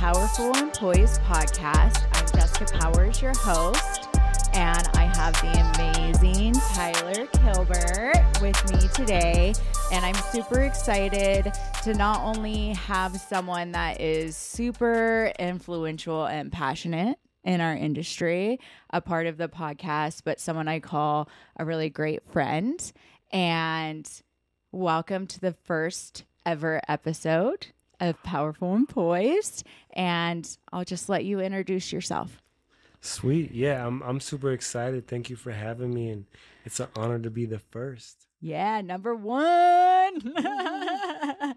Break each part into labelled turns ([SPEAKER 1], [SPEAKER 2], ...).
[SPEAKER 1] Powerful and Poised podcast. I'm Jessica Powers, your host, and I have the amazing Tyler Kelbert with me today. And I'm super excited to not only have someone that is super influential and passionate in our industry, a part of the podcast, but someone I call a really great friend. And welcome to the first ever episode of Powerful and Poised. And I'll just let you introduce yourself.
[SPEAKER 2] Sweet. Yeah, I'm I'm super excited. Thank you for having me and it's an honor to be the first.
[SPEAKER 1] Yeah, number 1.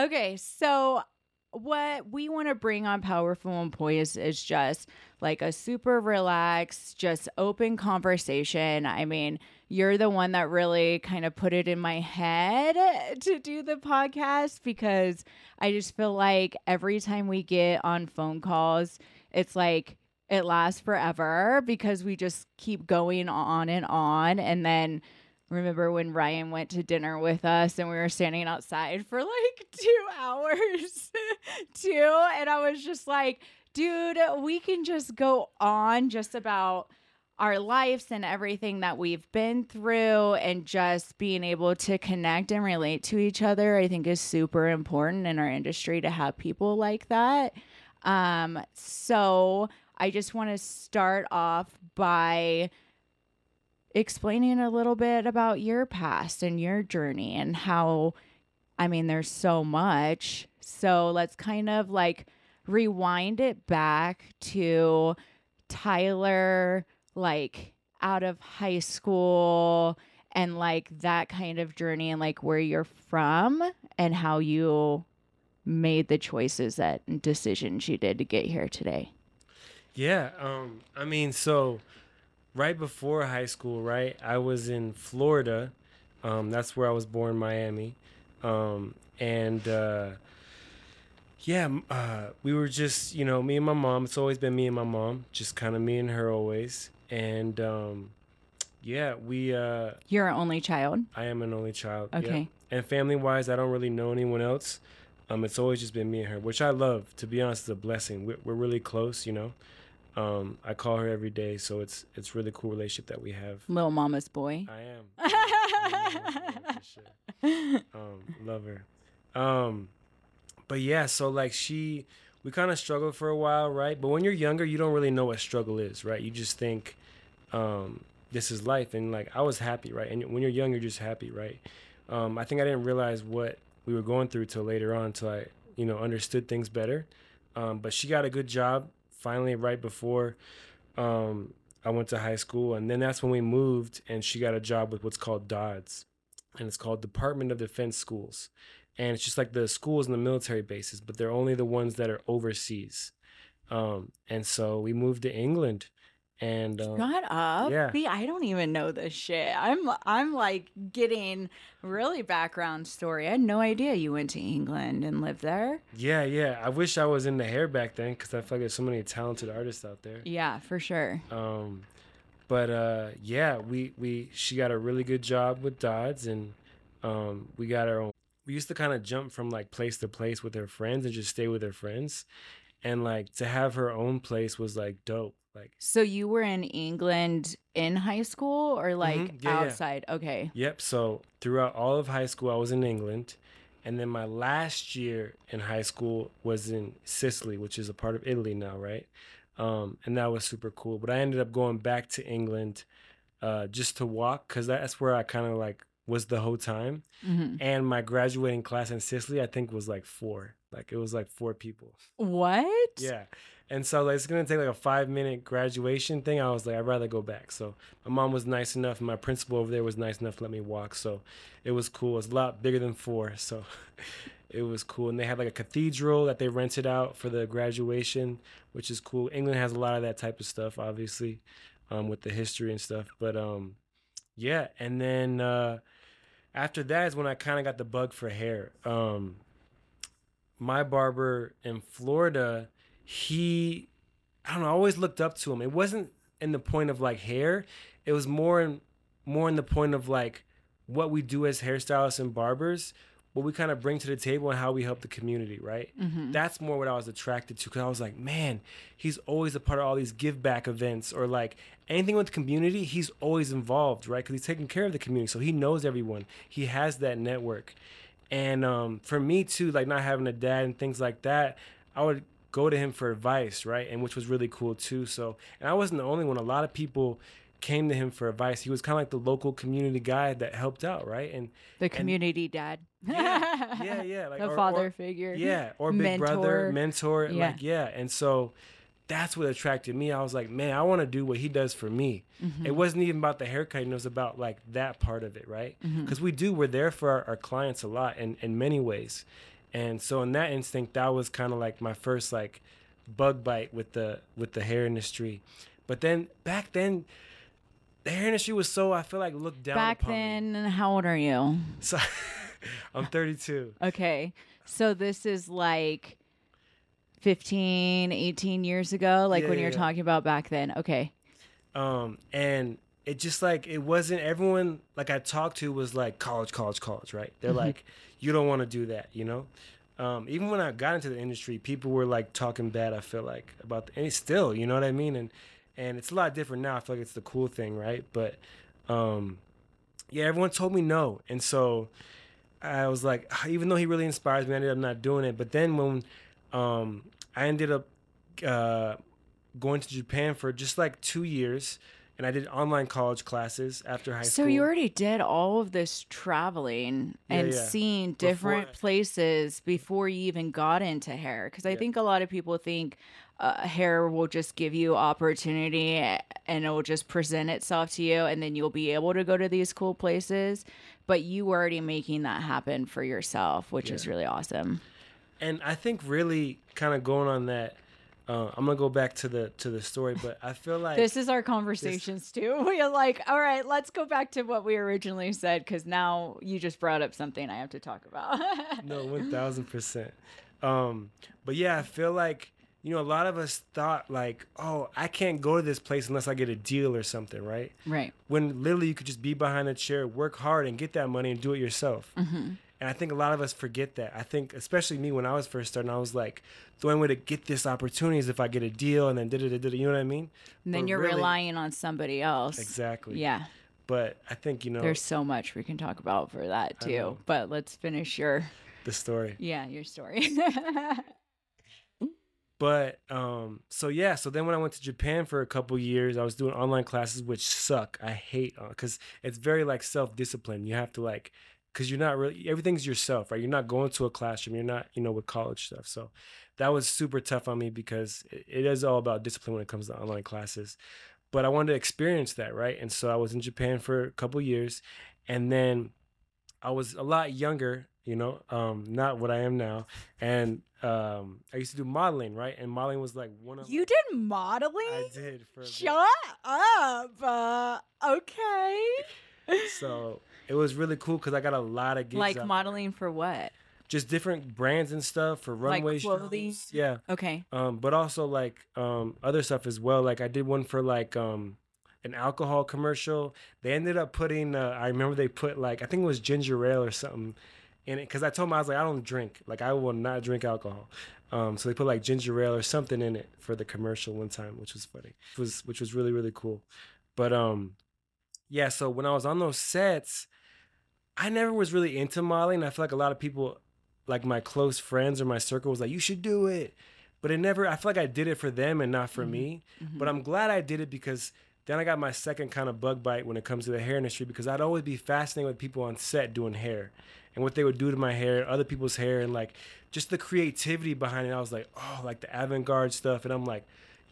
[SPEAKER 1] okay, so what we want to bring on Powerful and Poised is just like a super relaxed, just open conversation. I mean, you're the one that really kind of put it in my head to do the podcast because I just feel like every time we get on phone calls, it's like it lasts forever because we just keep going on and on. And then remember when Ryan went to dinner with us and we were standing outside for like two hours too. And I was just like, dude, we can just go on just about our lives and everything that we've been through and just being able to connect and relate to each other i think is super important in our industry to have people like that. Um, so i just want to start off by explaining a little bit about your past and your journey and how i mean there's so much. So let's kind of like rewind it back to tyler like out of high school and like that kind of journey and like where you're from and how you made the choices that decisions you did to get here today.
[SPEAKER 2] Yeah, um I mean so right before high school, right? I was in Florida. Um that's where I was born, Miami. Um and uh yeah, uh, we were just, you know, me and my mom. It's always been me and my mom, just kind of me and her always and um, yeah, we. Uh,
[SPEAKER 1] You're an only child.
[SPEAKER 2] I am an only child.
[SPEAKER 1] Okay.
[SPEAKER 2] Yeah. And family wise, I don't really know anyone else. Um, it's always just been me and her, which I love. To be honest, it's a blessing. We're, we're really close, you know. Um, I call her every day, so it's it's really cool relationship that we have.
[SPEAKER 1] Little mama's boy.
[SPEAKER 2] I am. um, love her. Um, but yeah, so like she we kind of struggled for a while, right? But when you're younger, you don't really know what struggle is, right? You just think um, this is life, and like I was happy, right? And when you're young, you're just happy, right? Um, I think I didn't realize what we were going through till later on, till I, you know, understood things better. Um, but she got a good job finally right before um, I went to high school, and then that's when we moved, and she got a job with what's called DODS, and it's called Department of Defense Schools, and it's just like the schools and the military bases, but they're only the ones that are overseas. Um, and so we moved to England, and um,
[SPEAKER 1] shut up. Yeah. See, I don't even know this shit. I'm I'm like getting really background story. I had no idea you went to England and lived there.
[SPEAKER 2] Yeah, yeah. I wish I was in the hair back then because I feel like there's so many talented artists out there.
[SPEAKER 1] Yeah, for sure.
[SPEAKER 2] Um, but uh, yeah, we we she got a really good job with DODS, and um, we got our own we used to kind of jump from like place to place with her friends and just stay with her friends. And like to have her own place was like dope like
[SPEAKER 1] so you were in england in high school or like mm-hmm. yeah, outside? Yeah. okay.
[SPEAKER 2] Yep so throughout all of high school i was in england. And then my last year in high school was in sicily which is a part of italy now right? Um, and that was super cool. But i ended up going back to england uh, just to walk because that's where i kind of like was the whole time. Mm-hmm. And my graduating class in Sicily, I think, was like four. Like it was like four people.
[SPEAKER 1] What?
[SPEAKER 2] Yeah. And so like it's gonna take like a five minute graduation thing. I was like, I'd rather go back. So my mom was nice enough, and my principal over there was nice enough to let me walk. So it was cool. It was a lot bigger than four. So it was cool. And they had like a cathedral that they rented out for the graduation, which is cool. England has a lot of that type of stuff, obviously, um, with the history and stuff. But um, yeah. And then uh, after that is when I kind of got the bug for hair. Um, my barber in Florida, he, I don't know, I always looked up to him. It wasn't in the point of like hair. It was more in more in the point of like what we do as hairstylists and barbers. What we kind of bring to the table and how we help the community, right?
[SPEAKER 1] Mm-hmm.
[SPEAKER 2] That's more what I was attracted to because I was like, man, he's always a part of all these give back events or like anything with the community. He's always involved, right? Because he's taking care of the community, so he knows everyone. He has that network, and um, for me too, like not having a dad and things like that, I would go to him for advice, right? And which was really cool too. So, and I wasn't the only one. A lot of people came to him for advice. He was kind of like the local community guy that helped out, right? And
[SPEAKER 1] the community dad.
[SPEAKER 2] yeah, yeah, yeah, like
[SPEAKER 1] the
[SPEAKER 2] or-
[SPEAKER 1] father
[SPEAKER 2] or-
[SPEAKER 1] figure.
[SPEAKER 2] yeah, or big brother, mentor,
[SPEAKER 1] Yeah.
[SPEAKER 2] like yeah. And so that's what attracted me. I was like, man, I want to do what he does for me.
[SPEAKER 1] Mm-hmm.
[SPEAKER 2] It wasn't even about the haircut; it was about like that part of it, right?
[SPEAKER 1] Mm-hmm.
[SPEAKER 2] Because we do, we're there for our, our clients a lot, in in many ways. And so in that instinct, that was kind of like my first like bug bite with the with the hair industry. But then back then, the hair industry was so I feel like looked down
[SPEAKER 1] Back
[SPEAKER 2] upon me.
[SPEAKER 1] then, how old are you?
[SPEAKER 2] So I'm 32.
[SPEAKER 1] Okay. So this is like 15, 18 years ago, like
[SPEAKER 2] Yeah,
[SPEAKER 1] when you're
[SPEAKER 2] yeah.
[SPEAKER 1] talking about back then. Okay.
[SPEAKER 2] um and it just like it wasn't everyone like i talked to was like college college college right they're
[SPEAKER 1] Mm-hmm.
[SPEAKER 2] like you don't want to do that you know um even when i got into the industry people were like talking bad i feel like about the, and it's still you know what i mean and and it's a lot different now i feel like it's the cool thing right but um yeah everyone told me no and so i was like even though he really inspires me i ended up not doing it but then when um i ended up uh going to Japan for just like two years, and I did online college classes after high
[SPEAKER 1] So
[SPEAKER 2] school.
[SPEAKER 1] So you already did all of this traveling and
[SPEAKER 2] yeah.
[SPEAKER 1] seeing different
[SPEAKER 2] Before-
[SPEAKER 1] places before you even got into hair. Because I
[SPEAKER 2] Yeah.
[SPEAKER 1] think a lot of people think uh, hair will just give you opportunity and it will just present itself to you, and then you'll be able to go to these cool places. But you were already making that happen for yourself, which is really awesome.
[SPEAKER 2] and I think really kind of going on that. Uh, I'm gonna go back to the to the story, but I feel like
[SPEAKER 1] This is our conversations too. We're like, all right, let's go back to what we originally said because now you just brought up something I have to talk about.
[SPEAKER 2] no one thousand percent. Um, but yeah, I feel like you know a lot of us thought like, oh, I can't go to this place unless I get a deal or something, right?
[SPEAKER 1] right.
[SPEAKER 2] when literally you could just be behind a chair, work hard, and get that money and do it yourself.
[SPEAKER 1] Mm-hmm.
[SPEAKER 2] And I think a lot of us forget that. I think, especially me, when I was first starting, I was like, the only way to get this opportunity is if I get a deal and then da da da da. You know what I mean?
[SPEAKER 1] And then
[SPEAKER 2] But
[SPEAKER 1] you're
[SPEAKER 2] really-
[SPEAKER 1] relying on somebody else.
[SPEAKER 2] Exactly.
[SPEAKER 1] Yeah.
[SPEAKER 2] But I think you know
[SPEAKER 1] There's so much we can talk about for that too. But let's finish your
[SPEAKER 2] the story.
[SPEAKER 1] yeah, your story.
[SPEAKER 2] But um, so yeah, so then when I went to Japan for a couple years, I was doing online classes, which suck. I hate because it's very like self discipline. You have to like, because you're not really everything's yourself, right? You're not going to a classroom. You're not, you know, with college stuff. So that was super tough on me because it, it is all about discipline when it comes to online classes. But I wanted to experience that, right? And so I was in Japan for a couple years, and then I was a lot younger, you know, um, not what I am now. And um, I used to do modeling, right? And modeling was like one of
[SPEAKER 1] you
[SPEAKER 2] my-
[SPEAKER 1] did modeling?
[SPEAKER 2] I did for a bit.
[SPEAKER 1] Shut up. Uh, okay.
[SPEAKER 2] So it was really cool because I got a lot of gigs.
[SPEAKER 1] like
[SPEAKER 2] out-
[SPEAKER 1] modeling for what?
[SPEAKER 2] just different brands and stuff for
[SPEAKER 1] Like
[SPEAKER 2] runway
[SPEAKER 1] clothing?
[SPEAKER 2] shows. Yeah.
[SPEAKER 1] Okay.
[SPEAKER 2] Um, but also like um other stuff as well. Like I did one for like um an alcohol commercial. They ended up putting uh, I remember they put like I think it was ginger ale or something in it because I told them I was like I don't drink like I will not drink alcohol. Um, so they put like ginger ale or something in it for the commercial one time, which was funny. Which was which was really really cool. But um, yeah. So when I was on those sets, I never was really into modeling. I feel like a lot of people, like my close friends or my circle, was like, "You should do it," but it never. I feel like I did it for them and not for
[SPEAKER 1] Mhm.
[SPEAKER 2] me.
[SPEAKER 1] Mhm.
[SPEAKER 2] But I'm glad I did it because then I got my second kind of bug bite when it comes to the hair industry because I'd always be fascinated with people on set doing hair and what they would do to my hair, other people's hair, and like just the creativity behind it. I was like, oh, like the avant garde stuff. And I'm like,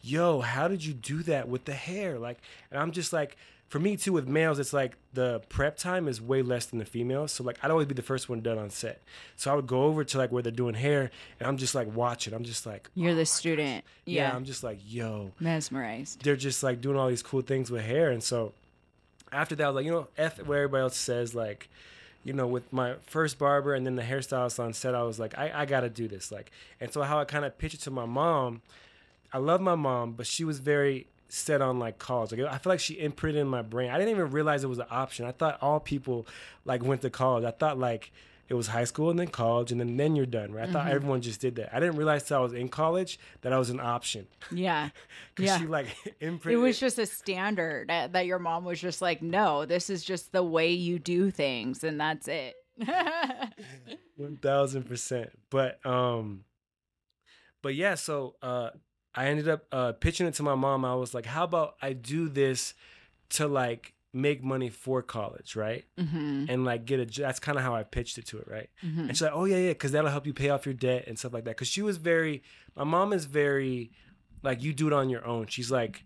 [SPEAKER 2] yo, how did you do that with the hair? Like, and I'm just like, for me too, with males, it's like the prep time is way less than the females. So like, I'd always be the first one done on set. So I would go over to like where they're doing hair, and I'm just like watching. I'm just like,
[SPEAKER 1] You're
[SPEAKER 2] oh
[SPEAKER 1] the student.
[SPEAKER 2] Yeah,
[SPEAKER 1] Yeah.
[SPEAKER 2] I'm just like, yo,
[SPEAKER 1] Mesmerized.
[SPEAKER 2] they're just like doing all these cool things with hair. And so after that, I was like, you know, F what everybody else says, like, you know, with my first barber and then the hairstylist on set, I was like, I, I gotta do this. Like, and so how I kind of pitched it to my mom, I love my mom, but she was very set on like college. Like, I feel like she imprinted in my brain. I didn't even realize it was an option. I thought all people like went to college. I thought like it was high school and then college and then then you're done, right? I thought everyone just did that. I didn't realize till I was in college that I was an option.
[SPEAKER 1] Yeah. Yeah.
[SPEAKER 2] she like imprinted.
[SPEAKER 1] It was just a standard that that your mom was just like, no, this is just the way you do things, and that's it.
[SPEAKER 2] One thousand percent. But um, but yeah. So uh, I ended up uh pitching it to my mom. I was like, "How about I do this to like make money for college, right?
[SPEAKER 1] hmm
[SPEAKER 2] And like get a, That's kind of how I pitched it to it, right?
[SPEAKER 1] hmm
[SPEAKER 2] And she's like, "Oh yeah, yeah, because that'll help you pay off your debt and stuff like that." Because she was very. My mom is very, like, you do it on your own. She's like,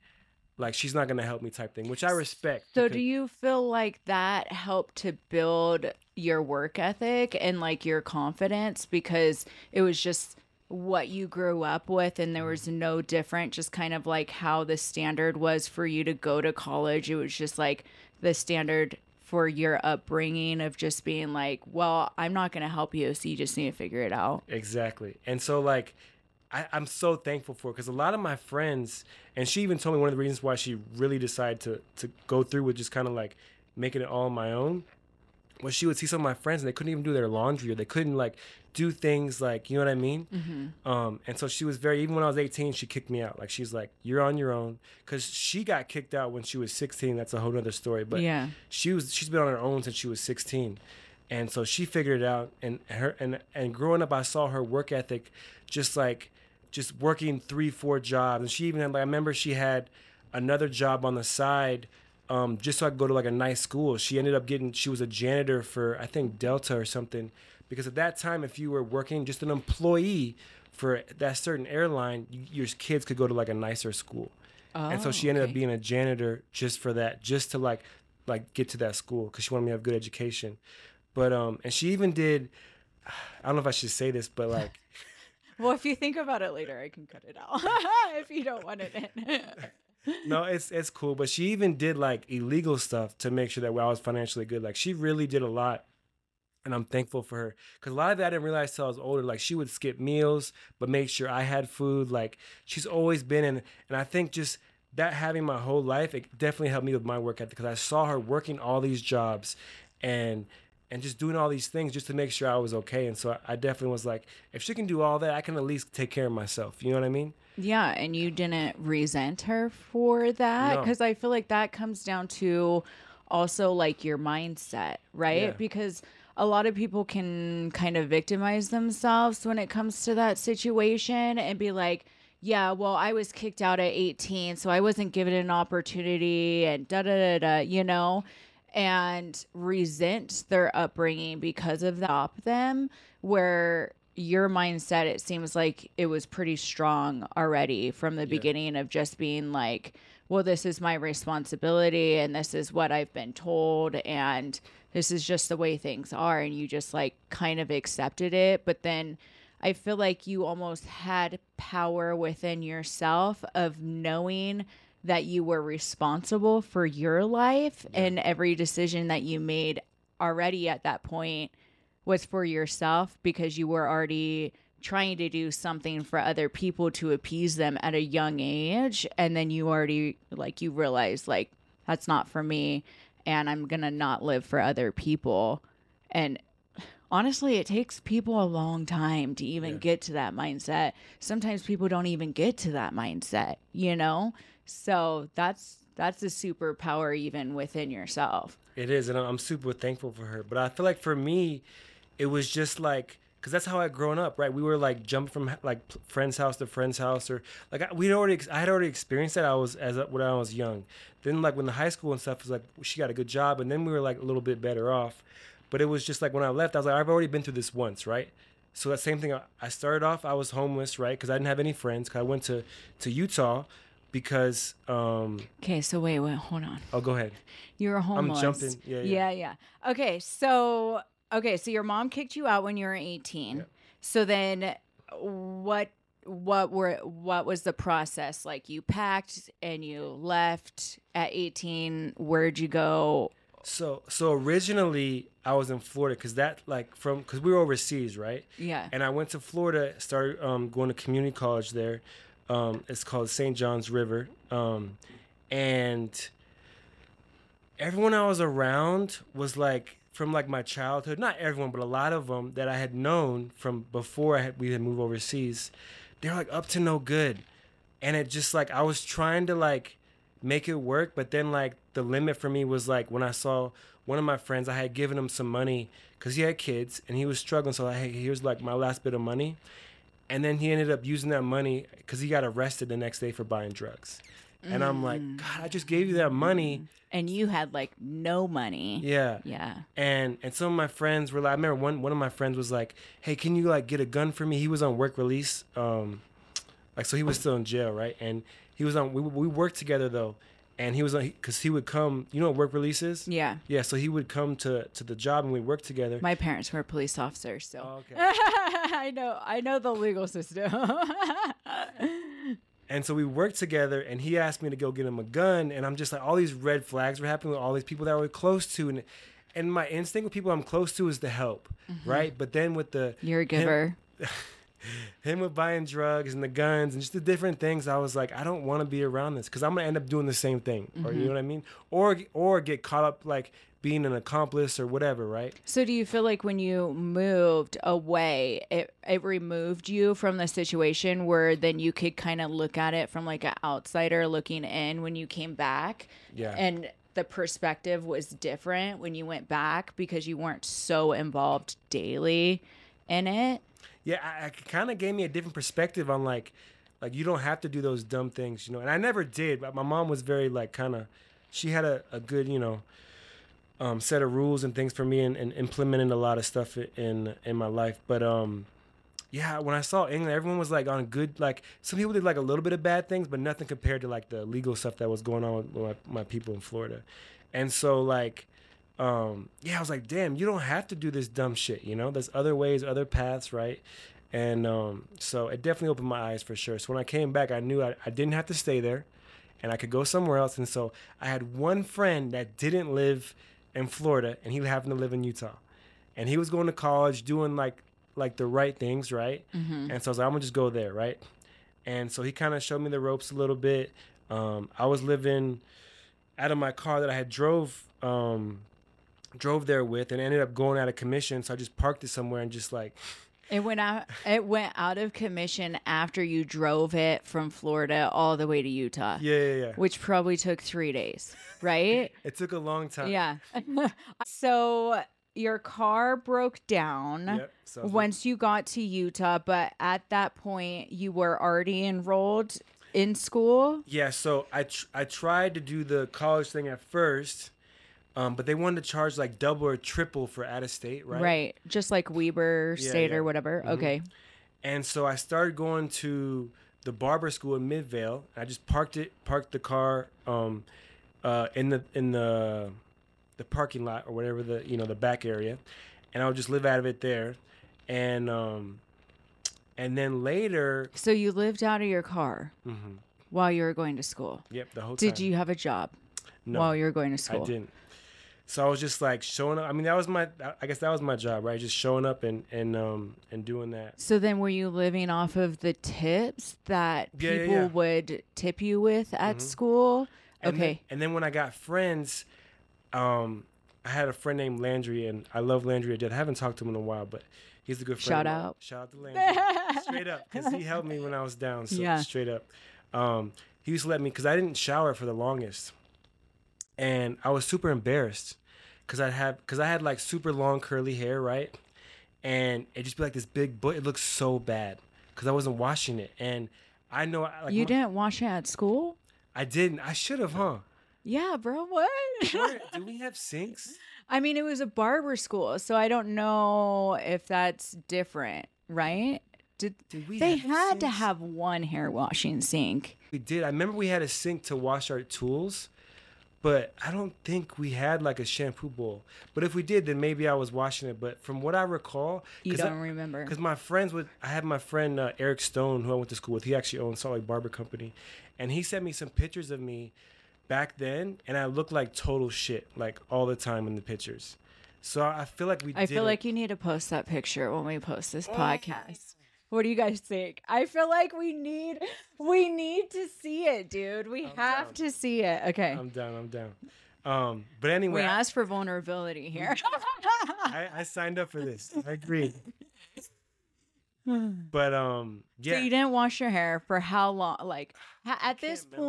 [SPEAKER 2] like she's not gonna help me type thing, which I respect.
[SPEAKER 1] So,
[SPEAKER 2] because-
[SPEAKER 1] do you feel like that helped to build your work ethic and like your confidence because it was just what you grew up with and there was no different, just kind of like how the standard was for you to go to college? It was just like the standard for your upbringing of just being like, well, I'm not going to help you, so you just need to figure it out.
[SPEAKER 2] Exactly. And so like I, I'm so thankful for because a lot of my friends and she even told me one of the reasons why she really decided to to go through with just kind of like making it all on my own was she would see some of my friends and they couldn't even do their laundry or they couldn't like do things like you know what I mean.
[SPEAKER 1] Mm-hmm.
[SPEAKER 2] Um, and so she was very even when I was 18 she kicked me out like she's like you're on your own because she got kicked out when she was 16 that's a whole other story but
[SPEAKER 1] yeah.
[SPEAKER 2] she was she's been on her own since she was 16 and so she figured it out and her and and growing up i saw her work ethic just like just working three four jobs and she even had like i remember she had another job on the side um, just so i could go to like a nice school she ended up getting she was a janitor for i think delta or something because at that time if you were working just an employee for that certain airline you, your kids could go to like a nicer school Oh, and so
[SPEAKER 1] Oh,
[SPEAKER 2] she ended up being a janitor just for that, just to like like get to that school because she wanted me to have good education. But um, and she even did. I don't know if I should say this, but like
[SPEAKER 1] Well, if you think about it later, I can cut it out if you don't want it in.
[SPEAKER 2] no, it's it's cool. But she even did like illegal stuff to make sure that I was financially good. Like she really did a lot. And I'm thankful for her because a lot of that I didn't realize till I was older. Like she would skip meals, but make sure I had food. Like she's always been in, and I think just that having my whole life, it definitely helped me with my work ethic because I saw her working all these jobs, and and just doing all these things just to make sure I was okay. And so I definitely was like, if she can do all that, I can at least take care of myself. You know what I mean?
[SPEAKER 1] Yeah, and you didn't resent her for that
[SPEAKER 2] No.
[SPEAKER 1] because I feel like that comes down to also like your mindset, right?
[SPEAKER 2] Yeah.
[SPEAKER 1] Because a lot of people can kind of victimize themselves when it comes to that situation and be like, yeah, well, I was kicked out at 18, so I wasn't given an opportunity and da da da da, you know, and resent their upbringing because of that. Them where your mindset it seems like it was pretty strong already from the beginning of just being like well this is my responsibility and this is what i've been told and this is just the way things are and you just like kind of accepted it. But then i feel like you almost had power within yourself of knowing that you were responsible for your life and every decision that you made already at that point was for yourself because you were already trying to do something for other people to appease them at a young age. And then you already like you realize like that's not for me and I'm going to not live for other people. And honestly it takes people a long time to even
[SPEAKER 2] Yeah.
[SPEAKER 1] get to that mindset. Sometimes people don't even get to that mindset you know? So that's that's a superpower even within yourself.
[SPEAKER 2] It is, and I'm super thankful for her. But I feel like for me, it was just like because that's how I'd grown up, right? We were like jumping from like friend's house to friend's house, or like we'd already, I had already experienced that. I was as when I was young. Then like when the high school and stuff was like she got a good job, and then we were like a little bit better off. But it was just like when I left, I was like I've already been through this once, right? So that same thing. I- started off, I was homeless, right? Because I didn't have any friends. Cause I went to to Utah because um.
[SPEAKER 1] okay so wait wait hold on
[SPEAKER 2] Oh, go ahead.
[SPEAKER 1] You were homeless.
[SPEAKER 2] jumping. Yeah,
[SPEAKER 1] yeah,
[SPEAKER 2] yeah.
[SPEAKER 1] yeah. Okay, so okay, so your mom kicked you out when you were 18.
[SPEAKER 2] Yeah.
[SPEAKER 1] So then what what were what was the process? Like you packed and you left at 18. Where'd you go?
[SPEAKER 2] So so originally I was in Florida because that like from because we were overseas, right?
[SPEAKER 1] Yeah.
[SPEAKER 2] And I went to Florida, started um, going to community college there. Um, it's called St. John's River, um, and everyone I was around was like from like my childhood, not everyone, but a lot of them that I had known from before I had, we had moved overseas, they're like up to no good. And it just like I was trying to like make it work, but then like the limit for me was like when I saw one of my friends, I had given him some money because he had kids and he was struggling. So like, hey, here's like my last bit of money, and then he ended up using that money because he got arrested the next day for buying drugs. And I'm like,
[SPEAKER 1] Mm.
[SPEAKER 2] God, I just gave you that money.
[SPEAKER 1] And you had like no money.
[SPEAKER 2] Yeah.
[SPEAKER 1] Yeah.
[SPEAKER 2] And and some of my friends were like, I remember one one of my friends was like, Hey, can you like get a gun for me? He was on work release, um, like so he was still in jail, right? And he was on. We we worked together though, and he was on because he would come. You know what work release is?
[SPEAKER 1] Yeah.
[SPEAKER 2] Yeah. So he would come to to the job and we worked together.
[SPEAKER 1] My parents were police officers, so
[SPEAKER 2] Oh, okay.
[SPEAKER 1] I know I know the legal system.
[SPEAKER 2] And so we worked together, and he asked me to go get him a gun, and I'm just like, all these red flags were happening with all these people that we're close to, and and my instinct with people I'm close to is to help, mm-hmm. right? But then with the
[SPEAKER 1] You're a giver.
[SPEAKER 2] him with buying drugs and the guns and just the different things, I was like, I don't want to be around this because I'm gonna end up doing the same thing, or you mm-hmm. know what I mean, or or get caught up like being an accomplice or whatever, right?
[SPEAKER 1] So do you feel like when you moved away, it it removed you from the situation where then you could kind of look at it from like an outsider looking in when you came back?
[SPEAKER 2] Yeah.
[SPEAKER 1] And the perspective was different when you went back because you weren't so involved daily in it.
[SPEAKER 2] yeah, I, I kind of gave me a different perspective on like, like you don't have to do those dumb things, you know. And I never did, but my mom was very like kind of, she had a, a good, you know, um, set of rules and things for me, and, and implemented a lot of stuff in in my life. But um, yeah, when I saw England, everyone was like on good, like some people did like a little bit of bad things, but nothing compared to like the legal stuff that was going on with my, my people in Florida. And so like um, yeah, I was like, damn, you don't have to do this dumb shit, you know? There's other ways, other paths, right? And um, so it definitely opened my eyes for sure. So when I came back, I knew I, I didn't have to stay there and I could go somewhere else. And so I had one friend that didn't live in Florida and he happened to live in Utah. And he was going to college doing like like the right things, right? And so I was like, I'm gonna just go there, right? And so he kind of showed me the ropes a little bit. Um, I was living out of my car that I had drove um, drove there with and ended up going out of commission. So I just parked it somewhere and just like,
[SPEAKER 1] It went out it went out of commission after you drove it from Florida all the way to Utah.
[SPEAKER 2] yeah, yeah, yeah.
[SPEAKER 1] Which probably took 3 days, right?
[SPEAKER 2] It took a long time.
[SPEAKER 1] Yeah. so your car broke down
[SPEAKER 2] Yep.
[SPEAKER 1] Once you got to Utah, but at that point you were already enrolled in school.
[SPEAKER 2] Yeah, so I tr- I tried to do the college thing at first, um, but they wanted to charge like double or triple for out of state, right?
[SPEAKER 1] Right. Just like Weber
[SPEAKER 2] Yeah,
[SPEAKER 1] State
[SPEAKER 2] yeah.
[SPEAKER 1] or whatever.
[SPEAKER 2] Mhm.
[SPEAKER 1] Okay.
[SPEAKER 2] And so I started going to the barber school in Midvale. I just parked it, parked the car um, uh, in the in the the parking lot or whatever the you know the back area, and I would just live out of it there, and um, and then later,
[SPEAKER 1] So you lived out of your car
[SPEAKER 2] mhm,
[SPEAKER 1] while you were going to school.
[SPEAKER 2] yep, the whole
[SPEAKER 1] Did
[SPEAKER 2] time.
[SPEAKER 1] you have a job
[SPEAKER 2] No,
[SPEAKER 1] while you were going to school?
[SPEAKER 2] I didn't. So I was just like showing up. I mean, that was my. I guess that was my job, right? Just showing up and and um and doing that.
[SPEAKER 1] So then were you living off of the tips that
[SPEAKER 2] Yeah, yeah,
[SPEAKER 1] people
[SPEAKER 2] yeah.
[SPEAKER 1] would tip you with at
[SPEAKER 2] Mhm.
[SPEAKER 1] school?
[SPEAKER 2] And then-
[SPEAKER 1] Okay.
[SPEAKER 2] and then when I got friends, um, I had a friend named Landry, and I love Landry to death. I haven't talked to him in a while, but he's a good friend.
[SPEAKER 1] Shout out.
[SPEAKER 2] Shout out to Landry. straight up, because he helped me when I was down. So
[SPEAKER 1] Yeah.
[SPEAKER 2] straight up, um, he used to let me because I didn't shower for the longest, and I was super embarrassed because I had because I had like super long curly hair, right? And it just be like this big butt. It looks so bad because I wasn't washing it, and I know like
[SPEAKER 1] you
[SPEAKER 2] my-
[SPEAKER 1] didn't wash it at school?
[SPEAKER 2] I didn't. I should have, huh?
[SPEAKER 1] Yeah, bro. What?
[SPEAKER 2] Where, do we have sinks?
[SPEAKER 1] I mean, it was a barber school, so I don't know if that's different, right? Did
[SPEAKER 2] Did we
[SPEAKER 1] they had to have one hair washing sink?
[SPEAKER 2] We did. I remember we had a sink to wash our tools, but I don't think we had like a shampoo bowl. But if we did, then maybe I was washing it. But from what I recall,
[SPEAKER 1] You
[SPEAKER 2] because
[SPEAKER 1] don't remember?
[SPEAKER 2] because my friends would, I had my friend uh, Eric Stone who I went to school with. He actually owns Salt Lake Barber Company, and he sent me some pictures of me back then, and I looked like total shit, like all the time in the pictures. So I feel like we.
[SPEAKER 1] I feel
[SPEAKER 2] didn't-
[SPEAKER 1] like you need to post that picture when we post this
[SPEAKER 2] Oh.
[SPEAKER 1] podcast. What do you guys think? I feel like we need we need to see it, dude. We
[SPEAKER 2] I'm
[SPEAKER 1] have
[SPEAKER 2] down.
[SPEAKER 1] to see it. Okay.
[SPEAKER 2] I'm down. I'm down. Um, but anyway,
[SPEAKER 1] we
[SPEAKER 2] I,
[SPEAKER 1] asked for vulnerability here.
[SPEAKER 2] I, I signed up for this. I agree. But um,
[SPEAKER 1] So
[SPEAKER 2] yeah,
[SPEAKER 1] you didn't wash your hair for how long? Like ha- at this
[SPEAKER 2] can't remember.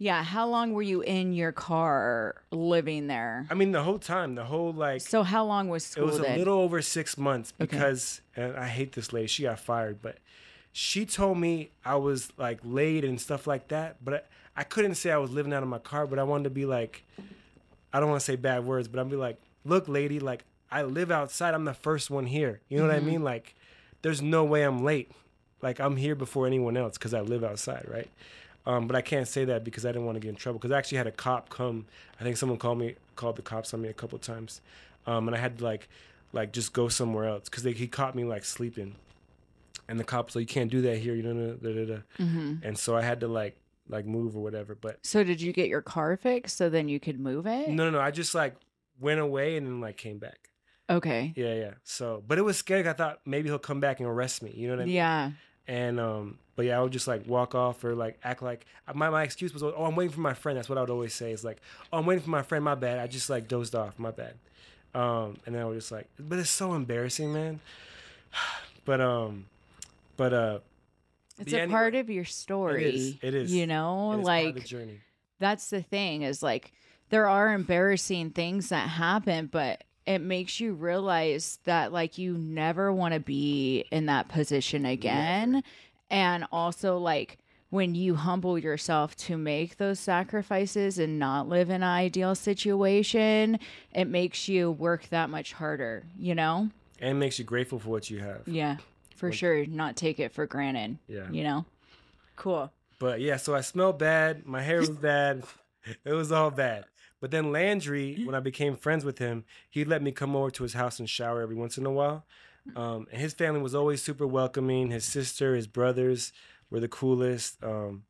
[SPEAKER 1] Yeah. How long were you in your car living there?
[SPEAKER 2] I mean the whole time, the whole like
[SPEAKER 1] So how long was school?
[SPEAKER 2] it was a little over six months
[SPEAKER 1] Okay.
[SPEAKER 2] because and I hate this lady. She got fired, but she told me I was like late and stuff like that. But I, I couldn't say I was living out of my car. But I wanted to be like, I don't want to say bad words, but I'd be like, look, lady, like I live outside. I'm the first one here. You know what I
[SPEAKER 1] Mhm.
[SPEAKER 2] mean? Like, there's no way I'm late. Like I'm here before anyone else because I live outside, right? Um, but I can't say that because I didn't want to get in trouble. Because I actually had a cop come. I think someone called me, called the cops on me a couple times, um, and I had to like, like just go somewhere else because he caught me like sleeping, and the cops like, "You can't do that here," you know, da, da, da.
[SPEAKER 1] hmm
[SPEAKER 2] and so I had to like like move or whatever. But
[SPEAKER 1] So did you get your car fixed so then you could move it?
[SPEAKER 2] no, no, no, I just like went away and then like came back.
[SPEAKER 1] Okay.
[SPEAKER 2] Yeah, yeah. So, but it was scary. I thought maybe he'll come back and arrest me. You know what I mean?
[SPEAKER 1] Yeah.
[SPEAKER 2] And um, but yeah, I would just like walk off or like act like my my excuse was, oh, I'm waiting for my friend. That's what I would always say. It's like, oh, I'm waiting for my friend. My bad. I just like dozed off. My bad. Um, and then I was just like, but it's so embarrassing, man. But um, but uh,
[SPEAKER 1] It's a
[SPEAKER 2] anyway,
[SPEAKER 1] part of your story.
[SPEAKER 2] it is. It is.
[SPEAKER 1] You know,
[SPEAKER 2] it's part of
[SPEAKER 1] like
[SPEAKER 2] the journey.
[SPEAKER 1] that's the thing is like there are embarrassing things that happen, but it makes you realize that like you never want to be in that position again. And also like when you humble yourself to make those sacrifices and not live in an ideal situation, it makes you work that much harder, you know?
[SPEAKER 2] And makes you grateful for what you have.
[SPEAKER 1] Yeah, for
[SPEAKER 2] Like-
[SPEAKER 1] sure. Not take it for granted,
[SPEAKER 2] Yeah.
[SPEAKER 1] you know? Cool.
[SPEAKER 2] But yeah, so I smelled bad. My hair was bad. it was all bad. But then Landry, when I became friends with him, he'd let me come over to his house and shower every once in a while. Um, and his family was always super welcoming. His sister, his brothers were the coolest. Um,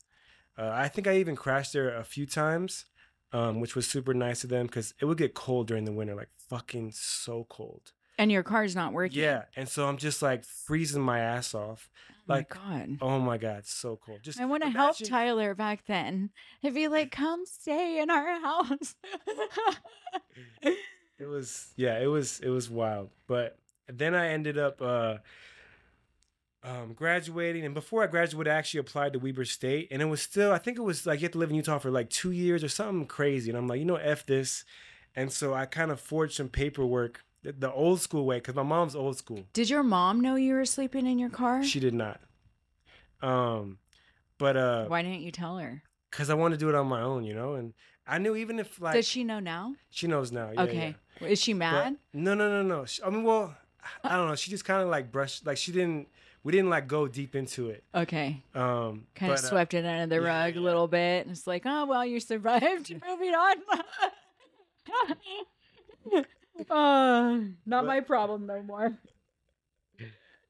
[SPEAKER 2] uh, I think I even crashed there a few times, um, which was super nice of them because it would get cold during the winter, like fucking so cold.
[SPEAKER 1] And your car's not working.
[SPEAKER 2] Yeah, and so I'm just like freezing my ass off.
[SPEAKER 1] Oh
[SPEAKER 2] Like,
[SPEAKER 1] my God.
[SPEAKER 2] oh my god, so cold. Just
[SPEAKER 1] I want to help Tyler back then. If he like, come stay in our house.
[SPEAKER 2] it was yeah it was it was wild but then i ended up uh um graduating and before i graduated i actually applied to weber state and it was still i think it was like you have to live in utah for like two years or something crazy and i'm like you know f this and so i kind of forged some paperwork the, the old school way because my mom's old school
[SPEAKER 1] Did your mom know you were sleeping in your car?
[SPEAKER 2] she did not um but uh
[SPEAKER 1] Why didn't you tell her?
[SPEAKER 2] because i wanted to do it on my own you know and i knew even if like
[SPEAKER 1] Does she know now?
[SPEAKER 2] she knows now yeah, yeah.
[SPEAKER 1] okay. Is she
[SPEAKER 2] But-
[SPEAKER 1] mad?
[SPEAKER 2] no, no, no, no. She- I mean, well, I don't know. She just kind of like brushed, like she didn't. We didn't like go deep into it.
[SPEAKER 1] okay.
[SPEAKER 2] Um,
[SPEAKER 1] Kind of
[SPEAKER 2] uh,
[SPEAKER 1] swept it under the rug
[SPEAKER 2] yeah.
[SPEAKER 1] a little bit. And it's like, oh, well, you survived. Moving on. uh, not
[SPEAKER 2] But-
[SPEAKER 1] my problem no more.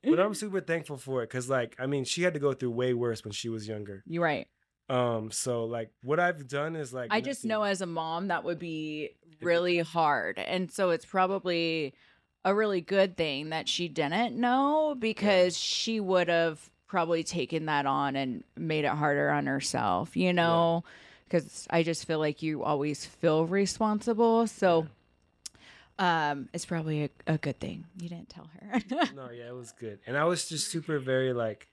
[SPEAKER 2] but I'm super thankful for it because, like, I mean, she had to go through way worse when she was younger.
[SPEAKER 1] You're right.
[SPEAKER 2] Um, so like, what I've done is like,
[SPEAKER 1] I just know as a mom that would be really hard. And so it's probably a really good thing that she didn't know because she would have probably taken that on and made it harder on herself, you know? Because I just feel like you always feel responsible. So um, it's probably a, a good thing. You didn't tell her.
[SPEAKER 2] no, yeah, it was good, and I was just super very like,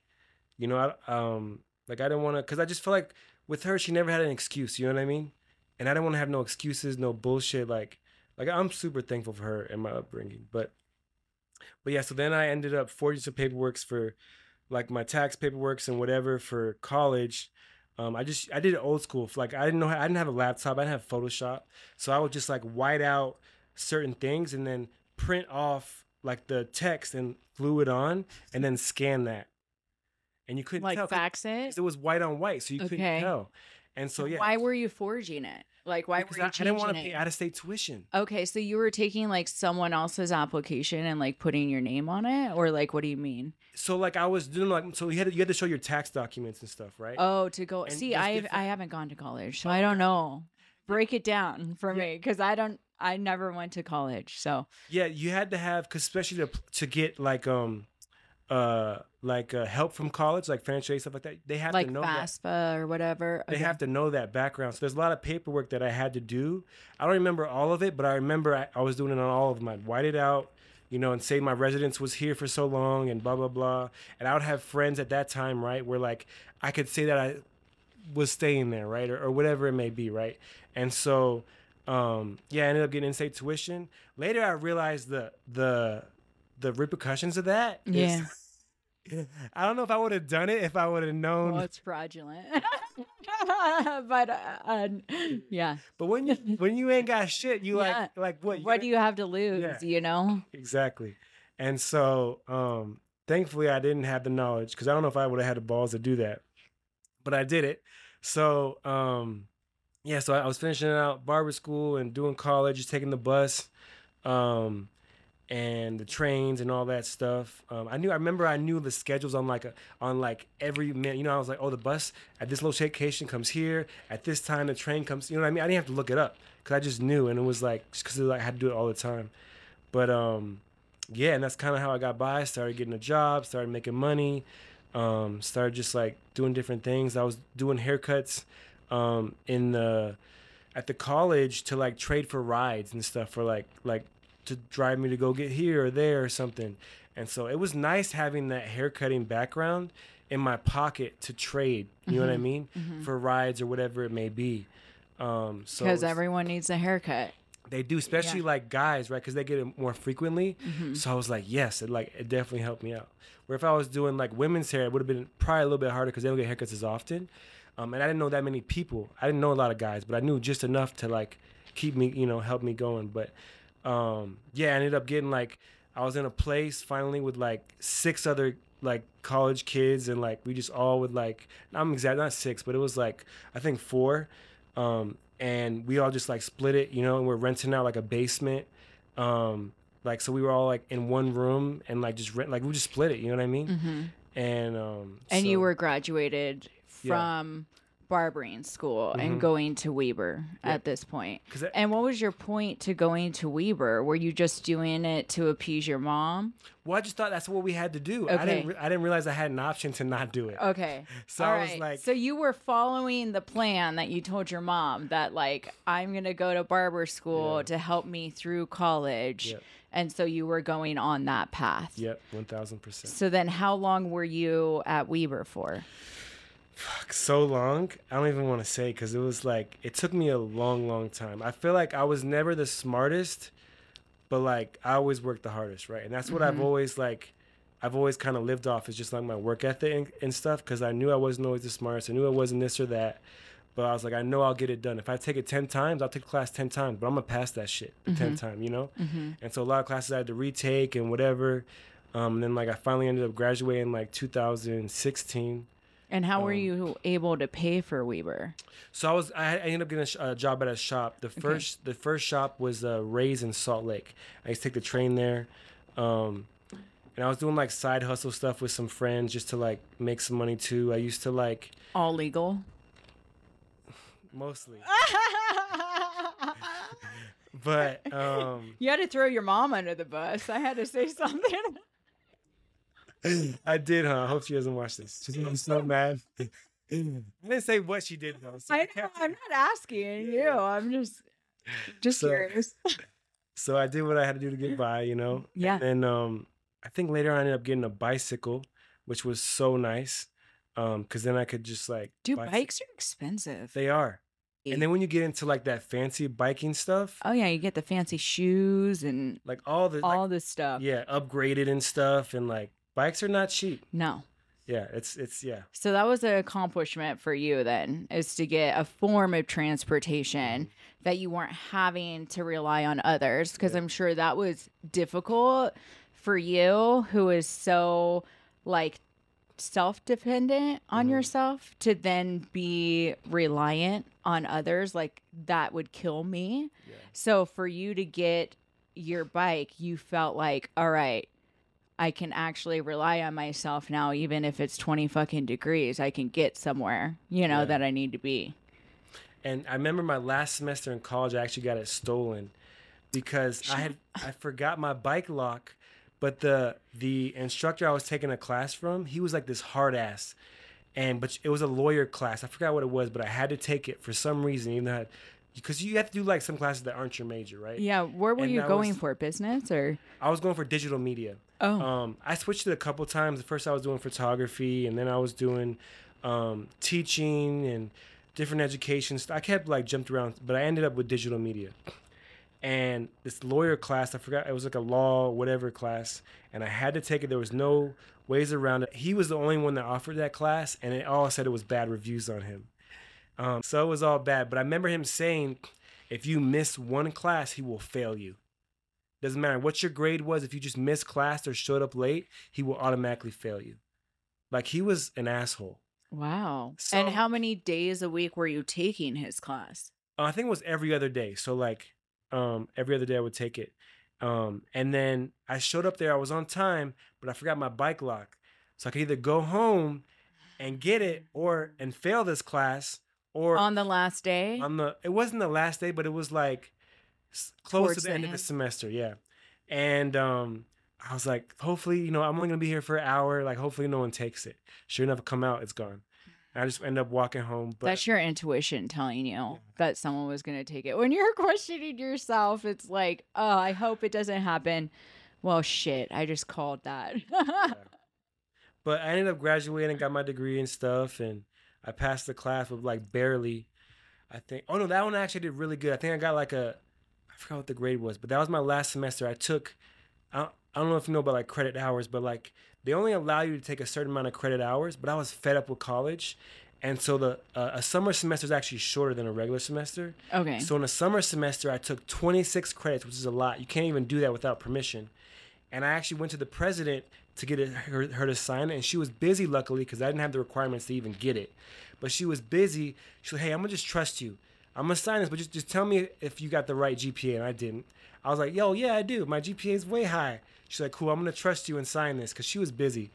[SPEAKER 2] you know, I, um, like I didn't want to, cause I just felt like with her, she never had an excuse. You know what I mean? And I didn't want to have no excuses, no bullshit. Like, like I'm super thankful for her and my upbringing. But, but yeah, so then I ended up forging some paperwork for, like my tax paperwork and whatever for college. Um, I just I did it old school. Like I didn't know I didn't have a laptop. I didn't have Photoshop, so I would just like white out certain things and then print off like the text and glue it on and then scan that. And you couldn't
[SPEAKER 1] like
[SPEAKER 2] tell
[SPEAKER 1] fax it.
[SPEAKER 2] it was white on white, so you
[SPEAKER 1] Okay.
[SPEAKER 2] couldn't tell. And so yeah,
[SPEAKER 1] Why were you forging it? Like, why
[SPEAKER 2] because
[SPEAKER 1] were you
[SPEAKER 2] I, I didn't want to pay out of state tuition.
[SPEAKER 1] Okay, so you were taking like someone else's application and like putting your name on it, or like what do you mean?
[SPEAKER 2] So like I was doing like so you had to, you had to show your tax documents and stuff, right?
[SPEAKER 1] Oh, to go
[SPEAKER 2] And
[SPEAKER 1] see, I I haven't gone to college, so I don't know. Break it down for
[SPEAKER 2] Yeah.
[SPEAKER 1] me, because I don't. I never went to college, so
[SPEAKER 2] Yeah, you had to have, cause especially to to get like um uh like uh, help from college, like financial aid stuff like that. They have
[SPEAKER 1] like
[SPEAKER 2] to know that.
[SPEAKER 1] FAFSA or whatever.
[SPEAKER 2] They
[SPEAKER 1] Okay.
[SPEAKER 2] have to know that background. So there's a lot of paperwork that I had to do. I don't remember all of it, but I remember I, I was doing it on all of them. I'd white it out, you know, and say my residence was here for so long and blah blah blah. And I would have friends at that time, right, where like I could say that I was staying there, right, or, or whatever it may be, right. And so, um, yeah, I ended up getting in-state tuition. Later, I realized the the the repercussions of that.
[SPEAKER 1] Yeah.
[SPEAKER 2] I don't know if I would have done it if I would have known.
[SPEAKER 1] Well, it's fraudulent. but uh, uh, yeah.
[SPEAKER 2] But when you when you ain't got shit, you
[SPEAKER 1] Yeah.
[SPEAKER 2] like like what?
[SPEAKER 1] What do you have to lose,
[SPEAKER 2] Yeah.
[SPEAKER 1] you know?
[SPEAKER 2] exactly? And so, um, thankfully, I didn't have the knowledge because I don't know if I would have had the balls to do that, but I did it. So, um, yeah. So I, I was finishing out barber school and doing college, just taking the bus, um, and the trains and all that stuff. Um, I knew. I remember. I knew the schedules on like a, on like every minute. You know, I was like, oh, the bus at this location comes here at this time. The train comes. You know what I mean? I didn't have to look it up because I just knew, and it was like because like, I had to do it all the time. But um, yeah, and that's kind of how I got by. Started getting a job. Started making money. Um, started just like doing different things. I was doing haircuts um, in the at the college to like trade for rides and stuff for like like to drive me to go get here or there or something. And so it was nice having that haircutting background in my pocket to trade. You know what I mean? For rides or whatever it may be. Um, so
[SPEAKER 1] Because everyone needs a haircut.
[SPEAKER 2] they do, especially like guys, right? Because they get it more frequently.
[SPEAKER 1] Mm-hmm.
[SPEAKER 2] So I was like, yes, it like it definitely helped me out. Where if I was doing like women's hair, it would have been probably a little bit harder because they don't get haircuts as often. Um, and I didn't know that many people. I didn't know a lot of guys, but I knew just enough to like keep me, you know, help me going. But um, yeah, I ended up getting like I was in a place finally with like six other like college kids, and like we just all would like I'm exact not six, but it was like I think four. Um, and we all just like split it, you know, and we're renting out like a basement. Um, like so we were all like in one room and like just rent like we just split it, you know what I mean?
[SPEAKER 1] hmm
[SPEAKER 2] And um
[SPEAKER 1] And you were graduated from barbering school
[SPEAKER 2] Mhm.
[SPEAKER 1] and going to Weber
[SPEAKER 2] Yeah.
[SPEAKER 1] at this point.
[SPEAKER 2] that-
[SPEAKER 1] And what was your point to going to Weber? Were you just doing it to appease your mom?
[SPEAKER 2] well, I just thought that's what we had to do. I
[SPEAKER 1] Okay.
[SPEAKER 2] didn't re- I didn't realize I had an option to not do it.
[SPEAKER 1] Okay.
[SPEAKER 2] So
[SPEAKER 1] All
[SPEAKER 2] I was
[SPEAKER 1] right.
[SPEAKER 2] like-
[SPEAKER 1] so you were following the plan that you told your mom that like I'm gonna go to barber school
[SPEAKER 2] Yeah.
[SPEAKER 1] to help me through college,
[SPEAKER 2] Yep.
[SPEAKER 1] and so you were going on that path.
[SPEAKER 2] Yep, one thousand percent.
[SPEAKER 1] So then, how long were you at Weber for?
[SPEAKER 2] Fuck so long, I don't even want to say because it was like it took me a long, long time. I feel like I was never the smartest, but like I always worked the hardest, right? And that's what I've
[SPEAKER 1] Mhm.
[SPEAKER 2] always like. I've always kind of lived off is just like my work ethic and, and stuff because I knew I wasn't always the smartest. I knew I wasn't this or that, but I was like, I know I'll get it done. If I take it ten times, I'll take the class ten times, but I'm gonna pass that shit the tenth time, you know.
[SPEAKER 1] Mm-hmm.
[SPEAKER 2] And so a lot of classes I had to retake and whatever. Um, and then like I finally ended up graduating like 2016.
[SPEAKER 1] And how were
[SPEAKER 2] Um,
[SPEAKER 1] you able to pay for Weber?
[SPEAKER 2] So I was I I ended up getting a, sh- a job at a shop. The first the first shop was uh, Ray's in Salt Lake. I used to take the train there, um, and I was doing like side hustle stuff with some friends just to like make some money too. I used to like
[SPEAKER 1] All legal.
[SPEAKER 2] mostly, but um,
[SPEAKER 1] you had to throw your mom under the bus. I had to say something.
[SPEAKER 2] I did, huh? I hope she doesn't watch this. She's gonna be so mad. I didn't say what she did though. So
[SPEAKER 1] I know, I'm not asking you. I'm just just
[SPEAKER 2] So-
[SPEAKER 1] curious.
[SPEAKER 2] So I did what I had to do to get by, you know.
[SPEAKER 1] Yeah.
[SPEAKER 2] And um, I think later on I ended up getting a bicycle, which was so nice. Um, cause then I could just like
[SPEAKER 1] Dude,
[SPEAKER 2] bicy-
[SPEAKER 1] bikes are expensive.
[SPEAKER 2] They are. And then when you get into like that fancy biking stuff,
[SPEAKER 1] oh yeah, you get the fancy shoes and
[SPEAKER 2] like all the
[SPEAKER 1] all
[SPEAKER 2] like,
[SPEAKER 1] this stuff.
[SPEAKER 2] yeah, upgraded and stuff, and like bikes are not cheap.
[SPEAKER 1] No.
[SPEAKER 2] Yeah, it's it's yeah.
[SPEAKER 1] So that was an accomplishment for you then, is to get a form of transportation that you weren't having to rely on others. Because
[SPEAKER 2] Yeah.
[SPEAKER 1] I'm sure that was difficult for you, who is so like self dependent on
[SPEAKER 2] Mhm.
[SPEAKER 1] yourself, to then be reliant on others. Like that would kill me.
[SPEAKER 2] Yeah.
[SPEAKER 1] So for you to get your bike, you felt like, all right, I can actually rely on myself now, even if it's 20 fucking degrees. I can get somewhere, you know,
[SPEAKER 2] Yeah.
[SPEAKER 1] that I need to be.
[SPEAKER 2] And I remember my last semester in college, I actually got it stolen because I had I forgot my bike lock But the the instructor I was taking a class from, he was like this hard ass, and but it was a lawyer class. I forgot what it was, but I had to take it for some reason, even though because you have to do like some classes that aren't your major, right?
[SPEAKER 1] Yeah. Where were
[SPEAKER 2] And
[SPEAKER 1] you going
[SPEAKER 2] was-
[SPEAKER 1] for? Business or?
[SPEAKER 2] I was going for digital media.
[SPEAKER 1] Oh.
[SPEAKER 2] Um, I switched it a couple times. At first, I was doing photography, and then I was doing um, teaching and different education. I kept like jumped around, but I ended up with digital media. And this lawyer class, I forgot it was like a law whatever class, and I had to take it. There was no ways around it. He was the only one that offered that class, and it all said it was bad reviews on him. Um, so it was all bad. But I remember him saying, if you miss one class, he will fail you. Doesn't matter what your grade was. If you just missed class or showed up late, he will automatically fail you. Like he was an asshole.
[SPEAKER 1] Wow.
[SPEAKER 2] So-
[SPEAKER 1] and how many days a week were you taking his class?
[SPEAKER 2] Uh, I think it was every other day. So like um, every other day I would take it. Um, and then I showed up there. I was on time, but I forgot my bike lock. So I could either go home and get it, or and fail this class, or
[SPEAKER 1] On the last day?
[SPEAKER 2] on the it wasn't the last day, but it was like close to the
[SPEAKER 1] the
[SPEAKER 2] end of the semester. Yeah, and um, I was like, hopefully, you know, I'm only gonna be here for an hour. Like, hopefully, no one takes it. Sure enough, come out, it's gone. And I just end up walking home. But
[SPEAKER 1] That's your intuition telling you that someone was going to take it. When you're questioning yourself, it's like, oh, I hope it doesn't happen. Well, shit, I just called that.
[SPEAKER 2] Yeah. But I ended up graduating, got my degree and stuff, and I passed the class with like barely. I think. Oh no, that one actually did really good. I think I got like a. I forgot what the grade was, but that was my last semester. I took. I don't, I don't know if you know about like credit hours, but like they only allow you to take a certain amount of credit hours. But I was fed up with college, and so the uh, a summer semester is actually shorter than a regular semester.
[SPEAKER 1] okay.
[SPEAKER 2] So in a summer semester, I took 26 credits, which is a lot. You can't even do that without permission. And I actually went to the president to get it, her, her to sign it, and she was busy, luckily, because I didn't have the requirements to even get it. But she was busy. She said, "Hey, I'm gonna just trust you. I'm gonna sign this, but just just tell me if you got the right GPA." And I didn't. I was like, "Yo, yeah, I do. My GPA is way high." She's like, "Cool. I'm gonna trust you and sign this," because she was busy.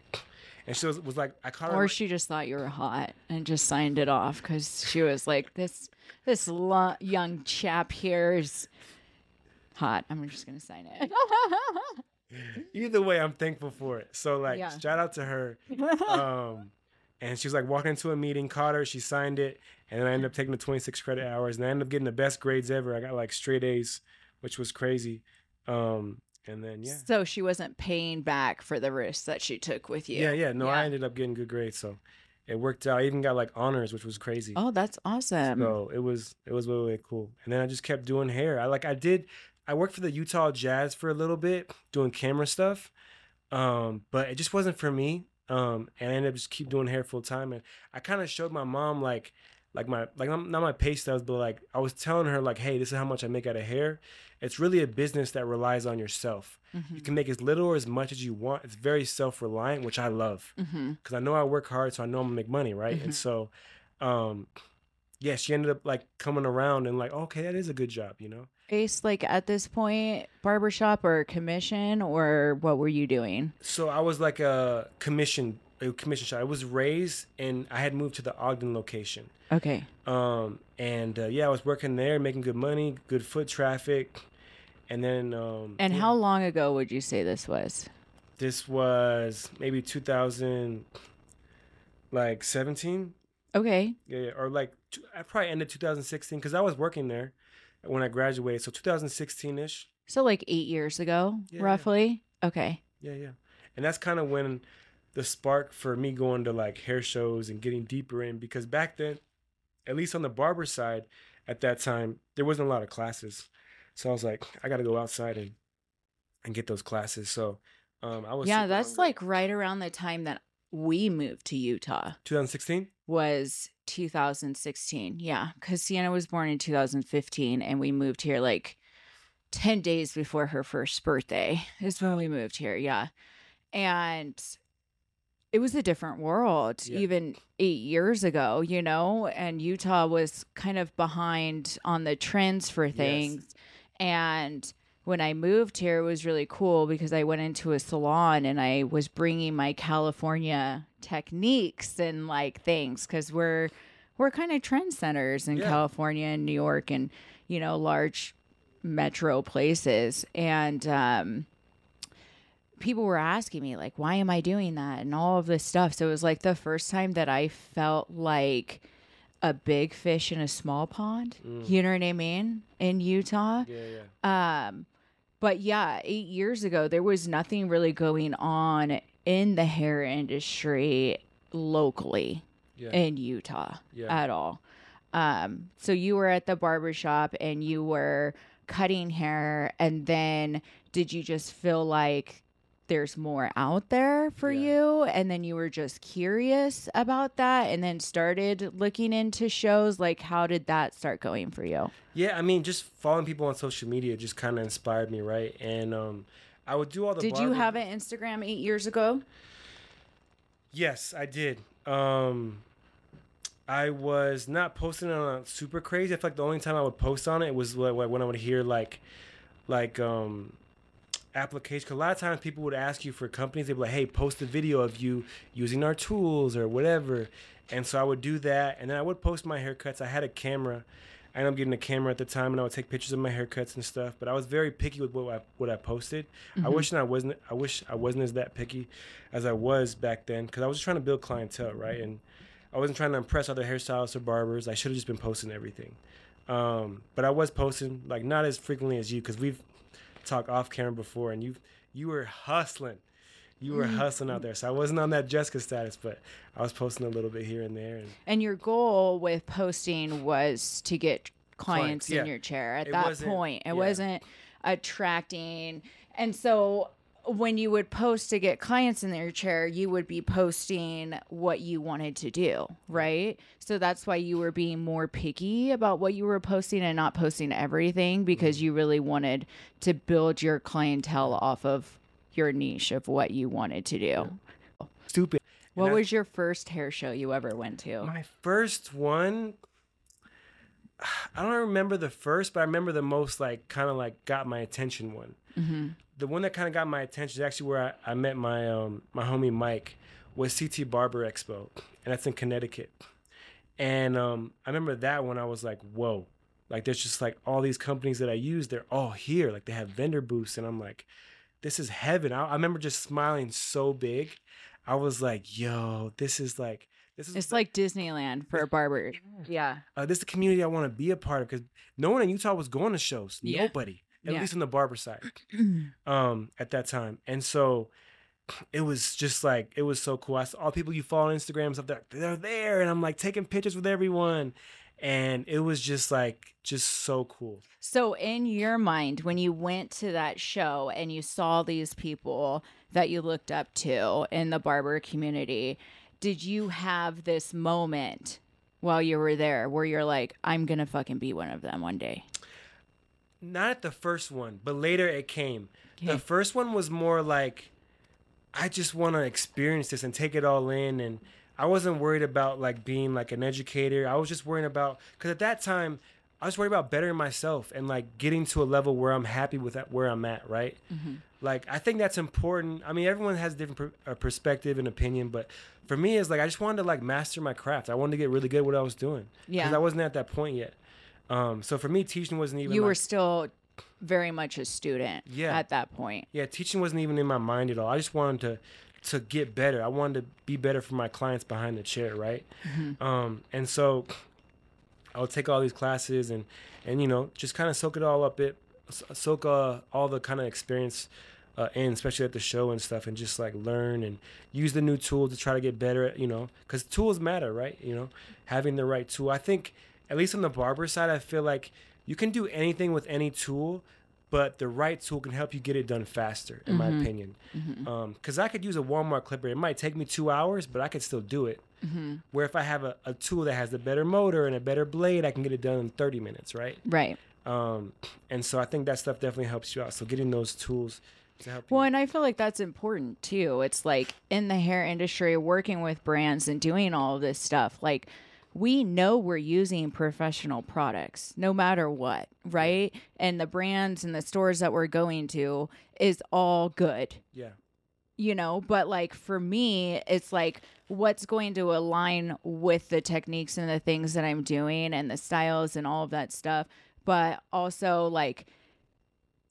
[SPEAKER 2] And she was, was like, I caught her.
[SPEAKER 1] or she just thought you were hot and just signed it off because she was like, this this lo- young chap here is hot. I'm just to sign it.
[SPEAKER 2] Either way, I'm thankful for it. So like,
[SPEAKER 1] Yeah.
[SPEAKER 2] shout out to her. um, and she was like walking into a meeting, caught her, she signed it, and then I ended up taking the 26 credit hours, and I ended up getting the best grades ever. I got like straight A's, which was crazy. Um, and then yeah,
[SPEAKER 1] So she wasn't paying back for the risks that she took with you.
[SPEAKER 2] yeah, yeah. No,
[SPEAKER 1] Yeah.
[SPEAKER 2] I ended up getting good grades, so it worked out. I even got like honors, which was crazy.
[SPEAKER 1] Oh, that's awesome.
[SPEAKER 2] So it was it was really, really cool. And then I just kept doing hair. I like I did I worked for the Utah Jazz for a little bit doing camera stuff. Um, but it just wasn't for me. Um, and I ended up just keep doing hair full time. And I kind of showed my mom like like my like not not my pay stubs, but like I was telling her like, hey, this is how much I make out of hair. It's really a business that relies on yourself.
[SPEAKER 1] Mhm.
[SPEAKER 2] You can make as little or as much as you want. It's very self reliant, which I love because I know I work hard, so I know I'm gonna make money, right?
[SPEAKER 1] Mhm.
[SPEAKER 2] And so, um, yeah, she ended up like coming around and like, okay, that is a good job, you know.
[SPEAKER 1] Based like at this point, barbershop or commission, or what were you doing?
[SPEAKER 2] So I was like a commission, commission shop. I was raised, and I had moved to the Ogden location.
[SPEAKER 1] Okay.
[SPEAKER 2] Um, and uh, yeah, I was working there, making good money, good foot traffic, and then um,
[SPEAKER 1] And
[SPEAKER 2] yeah,
[SPEAKER 1] how long ago would you say this was?
[SPEAKER 2] this was maybe 2000, like 17.
[SPEAKER 1] Okay.
[SPEAKER 2] Yeah, yeah, or like I probably ended 2016 because I was working there when I graduated. So 2016 ish.
[SPEAKER 1] So like eight years ago,
[SPEAKER 2] Yeah, yeah.
[SPEAKER 1] roughly. Okay.
[SPEAKER 2] Yeah, yeah. And that's kind of when the spark for me going to like hair shows and getting deeper in because back then, at least on the barber side, at that time there wasn't a lot of classes. So I was like, I got to go outside and and get those classes. So um, I was
[SPEAKER 1] Yeah, that's
[SPEAKER 2] hungry.
[SPEAKER 1] like right around the time that we moved to Utah
[SPEAKER 2] 2016.
[SPEAKER 1] was 2016. Yeah, because Sienna was born in 2015, and we moved here like 10 days before her first birthday is when we moved here. Yeah, and it was a different world
[SPEAKER 2] Yeah.
[SPEAKER 1] even eight years ago, you know, and Utah was kind of behind on the trends for things. And when I moved here, it was really cool because I went into a salon and I was bringing my California techniques and like things because we're we're kind of trend centers in
[SPEAKER 2] Yeah.
[SPEAKER 1] California and New York and you know large metro places and um people were asking me like why am i doing that and all of this stuff so it was like the first time that i felt like a big fish in a small pond you know what i mean in utah
[SPEAKER 2] Yeah, yeah.
[SPEAKER 1] um but yeah 8 years ago there was nothing really going on in the hair industry locally
[SPEAKER 2] Yeah.
[SPEAKER 1] in Utah
[SPEAKER 2] Yeah.
[SPEAKER 1] at all. Um, so you were at the barber shop and you were cutting hair, and then did you just feel like there's more out there for
[SPEAKER 2] Yeah.
[SPEAKER 1] you? And then you were just curious about that and then started looking into shows? Like, how did that start going for you?
[SPEAKER 2] Yeah, I mean, just following people on social media just kind of inspired me, right? And um, I would do all the.
[SPEAKER 1] Did you have an Instagram eight years ago?
[SPEAKER 2] Yes, I did. Um, I was not posting it on super crazy. I feel like the only time I would post on it was wh- wh- when I would hear like, like um, application. 'cause a lot of times people would ask you for companies. They'd be like, "Hey, post a video of you using our tools or whatever." And so I would do that, and then I would post my haircuts. I had a camera. I ended up getting a camera at the time, and I would take pictures of my haircuts and stuff. But I was very picky with what I what I posted. I wish I wasn't. I wish I wasn't as that picky as I was back then, because I was just trying to build clientele, right? And I wasn't trying to impress other hairstylists or barbers. I should have just been posting everything. Um, but I was posting like not as frequently as you, because we've talked off camera before, and you you were hustling. You were mm. hustling out there, so I wasn't on that Jessica status, but I was posting a little bit here and there. And
[SPEAKER 1] And your goal with posting was to get clients
[SPEAKER 2] Clients, yeah.
[SPEAKER 1] in your chair at
[SPEAKER 2] It
[SPEAKER 1] that point. It
[SPEAKER 2] yeah.
[SPEAKER 1] wasn't attracting. And so when you would post to get clients in their chair, you would be posting what you wanted to do, right? So that's why you were being more picky about what you were posting and not posting everything because
[SPEAKER 2] Mm-hmm.
[SPEAKER 1] you really wanted to build your clientele off of your niche of what you wanted to do.
[SPEAKER 2] stupid.
[SPEAKER 1] What
[SPEAKER 2] And I-
[SPEAKER 1] was your first hair show you ever went to?
[SPEAKER 2] My first one, I don't remember the first, but I remember the most like kind of like got my attention one.
[SPEAKER 1] Mm-hmm.
[SPEAKER 2] The one that kind of got my attention is actually where I, I met my um my homie Mike was CT Barber Expo, and that's in Connecticut. And um, I remember that when I was like, whoa, like there's just like all these companies that I use, they're all here. Like they have vendor booths, and I'm like, this is heaven. I, I remember just smiling so big. I was like, yo, this is like this is
[SPEAKER 1] It's like Disneyland for a barber. Yeah.
[SPEAKER 2] uh, this is the community I want to be a part of because no one in Utah was going to shows.
[SPEAKER 1] Yeah.
[SPEAKER 2] Nobody, at
[SPEAKER 1] Yeah.
[SPEAKER 2] least on the barber side, um, at that time. And so it was just like it was so cool. I saw all people you follow on Instagram and stuff. They're, they're there, and I'm like taking pictures with everyone, and it was just like just so cool.
[SPEAKER 1] So, in your mind, when you went to that show and you saw these people that you looked up to in the barber community, did you have this moment while you were there where you're like, I'm going to fucking be one of them one day?
[SPEAKER 2] Not at the first one, but later it came. The first one was more like I just want to experience this and take it all in and I wasn't worried about like being like an educator. I was just worrying about cuz at that time I was worried about bettering myself and like getting to a level where I'm happy with that, where I'm at, right? Mm-hmm. Like I think that's important. I mean, everyone has a different per- perspective and opinion, but for me, it's like I just wanted to like master my craft. I wanted to get really good at what I was doing
[SPEAKER 1] Yeah.
[SPEAKER 2] I wasn't at that point yet. Um, so for me, teaching wasn't even.
[SPEAKER 1] You
[SPEAKER 2] like-
[SPEAKER 1] were still very much a student
[SPEAKER 2] Yeah.
[SPEAKER 1] at that point.
[SPEAKER 2] yeah, teaching wasn't even in my mind at all. I just wanted to to get better. I wanted to be better for my clients behind the chair, right? Um, and so I would take all these classes and and you know just kind of soak it all up. It soak uh, all the kind of experience uh, in, especially at the show and stuff, and just like learn and use the new tools to try to get better. At, you know, because tools matter, right? You know, having the right tool. I think at least on the barber side, I feel like you can do anything with any tool, but the right tool can help you get it done faster, in my mm-hmm. opinion. Mm-hmm. Um, because I could use a Walmart clipper. It might take me two hours, but I could still do it. Mm-hmm. Where if I have a, a tool that has the better motor and a better blade, I can get it done in 30 minutes, right?
[SPEAKER 1] Right.
[SPEAKER 2] Um, and so I think that stuff definitely helps you out. So getting those tools to help you.
[SPEAKER 1] Well, and I feel like that's important too. It's like in the hair industry, working with brands and doing all of this stuff, like we know we're using professional products no matter what, right? And the brands and the stores that we're going to is all good,
[SPEAKER 2] Yeah.
[SPEAKER 1] you know? But like for me, it's like what's going to align with the techniques and the things that I'm doing and the styles and all of that stuff. But also, like,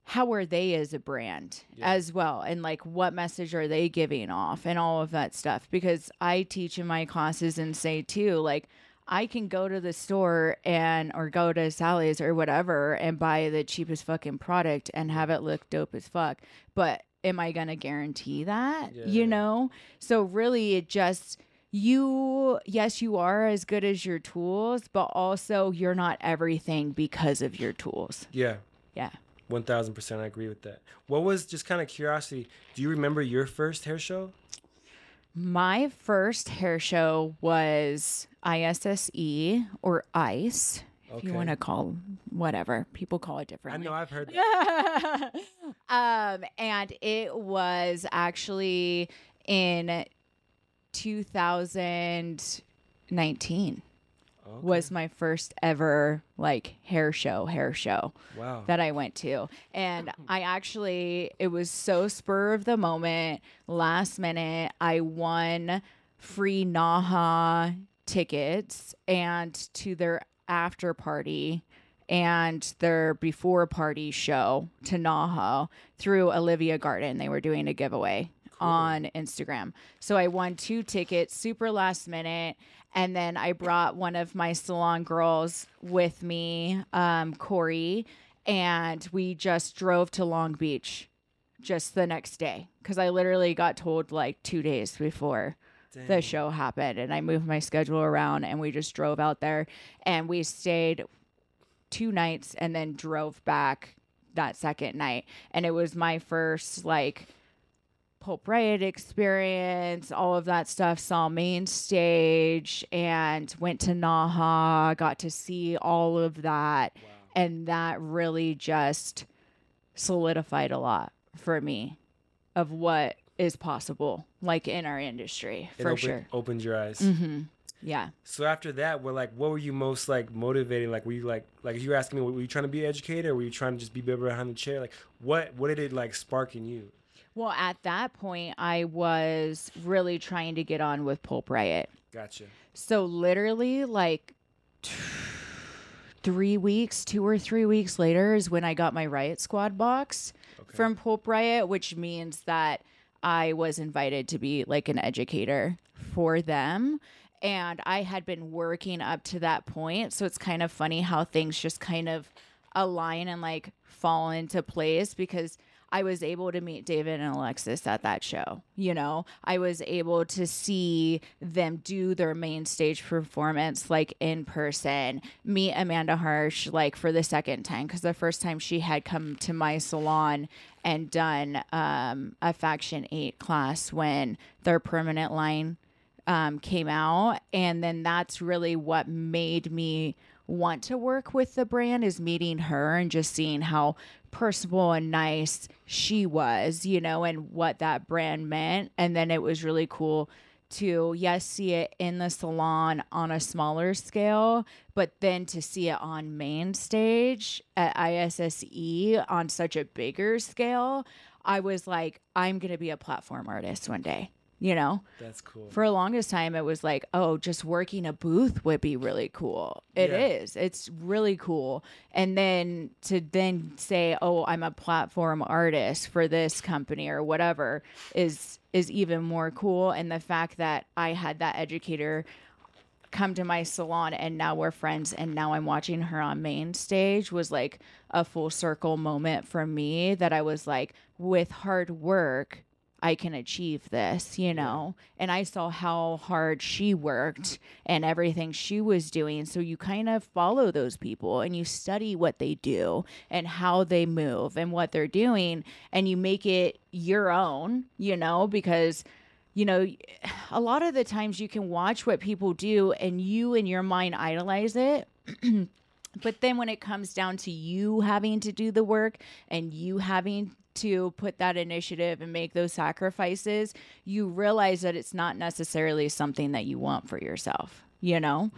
[SPEAKER 1] how are they as a brand
[SPEAKER 2] Yeah.
[SPEAKER 1] as well and like what message are they giving off and all of that stuff because i teach in my classes and say too like i can go to the store and or go to sally's or whatever and buy the cheapest fucking product and have it look dope as fuck but am i gonna guarantee that
[SPEAKER 2] Yeah,
[SPEAKER 1] you know so really it just you yes you are as good as your tools but also you're not everything because of your tools
[SPEAKER 2] Yeah.
[SPEAKER 1] yeah
[SPEAKER 2] One thousand percent, I agree with that. What was just kind of curiosity? Do you remember your first hair show?
[SPEAKER 1] My first hair show was ISSE or ICE, if you want to call whatever. People call it
[SPEAKER 2] different.
[SPEAKER 1] I
[SPEAKER 2] know I've heard that.
[SPEAKER 1] um, and it was actually in 2019
[SPEAKER 2] Okay.
[SPEAKER 1] was my first ever like hair show, hair show
[SPEAKER 2] wow.
[SPEAKER 1] that I went to. And I actually, it was so spur of the moment, last minute. I won free Naha tickets and to their after party and their before party show to Naha through Olivia Garden. They were doing a giveaway on Instagram. So I won two tickets super last minute. And then I brought one of my salon girls with me, um, Corey, and we just drove to Long Beach just the next day because I literally got told like two days before the show happened and I moved my schedule around and we just drove out there and we stayed two nights and then drove back that second night and it was my first like Pulp Riot experience, all of that stuff. Saw main stage and went to Naha, got to see all of that.
[SPEAKER 2] Wow.
[SPEAKER 1] And that really just solidified a lot for me of what is possible, like in our industry,
[SPEAKER 2] It
[SPEAKER 1] for
[SPEAKER 2] opened,
[SPEAKER 1] sure.
[SPEAKER 2] opened your eyes.
[SPEAKER 1] hmm Yeah.
[SPEAKER 2] So after that, we're like, what were you most like motivating? Like, were you like, like you were asking me, were you trying to be an educator? Or were you trying to just be behind the chair? Like, what, what did it like spark in you?
[SPEAKER 1] Well, at that point, I was really trying to get on with Pulp Riot.
[SPEAKER 2] Gotcha.
[SPEAKER 1] So literally like t- three weeks, two or three weeks later is when I got my Riot Squad box
[SPEAKER 2] Okay.
[SPEAKER 1] from Pulp Riot, which means that I was invited to be like an educator for them. And I had been working up to that point. So it's kind of funny how things just kind of align and like fall into place because I was able to meet David and Alexis at that show. You know, I was able to see them do their main stage performance like in person, meet Amanda Harsh like for the second time because the first time she had come to my salon and done um, a Faction 8 class when their permanent line um, came out. And then that's really what made me want to work with the brand is meeting her and just seeing how personable and nice she was, you know, and what that brand meant. And then it was really cool to, yes, see it in the salon on a smaller scale, but then to see it on main stage at ISSE on such a bigger scale. I was like, I'm going to be a platform artist one day, you know?
[SPEAKER 2] That's cool.
[SPEAKER 1] for the longest time it was like oh just working a booth would be really cool It is.
[SPEAKER 2] Yeah.
[SPEAKER 1] it's really cool and then to then say oh i'm a platform artist for this company or whatever is is even more cool and the fact that i had that educator come to my salon and now we're friends and now I'm watching her on main stage was like a full circle moment for me that I was like with hard work I can achieve this, you know. And I saw how hard she worked and everything she was doing. So you kind of follow those people and you study what they do and how they move and what they're doing and you make it your own, you know, because you know, a lot of the times you can watch what people do and you in your mind idolize it. but then when it comes down to you having to do the work and you having to put that initiative and make those sacrifices, you realize that it's not necessarily something that you want for yourself, you know?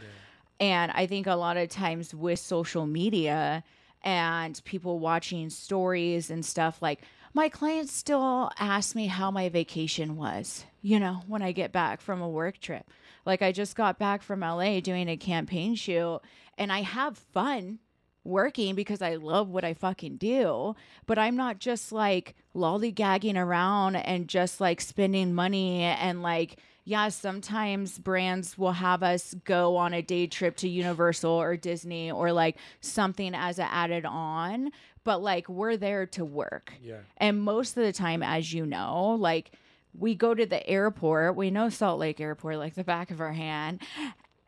[SPEAKER 1] And I think a lot of times with social media and people watching stories and stuff, like my clients still ask me how my vacation was, you know, when I get back from a work trip. Like I just got back from LA doing a campaign shoot and I have fun, working because I love what I fucking do, but I'm not just like lollygagging around and just like spending money and like yeah, sometimes brands will have us go on a day trip to Universal or Disney or like something as an added on, but like we're there to work.
[SPEAKER 2] Yeah.
[SPEAKER 1] And most of the time, as you know, like we go to the airport, we know Salt Lake Airport like the back of our hand.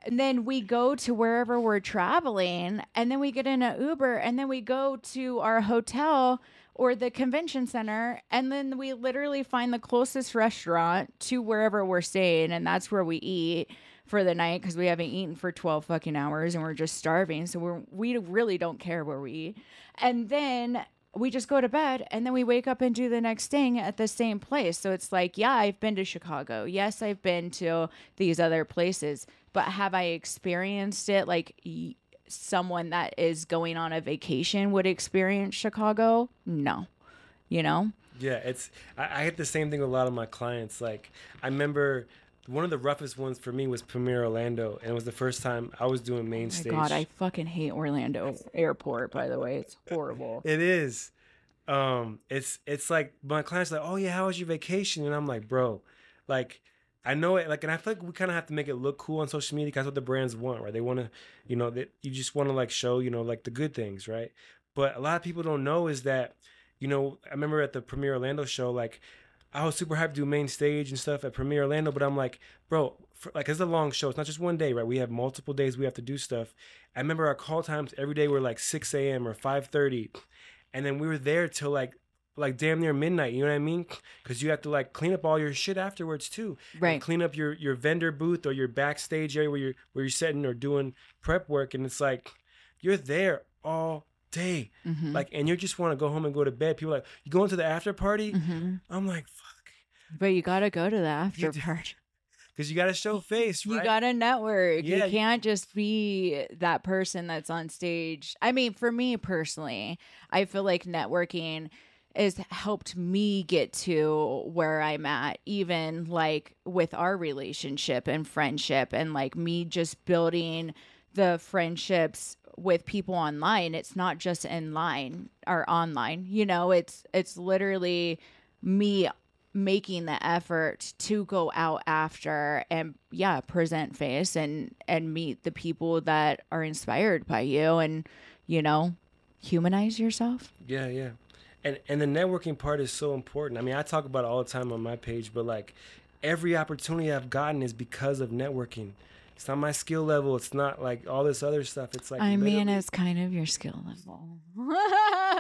[SPEAKER 1] And then we go to wherever we're traveling, and then we get in an Uber, and then we go to our hotel or the convention center and then we literally find the closest restaurant to wherever we're staying and that's where we eat for the night because we haven't eaten for 12 fucking hours and we're just starving so we're we really don't care where we eat. And then we just go to bed and then we wake up and do the next thing at the same place so it's like yeah i've been to chicago yes i've been to these other places but have i experienced it like y- someone that is going on a vacation would experience Chicago. No, you know?
[SPEAKER 2] Yeah, it's, I, I the same thing with a lot of my clients. Like, I remember one of the roughest ones for me was Premiere Orlando, and it was the first time I was doing main
[SPEAKER 1] Oh my
[SPEAKER 2] stage.
[SPEAKER 1] God, I fucking hate Orlando Airport. By the way, it's horrible.
[SPEAKER 2] It is. Um, it's it's like my clients like, oh yeah, how was your vacation? And I'm like, bro, like I know it. Like, and I feel like we kind of have to make it look cool on social media. That's what the brands want, right? They want to, you know, that you just want to like show, you know, like the good things, right? But a lot of people don't know is that, you know, I remember at the Premiere Orlando show, like I was super hyped to do main stage and stuff at Premiere Orlando, but I'm like, bro, for, like it's a long show. It's not just one day, right? We have multiple days we have to do stuff. I remember our call times every day were like 6 a.m. or 5:30, and then we were there till like like damn near midnight. You know what I mean? Because you have to like clean up all your shit afterwards too.
[SPEAKER 1] Right.
[SPEAKER 2] clean up your your vendor booth or your backstage area where you're where you're setting or doing prep work, and it's like you're there all day.
[SPEAKER 1] Mhm.
[SPEAKER 2] Like, and you just want to go home and go to bed. People are like, you going to the after party?
[SPEAKER 1] Mhm.
[SPEAKER 2] I'm like, fuck,
[SPEAKER 1] But you gotta go to the after party.
[SPEAKER 2] because you got to show face, right?
[SPEAKER 1] You gotta network.
[SPEAKER 2] Yeah,
[SPEAKER 1] you
[SPEAKER 2] you-
[SPEAKER 1] can't just be that person that's on stage. I mean, for me personally, I feel like networking has helped me get to where I'm at, even like with our relationship and friendship, and like me just building the friendships with people online. It's not just in line or online, you know, it's it's literally me making the effort to go out after and yeah present face and and meet the people that are inspired by you and you know humanize yourself
[SPEAKER 2] Yeah, yeah. And and the networking part is so important. I mean, I talk about it all the time on my page, but like every opportunity I've gotten is because of networking. It's not my skill level. It's not like all this other stuff. It's like
[SPEAKER 1] i mean it's kind of your skill level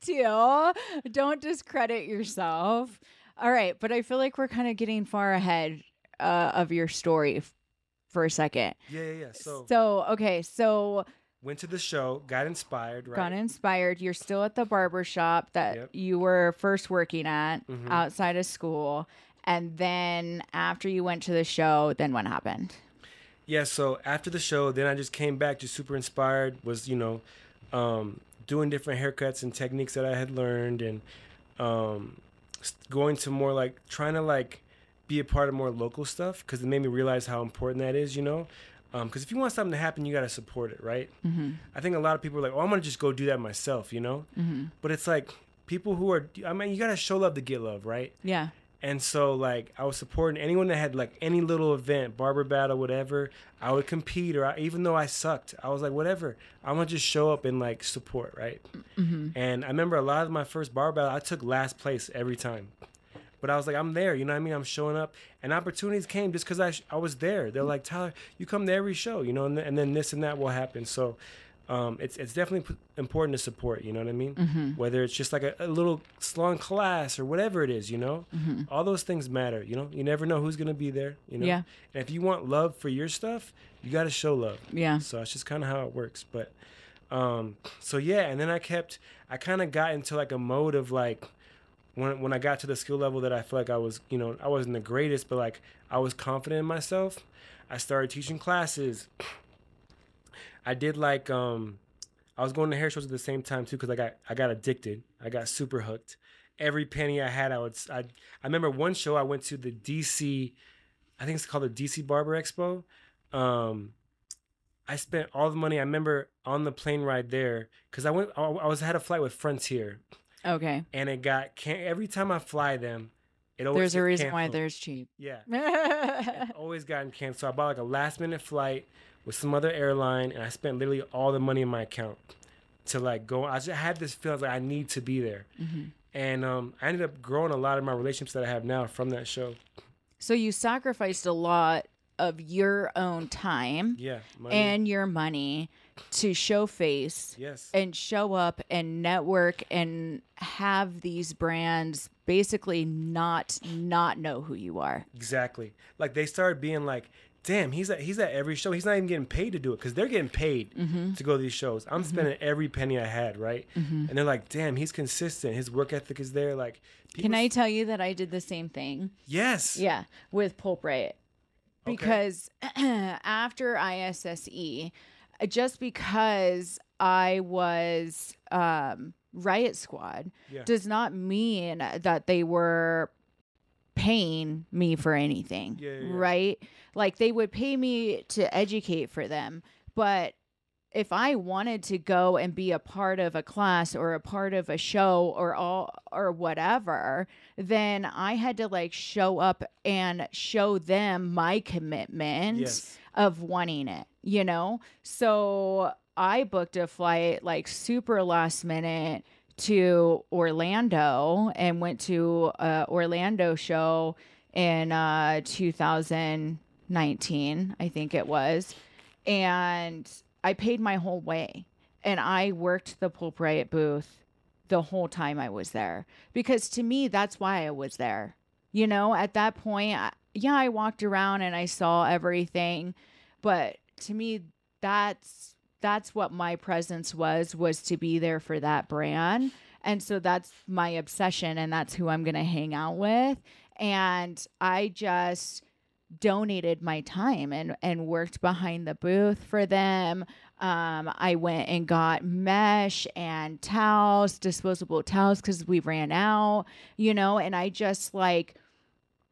[SPEAKER 1] too don't discredit yourself all right but i feel like we're kind of getting far ahead uh, of your story f- for a second
[SPEAKER 2] yeah, yeah, yeah. So,
[SPEAKER 1] so okay so
[SPEAKER 2] went to the show, got inspired, right?
[SPEAKER 1] got inspired. You're still at the barber shop that
[SPEAKER 2] Yep.
[SPEAKER 1] you were first working at
[SPEAKER 2] Mhm.
[SPEAKER 1] outside of school. And then after you went to the show, then what happened?
[SPEAKER 2] Yeah, so after the show, then I just came back just super inspired. Was you know, um, doing different haircuts and techniques that I had learned, and um, going to more like trying to like be a part of more local stuff because it made me realize how important that is. You know, because if you want something to happen, you got to support it, right?
[SPEAKER 1] Mm-hmm.
[SPEAKER 2] I think a lot of people are like, "Oh, I'm gonna just go do that myself," you know.
[SPEAKER 1] Mm-hmm.
[SPEAKER 2] But it's like people who are, I mean, you gotta show love to get love, right?
[SPEAKER 1] Yeah.
[SPEAKER 2] And so like I was supporting anyone that had like any little event, barber battle, whatever. I would compete, or I, even though I sucked, I was like, whatever. I'm gonna just show up and like support, right?
[SPEAKER 1] Mm-hmm.
[SPEAKER 2] And I remember a lot of my first barber battle, I took last place every time. But I was like, I'm there, you know what I mean? I'm showing up, and opportunities came just because I sh- I was there. They're like, Tyler, you come to every show, you know, and, th- and then this and that will happen. So. Um, it's it's definitely p- important to support. You know what I mean?
[SPEAKER 1] Mm-hmm.
[SPEAKER 2] Whether it's just like a, a little salon class or whatever it is, you know,
[SPEAKER 1] Mm-hmm.
[SPEAKER 2] all those things matter. You know, you never know who's gonna be there. You know,
[SPEAKER 1] Yeah.
[SPEAKER 2] and if you want love for your stuff, you got to show love.
[SPEAKER 1] Yeah.
[SPEAKER 2] So that's just kind of how it works. But um, so yeah, and then I kept, I kind of got into like a mode of like, when when I got to the skill level that I feel like I was, you know, I wasn't the greatest, but like I was confident in myself. I started teaching classes. I did like um, I was going to hair shows at the same time too because I got I got addicted. I got super hooked. Every penny I had, I would. I I remember one show I went to the DC, I think it's called the DC Barber Expo. Um, I spent all the money. I remember on the plane ride there because I went. I I was had a flight with Frontier,
[SPEAKER 1] Okay.
[SPEAKER 2] and it got can every time I fly them, it always
[SPEAKER 1] There's a reason why
[SPEAKER 2] canceled.
[SPEAKER 1] there's cheap.
[SPEAKER 2] yeah. Always gotten canceled. So I bought like a last minute flight with some other airline, and I spent literally all the money in my account to like go. I just had this feeling like I need to be there,
[SPEAKER 1] Mhm.
[SPEAKER 2] and um, I ended up growing a lot of my relationships that I have now from that show.
[SPEAKER 1] So you sacrificed a lot of your own time
[SPEAKER 2] Yeah, money.
[SPEAKER 1] and your money to show face
[SPEAKER 2] yes,
[SPEAKER 1] and show up and network and have these brands basically not not know who you are.
[SPEAKER 2] exactly. Like they started being like, "Damn, he's at he's at every show. He's not even getting paid to do it because they're getting paid
[SPEAKER 1] Mm-hmm.
[SPEAKER 2] to go to these shows. I'm spending every penny I had, right? And they're like, "Damn, he's consistent. His work ethic is there." Like,
[SPEAKER 1] Can I tell you that I did the same thing?
[SPEAKER 2] Yes.
[SPEAKER 1] Yeah, with Pulp Riot.
[SPEAKER 2] Okay.
[SPEAKER 1] Because after ISSE, just because I was um, Riot Squad
[SPEAKER 2] Yeah.
[SPEAKER 1] does not mean that they were paying me for anything.
[SPEAKER 2] Yeah, yeah, yeah.
[SPEAKER 1] Right? Like they would pay me to educate for them. But if I wanted to go and be a part of a class or a part of a show or all or whatever, then I had to like show up and show them my commitment
[SPEAKER 2] Yes.
[SPEAKER 1] of wanting it, you know? So I booked a flight like super last minute to Orlando and went to a Orlando show in uh 2019, I think it was. And I paid my whole way and I worked the Pulp Riot booth the whole time I was there because to me that's why I was there. You know, at that point, I, yeah, I walked around and I saw everything, but to me that's that's what my presence was was to be there for that brand. And so that's my obsession and that's who I'm going to hang out with and I just donated my time and and worked behind the booth for them. Um, I went and got mesh and towels, disposable towels, because we ran out, you know, and I just like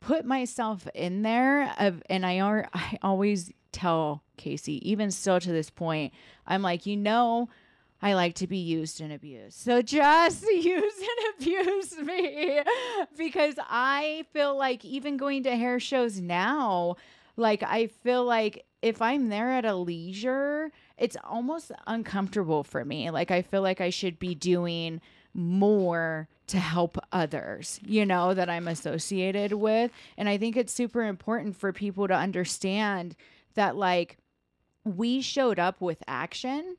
[SPEAKER 1] put myself in there of and I are I always tell Casey, even still to this point, I'm like, you know, I like to be used and abused. So just use and abuse me because I feel like even going to hair shows now, like I feel like if I'm there at a leisure, it's almost uncomfortable for me. Like I feel like I should be doing more to help others, you know, that I'm associated with. And I think it's super important for people to understand that like we showed up with action.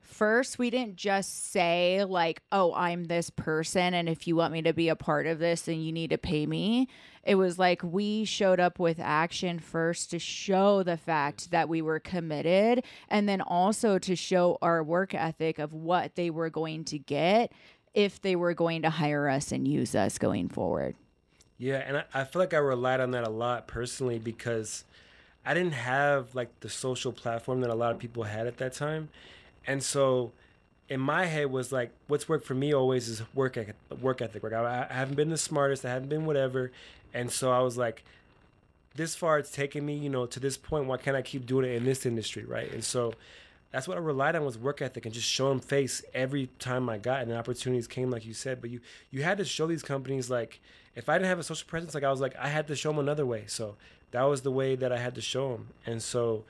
[SPEAKER 1] First we didn't just say like oh i'm this person and if you want me to be a part of this then you need to pay me. It was like we showed up with action first to show the fact that we were committed and then also to show our work ethic of what they were going to get if they were going to hire us and use us going forward.
[SPEAKER 2] Yeah, and I, I feel like I relied on that a lot personally because I didn't have like the social platform that a lot of people had at that time, and so in my head was like, what's worked for me always is work ethic. Work ethic. Like I, I haven't been the smartest. I haven't been whatever, and so I was like, this far it's taken me, you know, to this point. Why can't I keep doing it in this industry, right? And so that's what I relied on was work ethic and just showing face every time I got and opportunities came, like you said. But you you had to show these companies like if I didn't have a social presence, like I was like I had to show them another way. So that was the way that I had to show them, and so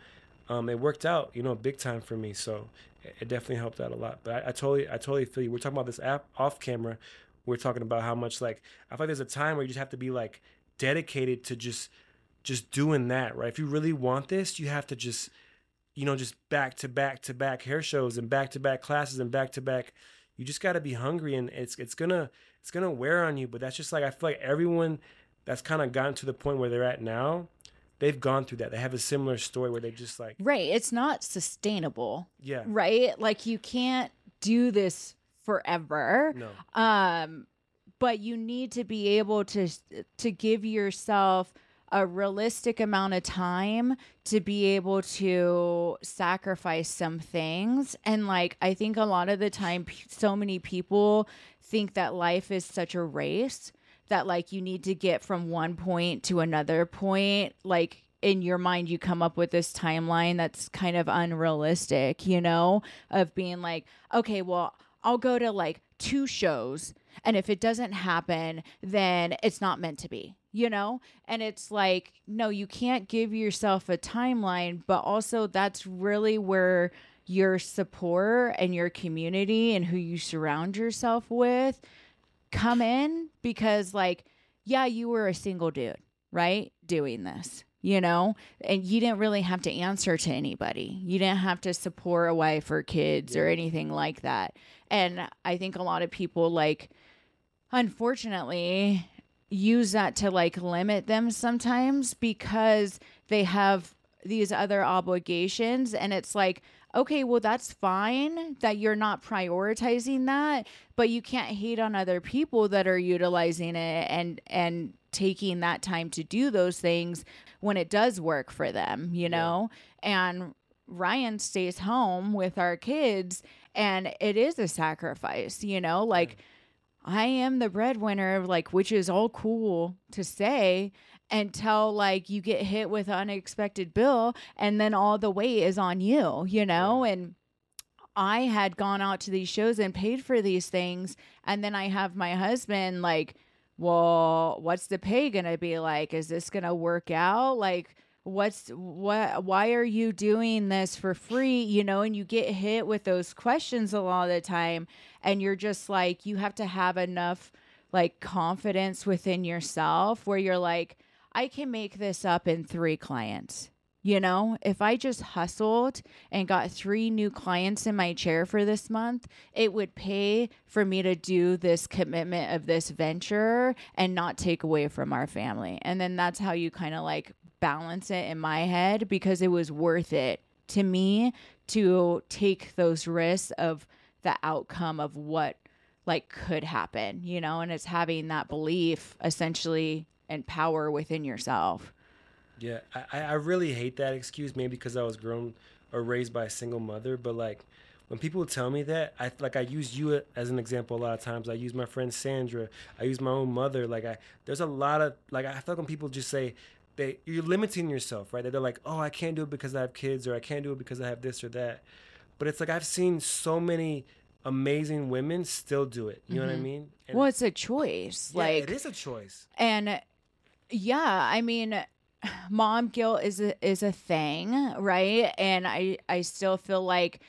[SPEAKER 2] um, it worked out, you know, big time for me. So it, it definitely helped out a lot. But I, I totally I totally feel you. We're talking about this app off camera. We're talking about how much like I feel like there's a time where you just have to be like dedicated to just just doing that, right? If you really want this, you have to just you know, just back to back to back hair shows and back to back classes and back to back. You just got to be hungry, and it's it's gonna it's gonna wear on you. But that's just like I feel like everyone that's kind of gotten to the point where they're at now, they've gone through that. They have a similar story where they just like
[SPEAKER 1] right it's not sustainable.
[SPEAKER 2] Yeah.
[SPEAKER 1] Right? Like you can't do this forever.
[SPEAKER 2] No.
[SPEAKER 1] Um but you need to be able to to give yourself a realistic amount of time to be able to sacrifice some things. And like i think a lot of the time so many people think that life is such a race that like you need to get from one point to another point like in your mind you come up with this timeline that's kind of unrealistic, you know, of being like, okay, well, I'll go to like two shows and if it doesn't happen, then it's not meant to be, you know? And it's like, no, you can't give yourself a timeline, but also that's really where your support and your community and who you surround yourself with come in because like yeah you were a single dude right doing this you know? And you didn't really have to answer to anybody. You didn't have to support a wife or kids or anything like that. And i think a lot of people like unfortunately use that to like limit them sometimes because they have these other obligations. And it's like okay, well, that's fine that you're not prioritizing that, but you can't hate on other people that are utilizing it and, and, taking that time to do those things when it does work for them, you know? Yeah. And Ryan stays home with our kids and it is a sacrifice, you know? Like yeah. I am the breadwinner, like which is all cool to say until like you get hit with unexpected bill and then all the weight is on you, you know? And I had gone out to these shows and paid for these things and then I have my husband like, "Well, what's the pay going to be like? Is this going to work out? Like what's what why are you doing this for free you know and you get hit with those questions a lot of the time and you're just like you have to have enough like confidence within yourself where you're like I can make this up in three clients. You know, if I just hustled and got three new clients in my chair for this month, it would pay for me to do this commitment of this venture and not take away from our family. And then that's how you kind of like balance it in my head because it was worth it to me to take those risks of the outcome of what like could happen, you know, and it's having that belief essentially and power within yourself.
[SPEAKER 2] Yeah, I, I really hate that excuse, maybe because I was grown or raised by a single mother. But like, when people tell me that, I like I use you as an example a lot of times. I use my friend Sandra. I use my own mother. Like I, there's a lot of like I feel like when people just say they you're limiting yourself, right? They're like, oh, I can't do it because I have kids, or I can't do it because I have this or that. But it's like I've seen so many amazing women still do it. You mm-hmm. know what I mm-hmm. mean?
[SPEAKER 1] And well, it's a choice.
[SPEAKER 2] Yeah,
[SPEAKER 1] like
[SPEAKER 2] it is a choice.
[SPEAKER 1] And yeah, I mean, mom guilt is a, is a thing, right? And I I still feel like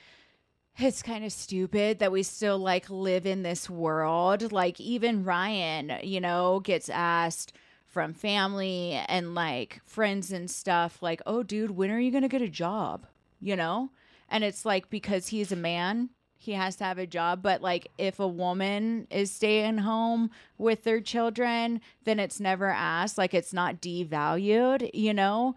[SPEAKER 1] it's kind of stupid that we still like live in this world. Like even Ryan, you know, gets asked from family and like friends and stuff like, "Oh dude, when are you going to get a job?" You know? And it's like because he's a man, he has to have a job but like if a woman is staying home with their children then it's never asked like it's not devalued you know?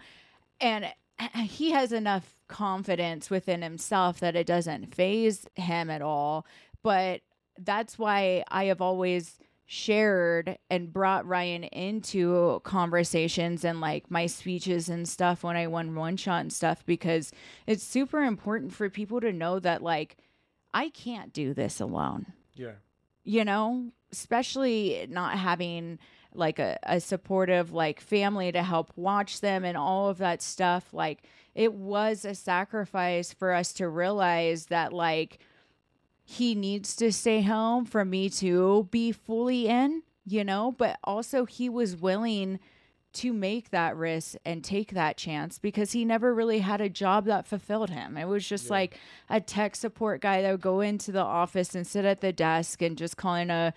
[SPEAKER 1] And he has enough confidence within himself that it doesn't faze him at all. But that's why i have always shared and brought Ryan into conversations and like my speeches and stuff when I won one shot and stuff because it's super important for people to know that like I can't do this alone.
[SPEAKER 2] Yeah.
[SPEAKER 1] You know, especially not having like a, a supportive like family to help watch them and all of that stuff. Like it was a sacrifice for us to realize that like he needs to stay home for me to be fully in, you know, but also he was willing to make that risk and take that chance because he never really had a job that fulfilled him. It was just yeah. like a tech support guy that would go into the office and sit at the desk and just kind of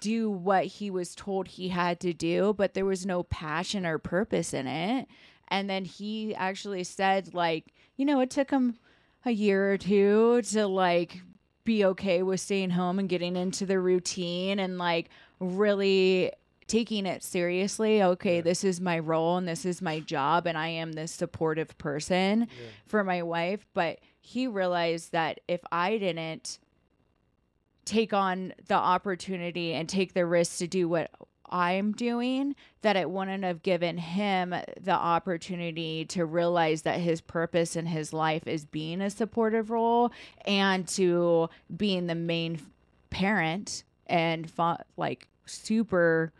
[SPEAKER 1] do what he was told he had to do, but there was no passion or purpose in it. And then he actually said, like, you know, it took him a year or two to like be okay with staying home and getting into the routine and like really taking it seriously. Okay, yeah. this is my role and this is my job, and I am this supportive person yeah. for my wife. But he realized that if I didn't take on the opportunity and take the risk to do what I'm doing, that it wouldn't have given him the opportunity to realize that his purpose in his life is being a supportive role and to being the main parent and like super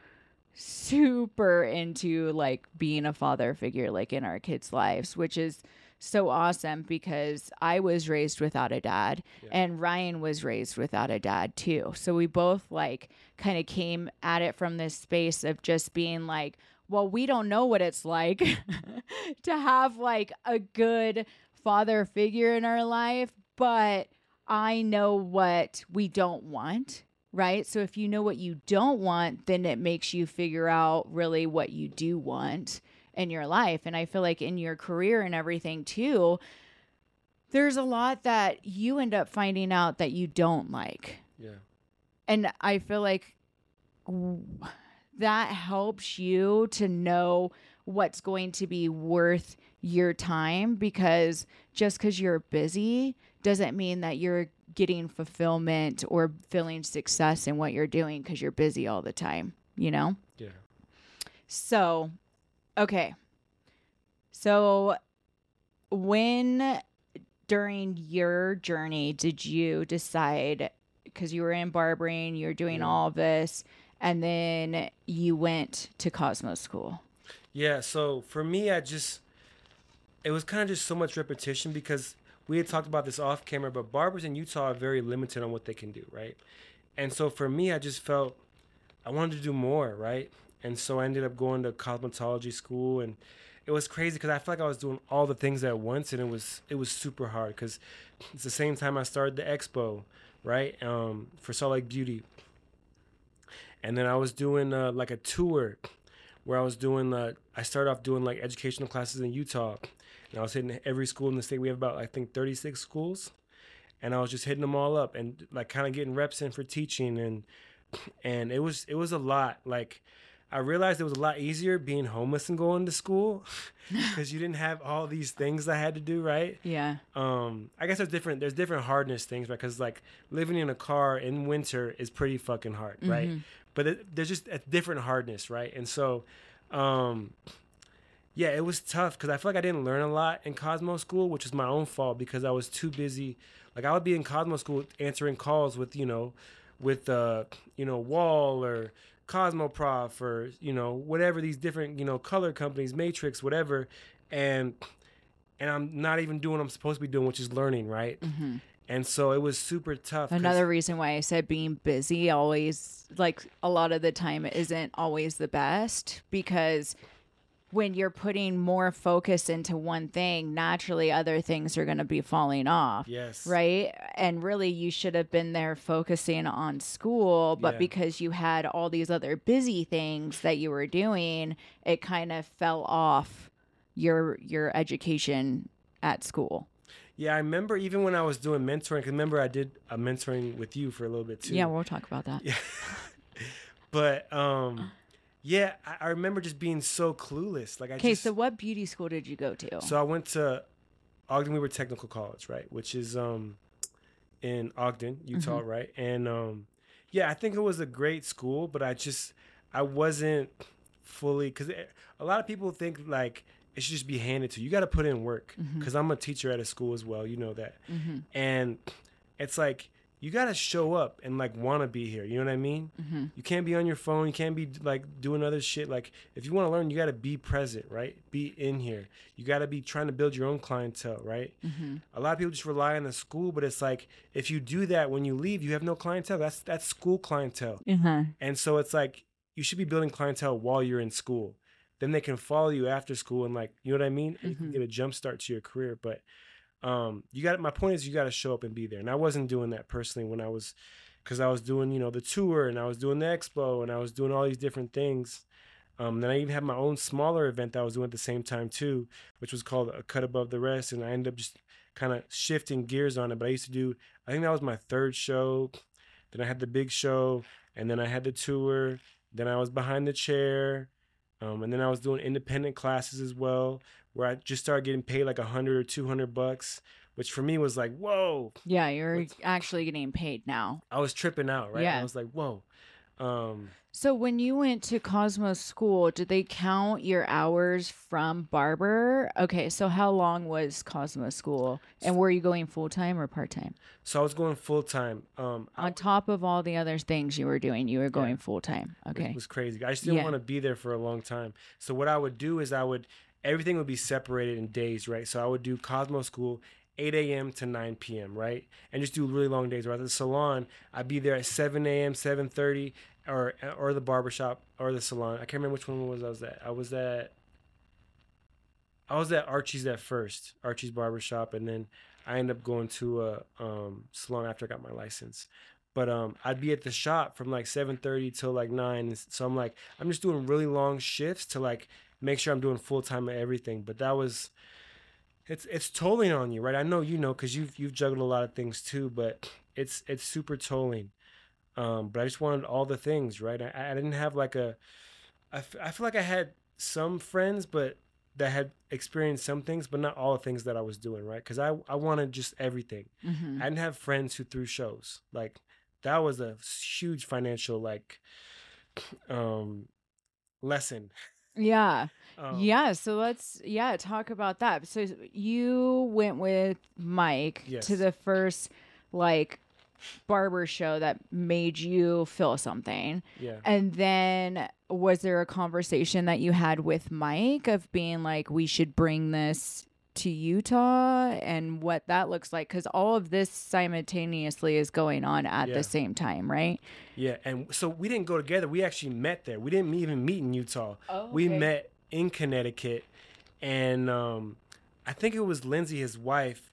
[SPEAKER 1] super into like being a father figure like in our kids' lives, which is so awesome because I was raised without a dad
[SPEAKER 2] Yeah.
[SPEAKER 1] and Ryan was raised without a dad too. So we both like kind of came at it from this space of just being like, well, we don't know what it's like to have like a good father figure in our life, but I know what we don't want. Right. So if you know what you don't want, then it makes you figure out really what you do want in your life. And I feel like in your career and everything too, there's a lot that you end up finding out that you don't like.
[SPEAKER 2] Yeah.
[SPEAKER 1] And I feel like that helps you to know what's going to be worth your time because just because you're busy doesn't mean that you're getting fulfillment or feeling success in what you're doing because you're busy all the time, you know?
[SPEAKER 2] Yeah.
[SPEAKER 1] So, okay. So, when during your journey did you decide because you were in barbering, you're doing
[SPEAKER 2] Yeah.
[SPEAKER 1] all this, and then you went to Cosmos School?
[SPEAKER 2] Yeah, so for me, I just, it was kind of just so much repetition because we had talked about this off camera, but barbers in Utah are very limited on what they can do, right? And so for me, I just felt I wanted to do more, right? And so I ended up going to cosmetology school, and it was crazy because I felt like I was doing all the things at once, and it was it was super hard because it's the same time I started the expo, right? Um, for Salt Lake Beauty, and then I was doing uh, like a tour where I was doing uh, I started off doing like educational classes in Utah, and I was hitting every school in the state. We have about I think 36 schools, and I was just hitting them all up and like kind of getting reps in for teaching and and it was it was a lot. Like I realized it was a lot easier being homeless and going to school because you didn't have all these things I had to do, right?
[SPEAKER 1] Yeah.
[SPEAKER 2] um i guess there's different there's different hardness things right because like living in a car in winter is pretty fucking hard right
[SPEAKER 1] Mhm.
[SPEAKER 2] but it, there's just a different hardness right and so um yeah it was tough because i feel like i didn't learn a lot in cosmo school which was my own fault because i was too busy like i would be in cosmo school answering calls with you know with uh you know Wahl or cosmoprof or you know whatever these different you know color companies matrix whatever and and i'm not even doing what i'm supposed to be doing which is learning right
[SPEAKER 1] Mhm.
[SPEAKER 2] and so it was super tough.
[SPEAKER 1] Another reason why I said being busy always, like a lot of the time, isn't always the best because when you're putting more focus into one thing, naturally other things are going to be falling off.
[SPEAKER 2] yes
[SPEAKER 1] Right. And really, you should have been there focusing on school, but
[SPEAKER 2] Yeah.
[SPEAKER 1] because you had all these other busy things that you were doing, it kind of fell off your your education at school.
[SPEAKER 2] yeah i remember even when i was doing mentoring 'cause remember i did a mentoring with you for a little bit too
[SPEAKER 1] Yeah, we'll talk about that.
[SPEAKER 2] Yeah. but um yeah, I, I remember just being so clueless. Like I
[SPEAKER 1] Okay,
[SPEAKER 2] just
[SPEAKER 1] so what beauty school did you go to?
[SPEAKER 2] so I went to Ogden Weber Technical College, right? Which is um in Ogden, Utah,
[SPEAKER 1] Mm-hmm.
[SPEAKER 2] right? And um yeah, I think it was a great school, but I just I wasn't fully cuz a lot of people think like it should just be handed to you. You got to put in work
[SPEAKER 1] Mhm.
[SPEAKER 2] cuz I'm a teacher at a school as well, you know that
[SPEAKER 1] mm-hmm,
[SPEAKER 2] and it's like you got to show up and like want to be here you know what i mean?
[SPEAKER 1] Mm-hmm.
[SPEAKER 2] you can't be on your phone you can't be like doing other shit like if you want to learn you got to be present right? Be in here. You got to be trying to build your own clientele right?
[SPEAKER 1] Mm-hmm.
[SPEAKER 2] a lot of people just rely on the school but it's like if you do that when you leave you have no clientele. That's that's school clientele.
[SPEAKER 1] Uh-huh.
[SPEAKER 2] and so it's like you should be building clientele while you're in school. Then they can follow you after school and like you know what i mean? And you can get a jump start to your career but um you got my point is you got to show up and be there. And i wasn't doing that personally when i was because i was doing you know the tour and i was doing the expo and i was doing all these different things. Um then i even had my own smaller event that i was doing at the same time too which was called a cut above the rest. And i ended up just kind of shifting gears on it. But i used to do i think that was my third show. Then i had the big show and then i had the tour. Then i was behind the chair. Um, and then i was doing independent classes as well where I just started getting paid like a hundred or two hundred bucks, which for me was like, whoa,
[SPEAKER 1] Yeah, you're
[SPEAKER 2] What's-
[SPEAKER 1] actually getting paid now.
[SPEAKER 2] I was tripping out, right?
[SPEAKER 1] Yeah.
[SPEAKER 2] I was like, whoa. Um,
[SPEAKER 1] So when you went to Cosmos School, did they count your hours from barber? Okay, so how long was Cosmos School, and were you going full time or part time?
[SPEAKER 2] So I was going full time. Um, I
[SPEAKER 1] On top of all the other things you were doing, you were going full time. Okay, it
[SPEAKER 2] was crazy. I just didn't
[SPEAKER 1] Yeah.
[SPEAKER 2] want to be there for a long time. So what I would do is I would everything would be separated in days, right? So I would do Cosmo School 8 a.m. to 9 p.m. right, and just do really long days. Right at the salon, I'd be there at 7 a.m., 7:30, or or the barbershop or the salon. I can't remember which one was I was at. I was at I was at Archie's at first, Archie's barbershop, and then I ended up going to a um, salon after I got my license but um I'd be at the shop from like 7:30 till like 9 so I'm like I'm just doing really long shifts to like make sure I'm doing full time at everything but that was it's it's tolling on you right? I know you know cuz you've you've juggled a lot of things too but it's it's super tolling. Um but I just wanted all the things right? I, I didn't have like a I, f- I feel like I had some friends but that had experienced some things but not all the things that I was doing right? Cuz I I wanted just everything.
[SPEAKER 1] Hmm
[SPEAKER 2] I didn't have friends who threw shows. Like that was a huge financial like um lesson.
[SPEAKER 1] Yeah.
[SPEAKER 2] Um,
[SPEAKER 1] yeah. So let's yeah talk about that. So you went with Mike
[SPEAKER 2] Yes.
[SPEAKER 1] to the first like barber show that made you feel something.
[SPEAKER 2] Yeah.
[SPEAKER 1] And then was there a conversation that you had with Mike of being like, we should bring this to Utah and what that looks like? Because all of this simultaneously is going on at
[SPEAKER 2] Yeah.
[SPEAKER 1] the same time, right?
[SPEAKER 2] Yeah. And so we didn't go together. We actually met there. We didn't even meet in Utah.
[SPEAKER 1] Oh,
[SPEAKER 2] We met in Connecticut and um I think it was Lindsay, his wife,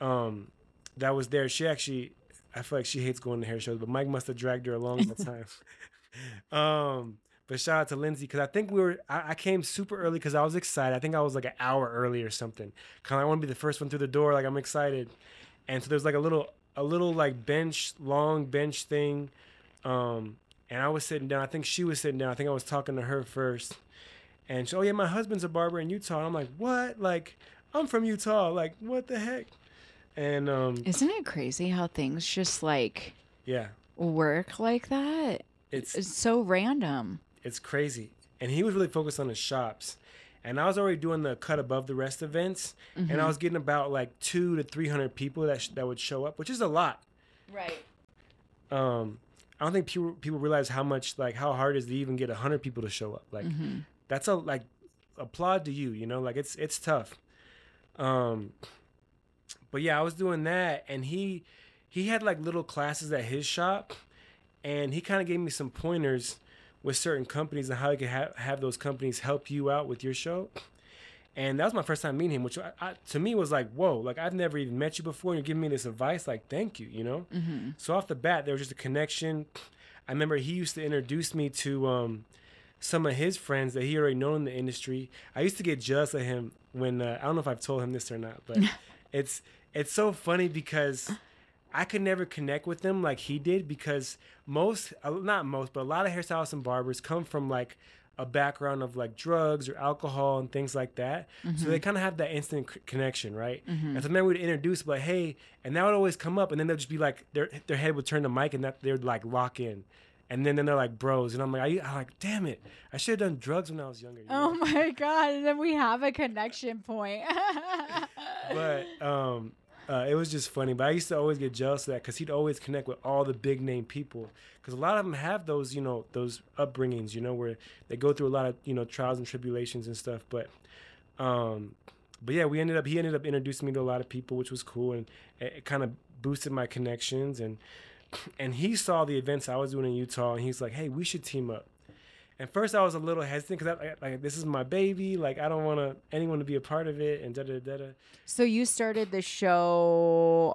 [SPEAKER 2] um, that was there. She actually I feel like she hates going to hair shows, but Mike must have dragged her along all the time. um but shout out to Lindsay because I think we were. I, I came super early because I was excited. I think I was like an hour early or something. Kind of, I want to be the first one through the door. Like I'm excited, and so there's like a little, a little like bench, long bench thing, um, and I was sitting down. I think she was sitting down. I think I was talking to her first, and she, oh yeah, my husband's a barber in Utah. And I'm like, what? Like, I'm from Utah. Like, what the heck? And um,
[SPEAKER 1] Isn't it crazy how things just like
[SPEAKER 2] yeah,
[SPEAKER 1] work like that?
[SPEAKER 2] it's
[SPEAKER 1] It's so random.
[SPEAKER 2] It's crazy. And he was really focused on his shops. And I was already doing the cut above the rest events, and I was getting about like two to three hundred people that sh- that would show up, which is a lot.
[SPEAKER 1] Right.
[SPEAKER 2] Um, I don't think people people realize how much like how hard it is to even get hundred people to show up. Like that's a like applaud to you, you know, like it's it's tough. Um, but yeah, I was doing that, and he he had like little classes at his shop, and he kind of gave me some pointers with certain companies and how you can ha- have those companies help you out with your show. And that was my first time meeting him, which I, I, to me was like, whoa, like I've never even met you before, and you're giving me this advice. Like, thank you, you know.
[SPEAKER 1] Mm-hmm.
[SPEAKER 2] So off the bat, there was just a connection. I remember he used to introduce me to um, some of his friends that he already known in the industry. I used to get jealous of him when uh, I don't know if I've told him this or not, but it's it's so funny because I could never connect with them like he did because most, uh, not most, but a lot of hairstylists and barbers come from like a background of like drugs or alcohol and things like that. So they kind of have that instant c- connection, right? And so then we'd introduce like, hey, and that would always come up, and then they'd just be like, their their head would turn to Mike, and that they'd like lock in. And then, then they're like bros, and I'm like, I, I'm like, damn it, I should have done drugs when I was younger. you know?
[SPEAKER 1] Oh my god! And then we have a connection point.
[SPEAKER 2] but um, uh, it was just funny. But I used to always get jealous of that because he'd always connect with all the big name people. Because a lot of them have those, you know, those upbringings, you know, where they go through a lot of, you know, trials and tribulations and stuff. But, um, but yeah, we ended up. He ended up introducing me to a lot of people, which was cool, and it, it kind of boosted my connections. And and he saw the events I was doing in Utah, and he's like, "Hey, we should team up." And first, I was a little hesitant because like, like this is my baby. Like I don't want to anyone to be a part of it, and da da da da.
[SPEAKER 1] so you started the show,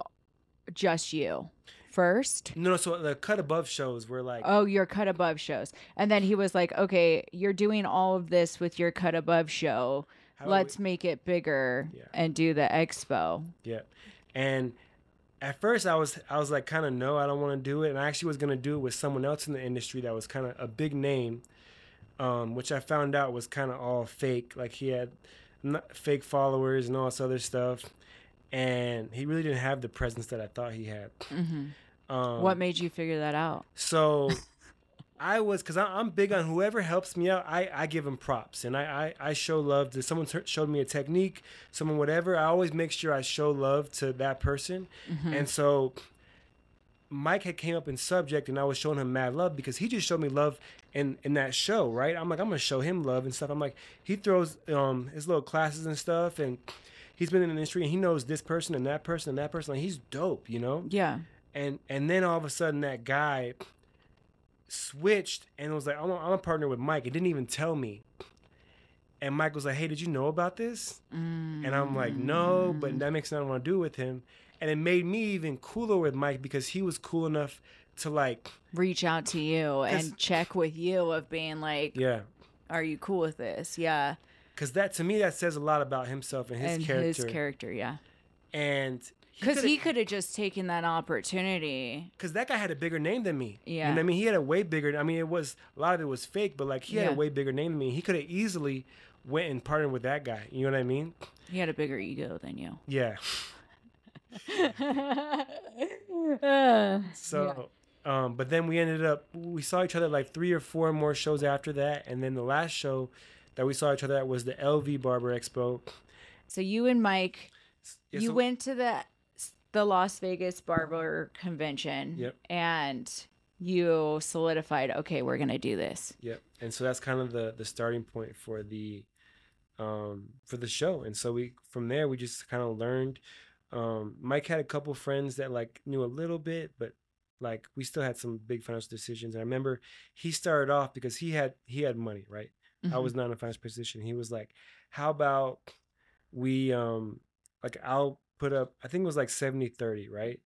[SPEAKER 1] just you first.
[SPEAKER 2] No, no. So the cut above shows were like,
[SPEAKER 1] Oh, your cut above shows, and then he was like, "Okay, you're doing all of this with your cut above show.
[SPEAKER 2] How
[SPEAKER 1] Let's make it bigger
[SPEAKER 2] Yeah.
[SPEAKER 1] and do the expo."
[SPEAKER 2] yeah. And at first, I was I was like, kind of no, I don't want to do it. And I actually was gonna do it with someone else in the industry that was kind of a big name, um, which I found out was kind of all fake. Like he had fake followers and all this other stuff, and he really didn't have the presence that I thought he had.
[SPEAKER 1] hmm
[SPEAKER 2] Um,
[SPEAKER 1] what made you figure that out?
[SPEAKER 2] So, I was because I'm big on whoever helps me out. I, I give them props and I, I, I show love to someone t- showed me a technique, someone whatever. I always make sure I show love to that person.
[SPEAKER 1] Mm-hmm.
[SPEAKER 2] And so Mike had came up in subject and I was showing him mad love because he just showed me love in in that show, right? I'm like I'm gonna show him love and stuff. I'm like he throws um his little classes and stuff and he's been in the industry and he knows this person and that person and that person. Like he's dope, you know.
[SPEAKER 1] Yeah.
[SPEAKER 2] And and then all of a sudden that guy switched and was like I'm a, I'm a partner with Mike. It didn't even tell me. And Mike was like, "Hey, did you know about this?" And I'm like, "No, but that makes nothing I want to do with him." And it made me even cooler with Mike because he was cool enough to like,
[SPEAKER 1] Reach out to you and check with you of being like,
[SPEAKER 2] yeah,
[SPEAKER 1] are you cool with this? Yeah.
[SPEAKER 2] because that to me that says a lot about himself and his
[SPEAKER 1] and
[SPEAKER 2] character.
[SPEAKER 1] his character, yeah.
[SPEAKER 2] and
[SPEAKER 1] Because he could have just taken that opportunity.
[SPEAKER 2] because that guy had a bigger name than me.
[SPEAKER 1] Yeah.
[SPEAKER 2] and I mean he had a way bigger. I mean it was a lot of it was fake, but like he had a way bigger name than me. He could have easily went and partnered with that guy. You know what I mean?
[SPEAKER 1] He had a bigger ego than you.
[SPEAKER 2] Yeah. So, um, but then we ended up we saw each other like three or four more shows after that, and then the last show that we saw each other at was the LV Barber Expo.
[SPEAKER 1] so you and Mike,
[SPEAKER 2] Yeah,
[SPEAKER 1] you
[SPEAKER 2] so-
[SPEAKER 1] went to the the Las Vegas Barber Convention,
[SPEAKER 2] Yep.
[SPEAKER 1] and you solidified, okay, we're gonna do this.
[SPEAKER 2] Yep. And so that's kind of the the starting point for the um for the show. And so we from there we just kind of learned um Mike had a couple friends that like knew a little bit, but like we still had some big financial decisions. And I remember he started off because he had he had money, right? I
[SPEAKER 1] Mhm.
[SPEAKER 2] was not in a financial position. He was like, "How about we um like I'll put up I think it was like 70 30, right?"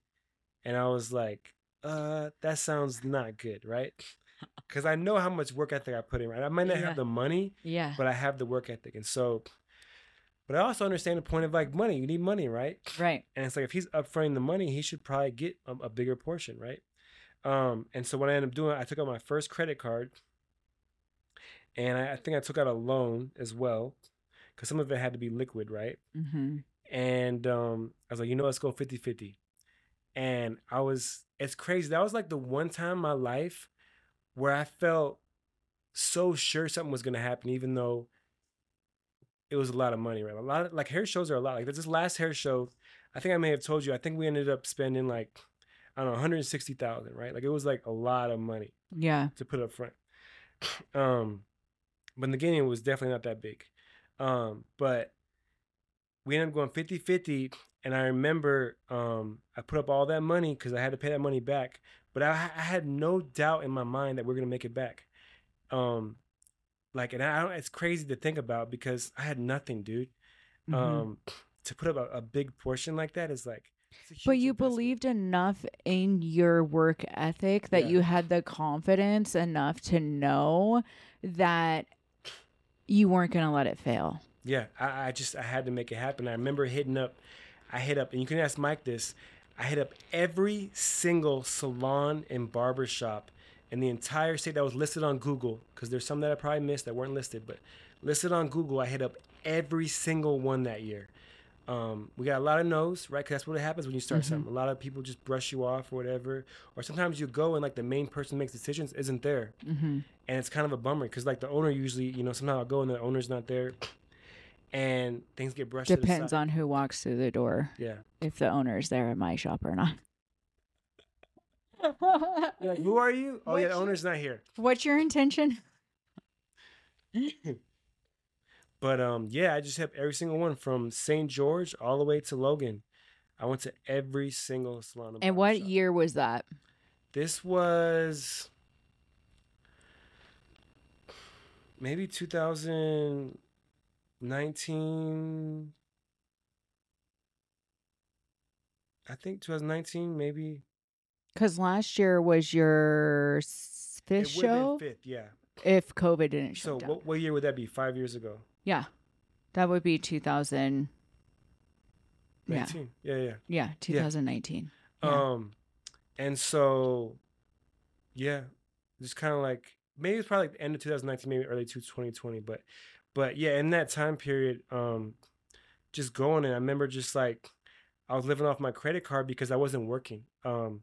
[SPEAKER 2] And I was like, "Uh, that sounds not good, right?" Cuz I know how much work ethic I put in, right? I might not
[SPEAKER 1] Yeah.
[SPEAKER 2] have the money,
[SPEAKER 1] yeah,
[SPEAKER 2] but I have the work ethic. And so but I also understand the point of like money. You need money, right?
[SPEAKER 1] right.
[SPEAKER 2] And it's like if he's upfronting the money, he should probably get a, a bigger portion, right? Um, and so what I ended up doing, I took out my first credit card, and I, I think I took out a loan as well, because some of it had to be liquid, right?
[SPEAKER 1] hmm
[SPEAKER 2] And um, I was like, you know, let's go 50-50. And I was, it's crazy. That was like the one time in my life where I felt so sure something was gonna happen, even though it was a lot of money, right? A lot of like hair shows are a lot. Like this last hair show, I think I may have told you. I think we ended up spending like I don't know, one hundred sixty thousand, right? Like it was like a lot of money
[SPEAKER 1] Yeah.
[SPEAKER 2] to put up front. Um, but in the beginning, it was definitely not that big. Um, but we ended up going 50 50. And I remember um, I put up all that money because I had to pay that money back. But I, I had no doubt in my mind that we are going to make it back. Um, like, and I don't, it's crazy to think about because I had nothing, dude.
[SPEAKER 1] Mhm.
[SPEAKER 2] Um, to put up a, a big portion like that is like,
[SPEAKER 1] but you
[SPEAKER 2] investment.
[SPEAKER 1] believed enough in your work ethic that
[SPEAKER 2] Yeah.
[SPEAKER 1] you had the confidence enough to know that you weren't going to let it fail.
[SPEAKER 2] Yeah, I, I just I had to make it happen. I remember hitting up, I hit up, and you can ask Mike this. I hit up every single salon and barber in the entire state that was listed on Google because there's some that I probably missed that weren't listed, but listed on Google. I hit up every single one that year. Um, we got a lot of no's, right? Because that's what happens when you start
[SPEAKER 1] Mhm.
[SPEAKER 2] something. A lot of people just brush you off or whatever, or sometimes you go and like the main person makes decisions isn't there
[SPEAKER 1] Mm-hmm.
[SPEAKER 2] and it's kind of a bummer because like the owner usually you know somehow I'll go and the owner's not there and things get brushed
[SPEAKER 1] Depends
[SPEAKER 2] to the side.
[SPEAKER 1] on who walks through the door,
[SPEAKER 2] yeah
[SPEAKER 1] if the owner is there at my shop or not.
[SPEAKER 2] Like who are you oh yeah the owner's not here
[SPEAKER 1] What's your intention?
[SPEAKER 2] but um yeah I just have every single one from St George all the way to Logan I went to every single salon
[SPEAKER 1] And what
[SPEAKER 2] barbershop.
[SPEAKER 1] year was that?
[SPEAKER 2] this was maybe 2019 I think 2019 maybe
[SPEAKER 1] Because last year was your s- fifth
[SPEAKER 2] it have
[SPEAKER 1] show.
[SPEAKER 2] been fifth yeah
[SPEAKER 1] If COVID didn't
[SPEAKER 2] so
[SPEAKER 1] down.
[SPEAKER 2] what, what year would that be five years ago
[SPEAKER 1] yeah, that would be 2000. Yeah,
[SPEAKER 2] 19 yeah yeah
[SPEAKER 1] yeah, 2019. Yeah.
[SPEAKER 2] um and so yeah just kind of like maybe it's probably like the end of 2019 maybe early to 2020 but but yeah in that time period um just going and i remember just like i was living off my credit card because i wasn't working um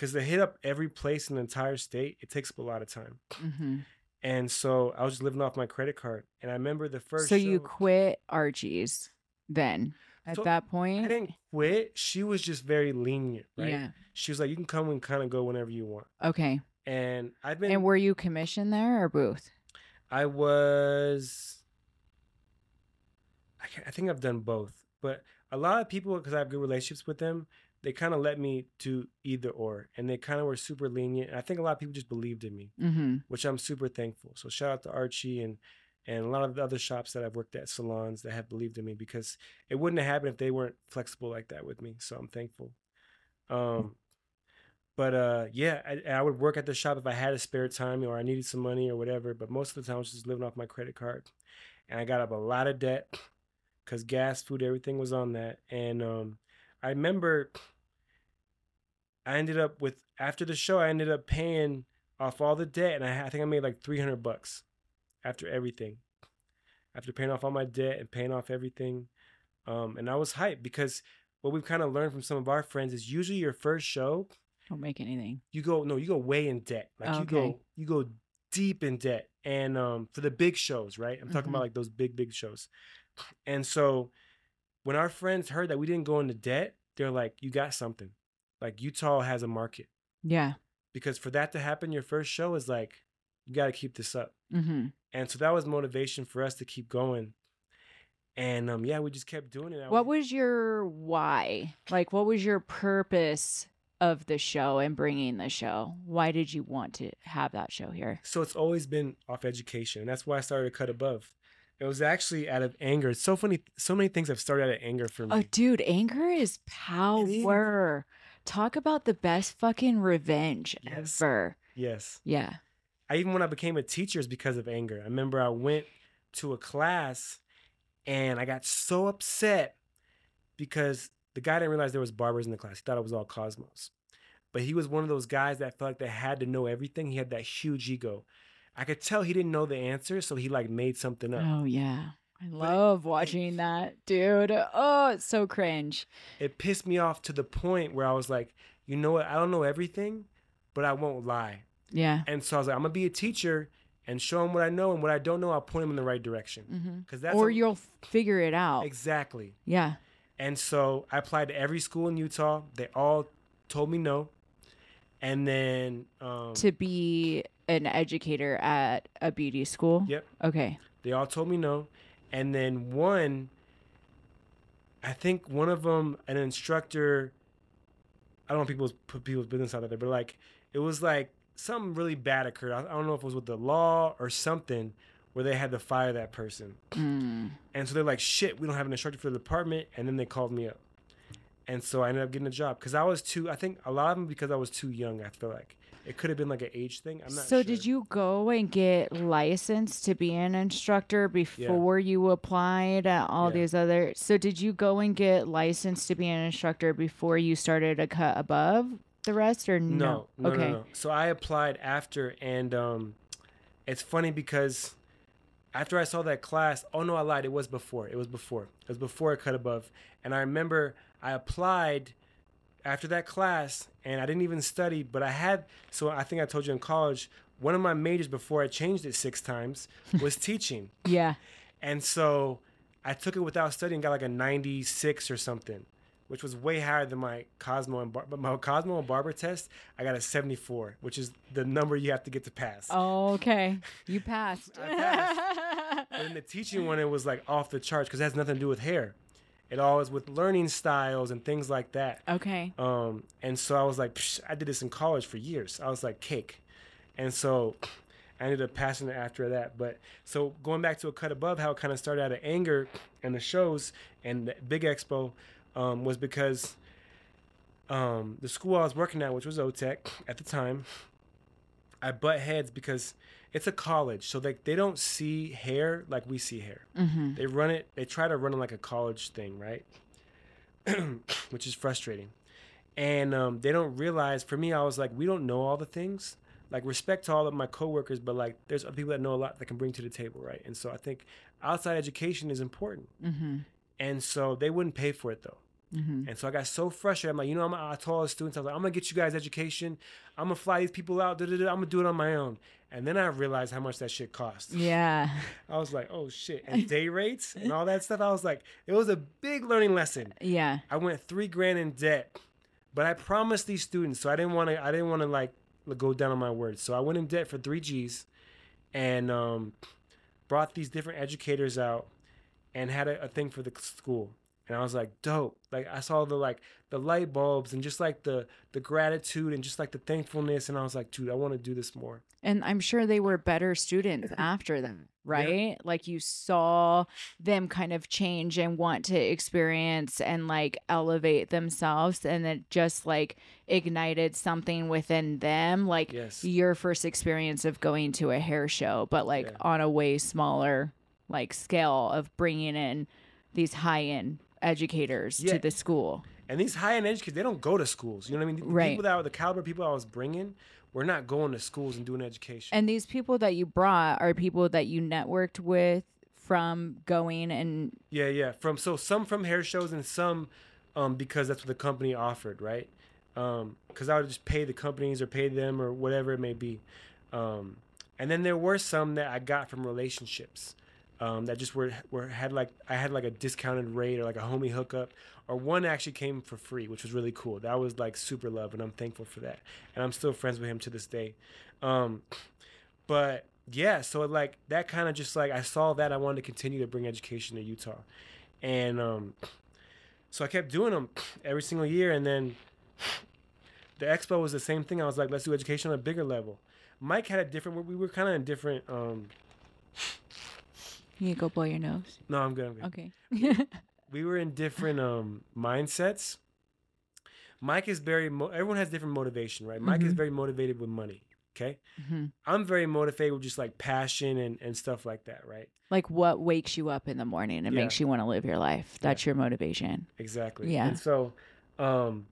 [SPEAKER 2] because to hit up every place in the entire state, it takes up a lot of time.
[SPEAKER 1] hmm
[SPEAKER 2] And so I was just living off my credit card. And I remember the first.
[SPEAKER 1] So you quit Archie's then at
[SPEAKER 2] So,
[SPEAKER 1] that
[SPEAKER 2] I
[SPEAKER 1] point?
[SPEAKER 2] didn't quit. She was just very lenient, right?
[SPEAKER 1] Yeah.
[SPEAKER 2] She was like, you can come and kind of go whenever you want.
[SPEAKER 1] Okay.
[SPEAKER 2] And I've been.
[SPEAKER 1] And were you commissioned there or booth?
[SPEAKER 2] I was. I, can't, I think I've done both, but a lot of people, because I have good relationships with them, they kind of let me do either or, and they kind of were super lenient. And I think a lot of people just believed in me,
[SPEAKER 1] Mm-hmm.
[SPEAKER 2] which I'm super thankful. So shout out to Archie and and a lot of the other shops that I've worked at, salons that have believed in me, because it wouldn't have happened if they weren't flexible like that with me. So I'm thankful. Um, but uh, yeah, I, I would work at the shop if I had a spare time or I needed some money or whatever. But most of the time, I was just living off my credit card, and I got up a lot of debt because gas, food, everything was on that. And um, I remember I ended up with after the show, I ended up paying off all the debt, and I, I think I made like three hundred bucks after everything, after paying off all my debt and paying off everything. Um, and I was hyped because what we've kind of learned from some of our friends is usually your first show
[SPEAKER 1] Don't make anything.
[SPEAKER 2] you go no you go way in debt like you go you go deep in debt and um for the big shows right i'm talking
[SPEAKER 1] Mhm.
[SPEAKER 2] about like those big big shows and so when our friends heard that we didn't go into debt they're like you got something like utah has a market
[SPEAKER 1] Yeah.
[SPEAKER 2] because for that to happen your first show is like you got to keep this up
[SPEAKER 1] Mm-hmm.
[SPEAKER 2] and so that was motivation for us to keep going and um yeah we just kept doing it I
[SPEAKER 1] What was your why? Like, what was your purpose of the show and bringing the show? Why did you want to have that show here?
[SPEAKER 2] So it's always been off education. And that's why I started to cut above. It was actually out of anger. It's so funny. So many things have started out of anger for oh, me.
[SPEAKER 1] Oh, dude, anger is power. Talk about the best fucking revenge
[SPEAKER 2] Yes.
[SPEAKER 1] ever.
[SPEAKER 2] yes.
[SPEAKER 1] Yeah.
[SPEAKER 2] I even when I became a teacher is because of anger. I remember I went to a class and I got so upset because the guy didn't realize there was barbers in the class. He thought it was all Cosmos. But he was one of those guys that felt like they had to know everything. He had that huge ego. I could tell he didn't know the answer, so he like made something up.
[SPEAKER 1] Oh, yeah. I love watching that, dude. Oh, it's so cringe.
[SPEAKER 2] it pissed me off to the point where I was like, you know what? I don't know everything, but I won't lie.
[SPEAKER 1] Yeah.
[SPEAKER 2] And so I was like, I'm gonna be a teacher and show them what I know, and what I don't know, I'll point them in the right direction. Because that's
[SPEAKER 1] Or
[SPEAKER 2] a-
[SPEAKER 1] you'll figure it out.
[SPEAKER 2] exactly.
[SPEAKER 1] Yeah.
[SPEAKER 2] And so I applied to every school in Utah. They all told me no. And then, um,
[SPEAKER 1] To be an educator at a beauty school.
[SPEAKER 2] yep,
[SPEAKER 1] Okay.
[SPEAKER 2] they all told me no. And then one, I think one of them, an instructor, I don't want people's put people's business out of there, but like it was like something really bad occurred. I, I don't know if it was with the law or something where they had to fire that person.
[SPEAKER 1] Mm.
[SPEAKER 2] And so they're like, shit, we don't have an instructor for the department. And then they called me up. And so I ended up getting a job because I was too, I think a lot of them because I was too young, I feel like. It could have been like an age thing. I'm not
[SPEAKER 1] So
[SPEAKER 2] sure.
[SPEAKER 1] did you go and get licensed to be an instructor before you applied at all
[SPEAKER 2] Yeah.
[SPEAKER 1] these other So did you go and get licensed to be an instructor before you started a cut above the rest or
[SPEAKER 2] No,
[SPEAKER 1] no?
[SPEAKER 2] no,
[SPEAKER 1] okay.
[SPEAKER 2] no, no. So I applied after, and um, it's funny because after I saw that class, oh no, I lied. It was before. It was before. It was before I cut above, and I remember I applied after that class, and I didn't even study, but I had. So I think I told you in college, one of my majors before I changed it six times was teaching,
[SPEAKER 1] Yeah.
[SPEAKER 2] and so I took it without studying, got like a ninety six or something. Which was way higher than my Cosmo and Bar- but my Cosmo and Barber test. I got a seventy four, which is the number you have to get to pass.
[SPEAKER 1] Oh, okay. You passed.
[SPEAKER 2] I And in the teaching one, it was like off the charts because it has nothing to do with hair. It all is with learning styles and things like that.
[SPEAKER 1] okay.
[SPEAKER 2] Um, and so I was like, Psh, I did this in college for years. I was like, cake. And so I ended up passing it after that. But so going back to a cut above, how it kind of started out of anger and the shows and the big expo um, was because um, the school I was working at, which was OTEC at the time, I butt heads because it's a college. So they, they don't see hair like we see hair.
[SPEAKER 1] Mm-hmm.
[SPEAKER 2] They run it. They try to run it like a college thing, right? Which is frustrating. And um, they don't realize. For me, I was like, we don't know all the things. Like respect to all of my coworkers, but like there's other people that know a lot that can bring to the table, right? And so I think outside education is important.
[SPEAKER 1] Mm-hmm.
[SPEAKER 2] And so they wouldn't pay for it though.
[SPEAKER 1] Mhm.
[SPEAKER 2] And so I got so frustrated. I'm like, you know, I'm, I told all the students, I was like, I'm gonna get you guys education. I'm gonna fly these people out. Da, da, da. I'm gonna do it on my own. And then I realized how much that shit cost.
[SPEAKER 1] Yeah.
[SPEAKER 2] I was like, oh shit. And day rates and all that stuff. I was like, it was a big learning lesson.
[SPEAKER 1] Yeah.
[SPEAKER 2] I went three grand in debt, but I promised these students, so I didn't want to. I didn't want to like go down on my word. So I went in debt for three G's, and um, brought these different educators out, and had a, a thing for the school. And I was like, dope. Like I saw the like the light bulbs and just like the the gratitude and just like the thankfulness. And I was like, dude, I want to do this more.
[SPEAKER 1] And I'm sure they were better students after that, right? Like you saw them kind of change and want to experience and like elevate themselves. And it just like ignited something within them. Like
[SPEAKER 2] Yes.
[SPEAKER 1] your first experience of going to a hair show, but like
[SPEAKER 2] Yeah.
[SPEAKER 1] on a way smaller like scale of bringing in these high end educators
[SPEAKER 2] Yeah.
[SPEAKER 1] to the school.
[SPEAKER 2] And these high end educators, they don't go to schools. You know what I mean? The
[SPEAKER 1] Right.
[SPEAKER 2] People that were the caliber people I was bringing, we're not going to schools and doing education.
[SPEAKER 1] And these people that you brought are people that you networked with from going and
[SPEAKER 2] Yeah, yeah. From so some from hair shows and some um, because that's what the company offered, right? Because I would just pay the companies or pay them or whatever it may be. Um, and then there were some that I got from relationships um, that just were were had like I had like a discounted rate or like a homie hookup, or one actually came for free, which was really cool. That was like super love, and I'm thankful for that. And I'm still friends with him to this day. Um, but yeah, so like that kind of just like I saw that I wanted to continue to bring education to Utah, and um, so I kept doing them every single year, and then the expo was the same thing. I was like, let's do education on a bigger level. Mike had a different. We were kind of in different. Um,
[SPEAKER 1] you go blow your nose.
[SPEAKER 2] no, I'm good. I'm good.
[SPEAKER 1] Okay.
[SPEAKER 2] we were in different um mindsets. Mike is very mo- everyone has different motivation, right? Mike is
[SPEAKER 1] Mhm.
[SPEAKER 2] very motivated with money. Okay,
[SPEAKER 1] hmm
[SPEAKER 2] I'm very motivated with just like passion and and stuff like that, right?
[SPEAKER 1] Like what wakes you up in the morning and
[SPEAKER 2] Yeah.
[SPEAKER 1] makes you want to live your life. That's your motivation.
[SPEAKER 2] Exactly.
[SPEAKER 1] Yeah.
[SPEAKER 2] And so, um,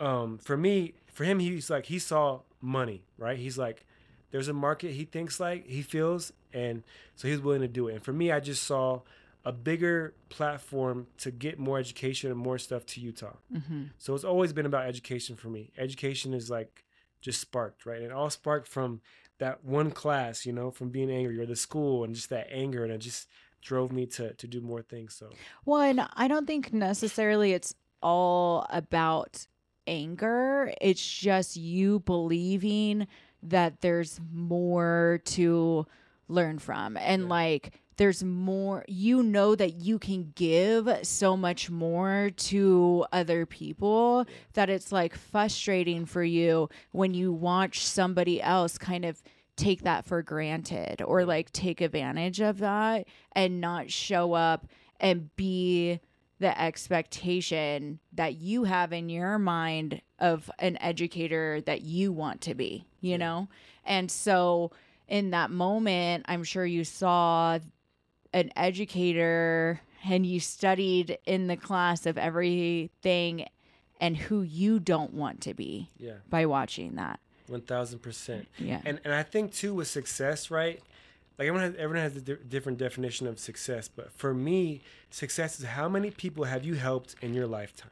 [SPEAKER 2] um, for me, for him, he's like he saw money, right? He's like, there's a market he thinks like he feels, and so he's willing to do it. And for me, I just saw a bigger platform to get more education and more stuff to Utah.
[SPEAKER 1] hmm
[SPEAKER 2] So it's always been about education for me. Education is like just sparked, right? And it all sparked from that one class, you know, from being angry or the school and just that anger, and it just drove me to to do more things. So
[SPEAKER 1] Well, and I don't think necessarily it's all about anger. It's just you believing that there's more to learn from. And
[SPEAKER 2] Yeah.
[SPEAKER 1] like there's more you know that you can give so much more to other people that it's like frustrating for you when you watch somebody else kind of take that for granted or like take advantage of that and not show up and be the expectation that you have in your mind of an educator that you want to be, you
[SPEAKER 2] Yeah.
[SPEAKER 1] know? And so in that moment, I'm sure you saw an educator and you studied in the class of everything and who you don't want to be
[SPEAKER 2] yeah,
[SPEAKER 1] by watching that.
[SPEAKER 2] one thousand percent.
[SPEAKER 1] Yeah.
[SPEAKER 2] And and I think too with success, right? Like everyone has everyone has a di- different definition of success, but for me, success is how many people have you helped in your lifetime.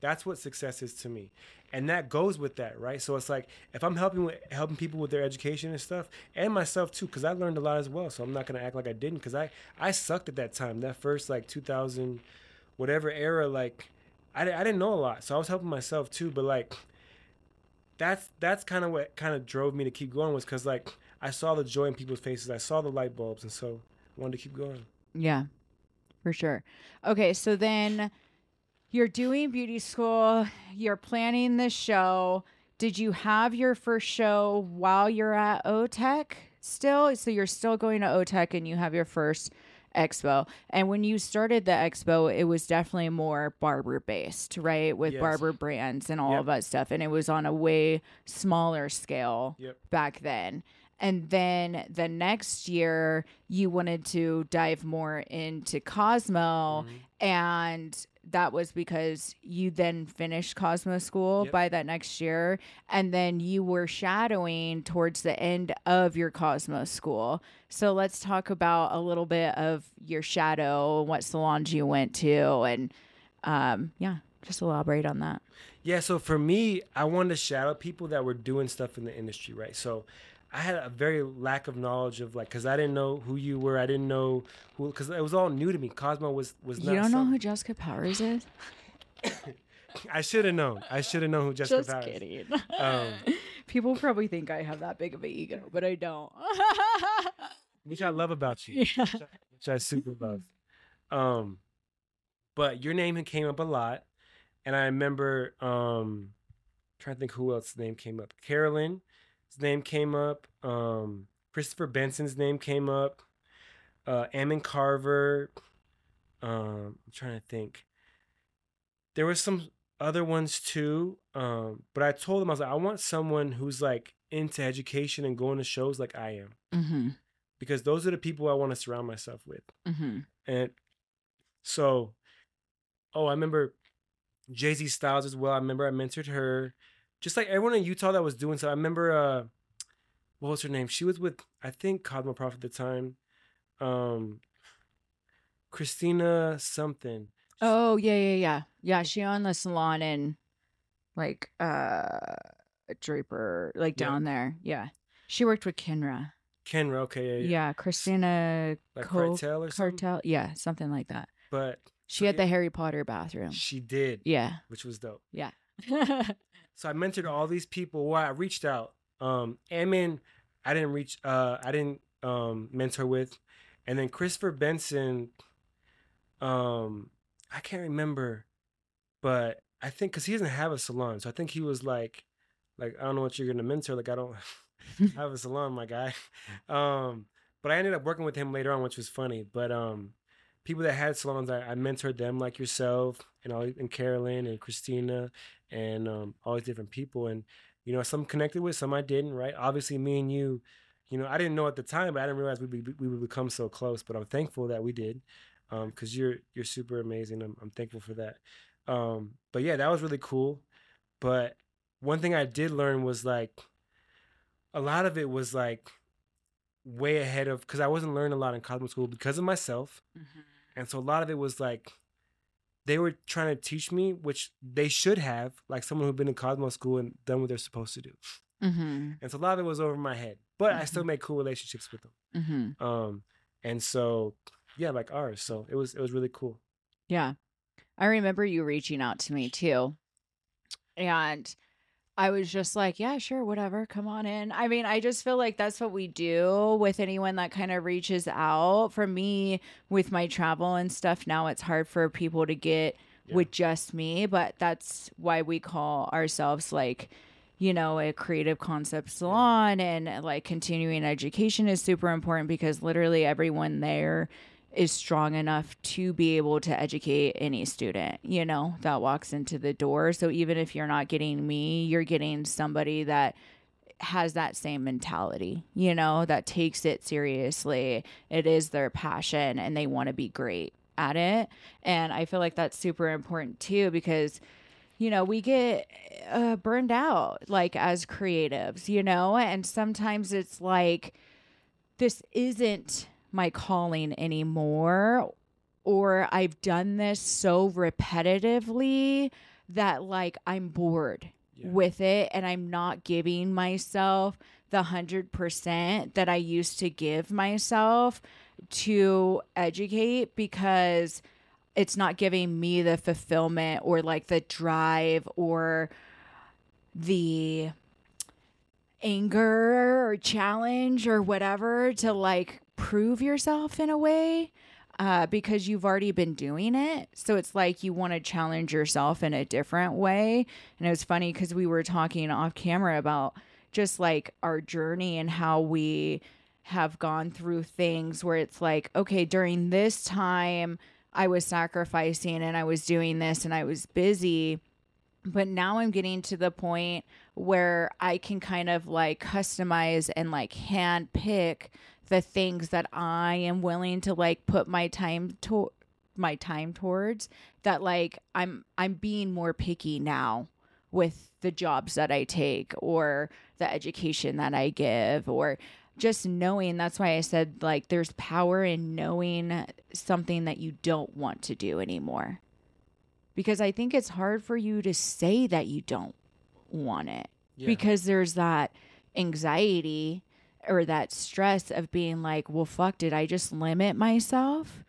[SPEAKER 2] That's what success is to me, and that goes with that, right? So it's like if I'm helping with helping people with their education and stuff, and myself too, because I learned a lot as well. So I'm not gonna act like I didn't, because I I sucked at that time. That first like 2000, whatever era, like I, I didn't know a lot, so I was helping myself too. But like that's that's kind of what kind of drove me to keep going was because like I saw the joy in people's faces, I saw the light bulbs, and so I wanted to keep going.
[SPEAKER 1] Yeah, for sure. Okay, so then you're doing beauty school, you're planning this show. Did you have your first show while you're at OTEC still? So you're still going to OTEC and you have your first expo. And when you started the expo, it was definitely more barber based, right? With
[SPEAKER 2] Yes.
[SPEAKER 1] barber brands and all
[SPEAKER 2] Yep.
[SPEAKER 1] of that stuff. And it was on a way smaller scale
[SPEAKER 2] Yep.
[SPEAKER 1] back then. And then the next year, you wanted to dive more into Cosmo.
[SPEAKER 2] Mhm.
[SPEAKER 1] And that was because you then finished Cosmo school
[SPEAKER 2] Yep.
[SPEAKER 1] by that next year. And then you were shadowing towards the end of your Cosmo school. So let's talk about a little bit of your shadow and what salons you went to and um, yeah, just elaborate on that.
[SPEAKER 2] Yeah, so for me, I wanted to out people that were doing stuff in the industry, right? So I had a very lack of knowledge of like, cause I didn't know who you were. I didn't know who, cause it was all new to me. Cosmo was was.
[SPEAKER 1] You don't know who Jessica Powers is?
[SPEAKER 2] I should have known. I should have known who Jessica
[SPEAKER 1] Just
[SPEAKER 2] Powers.
[SPEAKER 1] kidding.
[SPEAKER 2] Um,
[SPEAKER 1] People probably think I have that big of an ego, but I don't.
[SPEAKER 2] which I love about you.
[SPEAKER 1] Yeah.
[SPEAKER 2] Which, I, which I super love. Um, but your name came up a lot, and I remember um, trying to think who else's name came up. Name came up. Um, Christopher Benson's name came up. Uh, Ammon Carver. Um, I'm trying to think. There was some other ones too. Um, but I told them I was like, I want someone who's like into education and going to shows like I am
[SPEAKER 1] mm-hmm.
[SPEAKER 2] because those are the people I want to surround myself with.
[SPEAKER 1] Mm-hmm.
[SPEAKER 2] And so, oh, I remember Jay Z Styles as well. I remember I mentored her, just like everyone in Utah that was doing so. I remember, uh, what was her name? She was with I think Cosmo Prof at the time, um, Christina something.
[SPEAKER 1] Oh yeah, yeah, yeah, yeah. She owned the salon in, like, uh, Draper, like
[SPEAKER 2] Yeah.
[SPEAKER 1] down there. Yeah, she worked with Kenra.
[SPEAKER 2] Kenra, okay, yeah,
[SPEAKER 1] Yeah,
[SPEAKER 2] yeah.
[SPEAKER 1] Christina
[SPEAKER 2] like
[SPEAKER 1] Co-
[SPEAKER 2] Cartel or something.
[SPEAKER 1] Cartel. Yeah, something like that.
[SPEAKER 2] But
[SPEAKER 1] She
[SPEAKER 2] So,
[SPEAKER 1] had the. Harry Potter bathroom.
[SPEAKER 2] she did,
[SPEAKER 1] Yeah,
[SPEAKER 2] which was dope.
[SPEAKER 1] yeah.
[SPEAKER 2] so I mentored all these people. Well, I reached out. Um, Ammon, I didn't reach. Uh, I didn't um mentor with, and then Christopher Benson. Um, I can't remember, but I think because he doesn't have a salon, so I think he was like, like I don't know what you're gonna mentor. Like I don't have a salon, my guy. Um, but I ended up working with him later on, which was funny. But um, people that had salons, I, I mentored them, like yourself and all, and Carolyn and Christina and um, all these different people. And you know, some connected with, some I didn't. Right? Obviously, me and you, you know, I didn't know at the time, but I didn't realize we be, we would become so close. But I'm thankful that we did, because you're you're super amazing. I'm I'm thankful for that. Um, but yeah, that was really cool. But one thing I did learn was like, a lot of it was like way ahead of because I wasn't learning a lot in Cosmo School because of myself. And so a lot of it was like they were trying to teach me, which they should have, like someone who'd been in Cosmo school and done what they're supposed to do.
[SPEAKER 1] Mm-hmm.
[SPEAKER 2] And so a lot of it was over my head. But I still
[SPEAKER 1] Mhm.
[SPEAKER 2] made cool relationships with them.
[SPEAKER 1] Mm-hmm.
[SPEAKER 2] Um and so yeah, like ours. So it was it was really cool.
[SPEAKER 1] Yeah. I remember you reaching out to me too. And I was just like, yeah, sure, whatever. Come on in. I mean, I just feel like that's what we do with anyone that kind of reaches out. For me, with my travel and stuff, now it's hard for people to get
[SPEAKER 2] Yeah.
[SPEAKER 1] with just me, but that's why we call ourselves like, you know, a creative concept salon and like continuing education is super important because literally everyone there is strong enough to be able to educate any student, you know, that walks into the door. So even if you're not getting me, you're getting somebody that has that same mentality, you know, that takes it seriously. It is their passion and they want to be great at it. And I feel like that's super important too because you know, we get uh, burned out like as creatives, you know, and sometimes it's like this isn't my calling anymore or I've done this so repetitively that like I'm bored
[SPEAKER 2] Yeah.
[SPEAKER 1] with it and I'm not giving myself the 100% that I used to give myself to educate because it's not giving me the fulfillment or like the drive or the anger or challenge or whatever to like prove yourself in a way uh, because you've already been doing it. So it's like you want to challenge yourself in a different way. And it was funny because we were talking off camera about just like our journey and how we have gone through things where it's like, okay, during this time, I was sacrificing and I was doing this and I was busy. But now I'm getting to the point where I can kind of like customize and like hand pick the things that I am willing to like put my time to my time towards that like I'm I'm being more picky now with the jobs that I take or the education that I give or just knowing that's why I said like there's power in knowing something that you don't want to do anymore. because I think it's hard for you to say that you don't want it
[SPEAKER 2] Yeah.
[SPEAKER 1] because there's that anxiety or that stress of being like, well, fuck, did I just limit myself?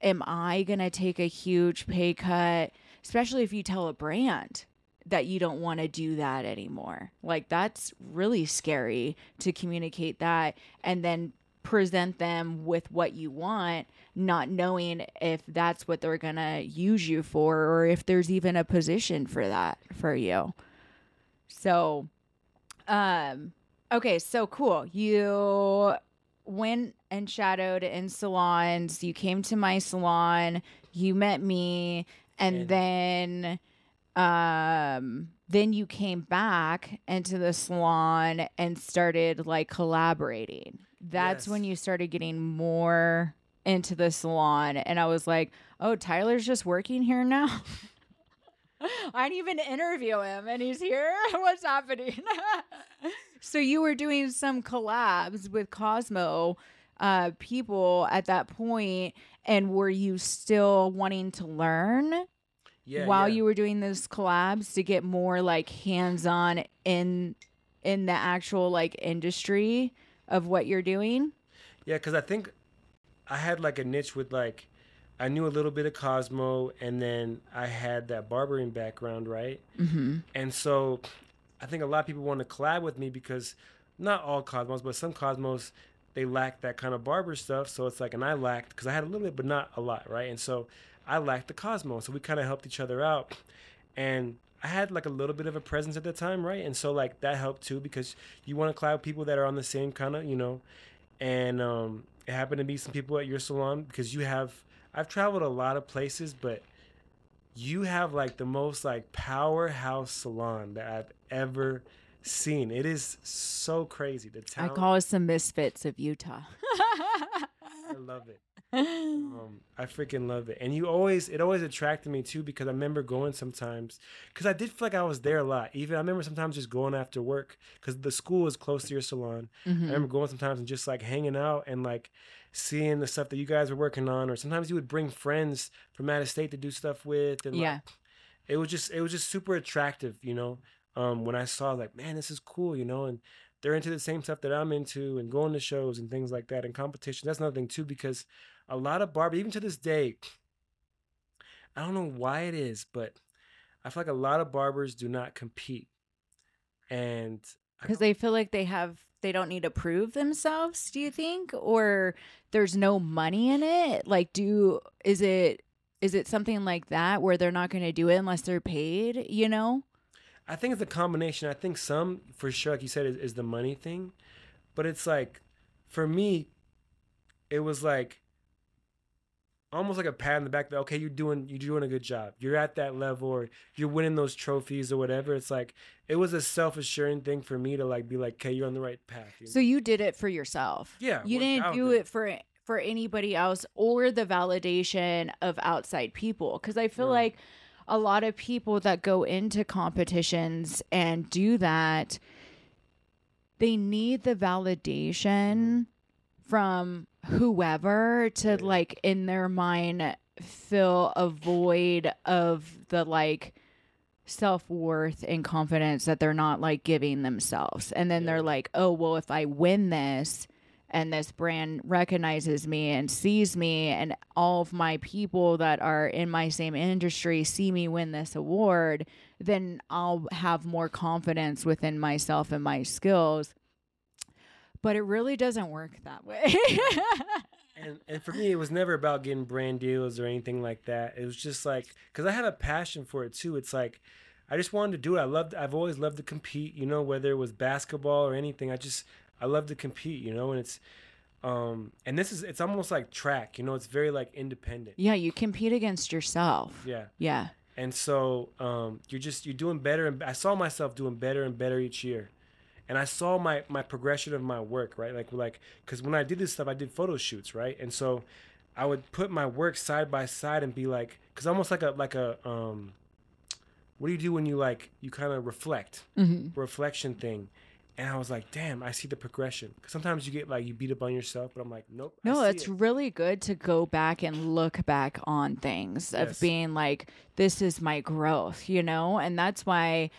[SPEAKER 1] Am I going to take a huge pay cut? Especially if you tell a brand that you don't want to do that anymore. Like, that's really scary to communicate that and then present them with what you want, not knowing if that's what they're going to use you for or if there's even a position for that for you. So, um, okay, so cool. You went and shadowed in salons. You came to my salon. You met me, and,
[SPEAKER 2] And-
[SPEAKER 1] then, um, then you came back into the salon and started like collaborating. That's
[SPEAKER 2] Yes.
[SPEAKER 1] when you started getting more into the salon, and I was like, "Oh, Tyler's just working here now." I didn't even interview him, and he's here. What's happening? so you were doing some collabs with Cosmo uh, people at that point, and were you still wanting to learn
[SPEAKER 2] yeah,
[SPEAKER 1] while
[SPEAKER 2] yeah.
[SPEAKER 1] you were doing those collabs to get more like hands-on in in the actual like industry of what you're doing?
[SPEAKER 2] Yeah, because I think I had like a niche with like I knew a little bit of Cosmo, and then I had that barbering background, right?
[SPEAKER 1] Mm-hmm.
[SPEAKER 2] And so I think a lot of people want to collab with me because not all Cosmos, but some Cosmos they lack that kind of barber stuff. So it's like, and I lacked because I had a little bit, but not a lot, right? And so I lacked the Cosmos. so we kind of helped each other out, and I had like a little bit of a presence at the time, right? And so like that helped too because you want to collab with people that are on the same kind of, you know, and um, it happened to be some people at your salon because you have. I've traveled a lot of places, but you have like the most like powerhouse salon that I've ever seen. It is so crazy. The
[SPEAKER 1] I call us the misfits of Utah.
[SPEAKER 2] I love it. Um, I freaking love it. And you always, it always attracted me too because I remember going sometimes because I did feel like I was there a lot. Even I remember sometimes just going after work because the school is close to your salon. I
[SPEAKER 1] Mhm.
[SPEAKER 2] remember going sometimes and just like hanging out and like seeing the stuff that you guys were working on, or sometimes you would bring friends from out of state to do stuff with. And
[SPEAKER 1] Yeah.
[SPEAKER 2] like, it was just it was just super attractive, you know. Um, when I saw like, man, this is cool, you know, and they're into the same stuff that I'm into, and going to shows and things like that, and competition. That's another thing too, because a lot of barber, even to this day, I don't know why it is, but I feel like a lot of barbers do not compete, and
[SPEAKER 1] because they feel like they have they don't need to prove themselves do you think or there's no money in it like do is it is it something like that where they're not going to do it unless they're paid you know
[SPEAKER 2] I think it's a combination. I think some, for sure, like you said, is, is the money thing. But it's like, for me, it was like almost like a pat on the back that okay, you're doing you're doing a good job. You're at that level, or you're winning those trophies or whatever. It's like it was a self assuring thing for me to like be like, okay, you're on the right path. you
[SPEAKER 1] so you did it for yourself
[SPEAKER 2] Yeah,
[SPEAKER 1] you didn't do it for for anybody else or the validation of outside people because i feel
[SPEAKER 2] Right.
[SPEAKER 1] like a lot of people that go into competitions and do that they need the validation mm-hmm. from whoever to like in their mind fill a void of the like self-worth and confidence that they're not like giving themselves. And then
[SPEAKER 2] Yeah.
[SPEAKER 1] they're like oh well if i win this and this brand recognizes me and sees me and all of my people that are in my same industry see me win this award then i'll have more confidence within myself and my skills but it really doesn't work that way
[SPEAKER 2] and and for me, it was never about getting brand deals or anything like that. It was just like because I have a passion for it too. It's like I just wanted to do it. I loved. I've always loved to compete. You know, whether it was basketball or anything. I just I love to compete. You know, and it's um and this is it's almost like track. You know, it's very like independent.
[SPEAKER 1] yeah you compete against yourself
[SPEAKER 2] Yeah.
[SPEAKER 1] yeah
[SPEAKER 2] And so um, you're just you're doing better, and I saw myself doing better and better each year, and I saw my my progression of my work, right? Like like because when I did this stuff, I did photo shoots, right? And so I would put my work side by side and be like, because almost like a like a um, what do you do when you like you kind of reflect,
[SPEAKER 1] mm-hmm.
[SPEAKER 2] reflection thing, and I was like, damn, I see the progression. Because sometimes you get like you beat up on yourself, but I'm like, nope. I
[SPEAKER 1] No, it's
[SPEAKER 2] it.
[SPEAKER 1] really good to go back and look back on things
[SPEAKER 2] Yes.
[SPEAKER 1] of being like, this is my growth, you know? And that's why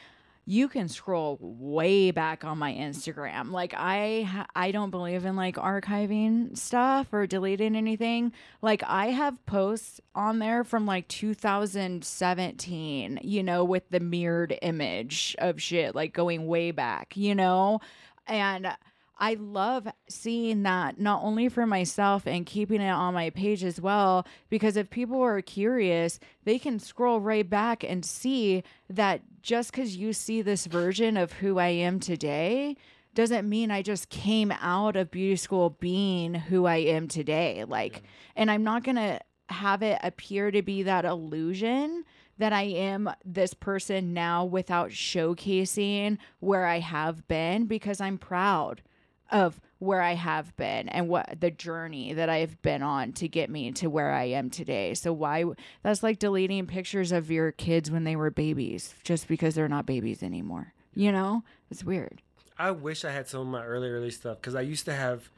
[SPEAKER 1] you can scroll way back on my Instagram. Like I I don't believe in like archiving stuff or deleting anything. Like I have posts on there from like 2017, you know, with the mirrored image of shit like going way back, you know? And I love seeing that not only for myself and keeping it on my page as well, because if people are curious, they can scroll right back and see that just because you see this version of who I am today doesn't mean I just came out of beauty school being who I am today. Like, and I'm not going to have it appear to be that illusion that I am this person now without showcasing where I have been because I'm proud of where I have been and what the journey that I've been on to get me to where I am today. So why that's like deleting pictures of your kids when they were babies just because they're not babies anymore. You know? It's weird.
[SPEAKER 2] I wish I had some of my early, early stuff because I used to have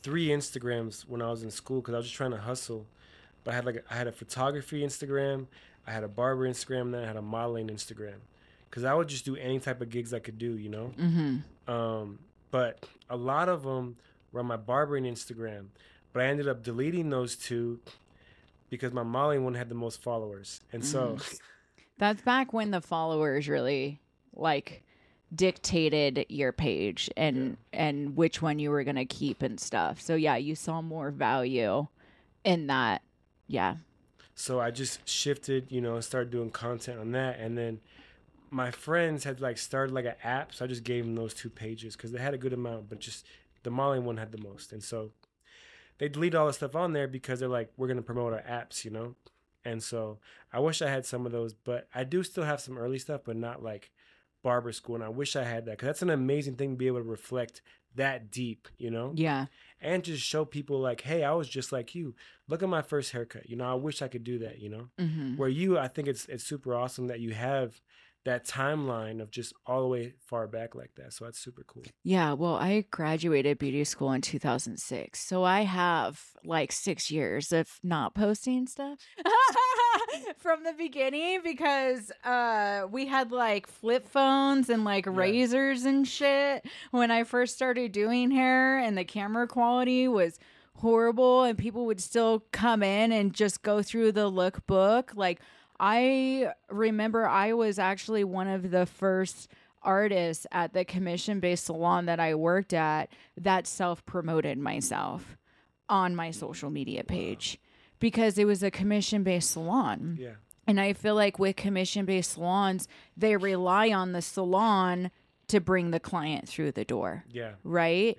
[SPEAKER 2] three Instagrams when I was in school because I was just trying to hustle. But I had like I had a photography Instagram, I had a barber Instagram, and then I had a modeling Instagram because I would just do any type of gigs I could do, you know.
[SPEAKER 1] Mhm.
[SPEAKER 2] Um, but a lot of them were on my barbering Instagram. But I ended up deleting those two because my modeling one had the most followers, and so mm.
[SPEAKER 1] That's back when the followers really like dictated your page and and which one you were going to keep and stuff. So yeah, you saw more value in that. Yeah.
[SPEAKER 2] so I just shifted, you know, started doing content on that, and then my friends had like started like an app, so I just gave them those two pages because they had a good amount, but just the modeling one had the most, and so they delete all the stuff on there because they're like, we're gonna promote our apps, you know, and so I wish I had some of those, but I do still have some early stuff, but not like barber school, and I wish I had that because that's an amazing thing to be able to reflect that deep, you know
[SPEAKER 1] Yeah.
[SPEAKER 2] and just show people like, hey, I was just like you. Look at my first haircut. You know, I wish I could do that. You know,
[SPEAKER 1] Mhm.
[SPEAKER 2] where you, I think it's it's super awesome that you have that timeline of just all the way far back like that. So that's super cool.
[SPEAKER 1] Yeah, well, I graduated beauty school in 2006. So I have like 6 years of not posting stuff from the beginning because uh we had like flip phones and like
[SPEAKER 2] Yeah.
[SPEAKER 1] razors and shit when I first started doing hair and the camera quality was horrible and people would still come in and just go through the lookbook like I remember I was actually one of the first artists at the commission based salon that I worked at that self promoted myself on my social media page because it was a commission based salon.
[SPEAKER 2] Yeah.
[SPEAKER 1] And I feel like with commission based salons, they rely on the salon to bring the client through the door,
[SPEAKER 2] Yeah.
[SPEAKER 1] right?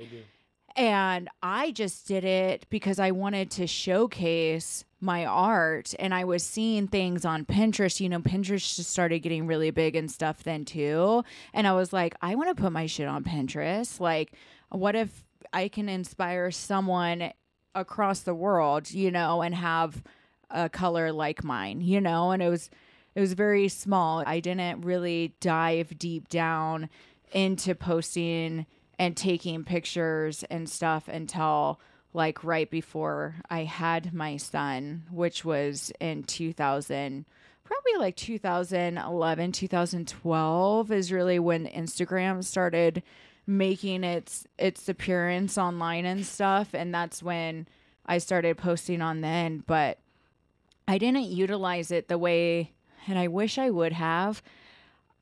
[SPEAKER 1] And I just did it because I wanted to showcase my art. And I was seeing things on Pinterest. You know, Pinterest just started getting really big and stuff then too. And I was like, I want to put my shit on Pinterest. Like, what if I can inspire someone across the world, you know, and have a color like mine, you know? And it was. It was very small. I didn't really dive deep down into posting and taking pictures and stuff until like right before I had my son, which was in 2000, probably like 2011, 2012 is really when Instagram started making its its appearance online and stuff and that's when I started posting on then, but I didn't utilize it the way and I wish I would have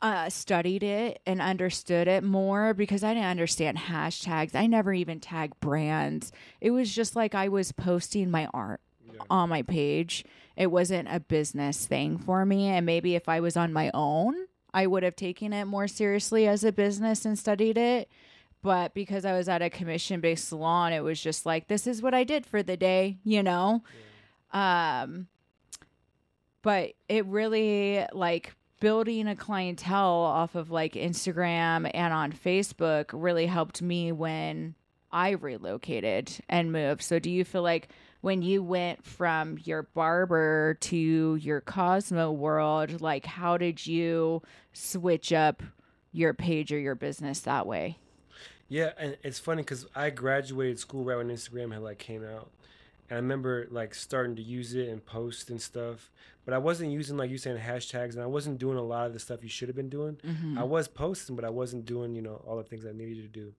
[SPEAKER 1] uh, studied it and understood it more because I didn't understand hashtags. I never even tagged brands. It was just like I was posting my art
[SPEAKER 2] Yeah.
[SPEAKER 1] on my page. It wasn't a business thing for me. And maybe if I was on my own, I would have taken it more seriously as a business and studied it. But because I was at a commission based salon, it was just like, this is what I did for the day, you know? Um, but it really like building a clientele off of like Instagram and on Facebook really helped me when I relocated and moved. So do you feel like when you went from your barber to your Cosmo world, like how did you switch up your page or your business that way?
[SPEAKER 2] Yeah, and it's funny because I graduated school right when Instagram had like came out, and I remember like starting to use it and post and stuff. But I wasn't using like you saying hashtags, and I wasn't doing a lot of the stuff you should have been doing.
[SPEAKER 1] Mhm.
[SPEAKER 2] I was posting, but I wasn't doing you know all the things I needed to do.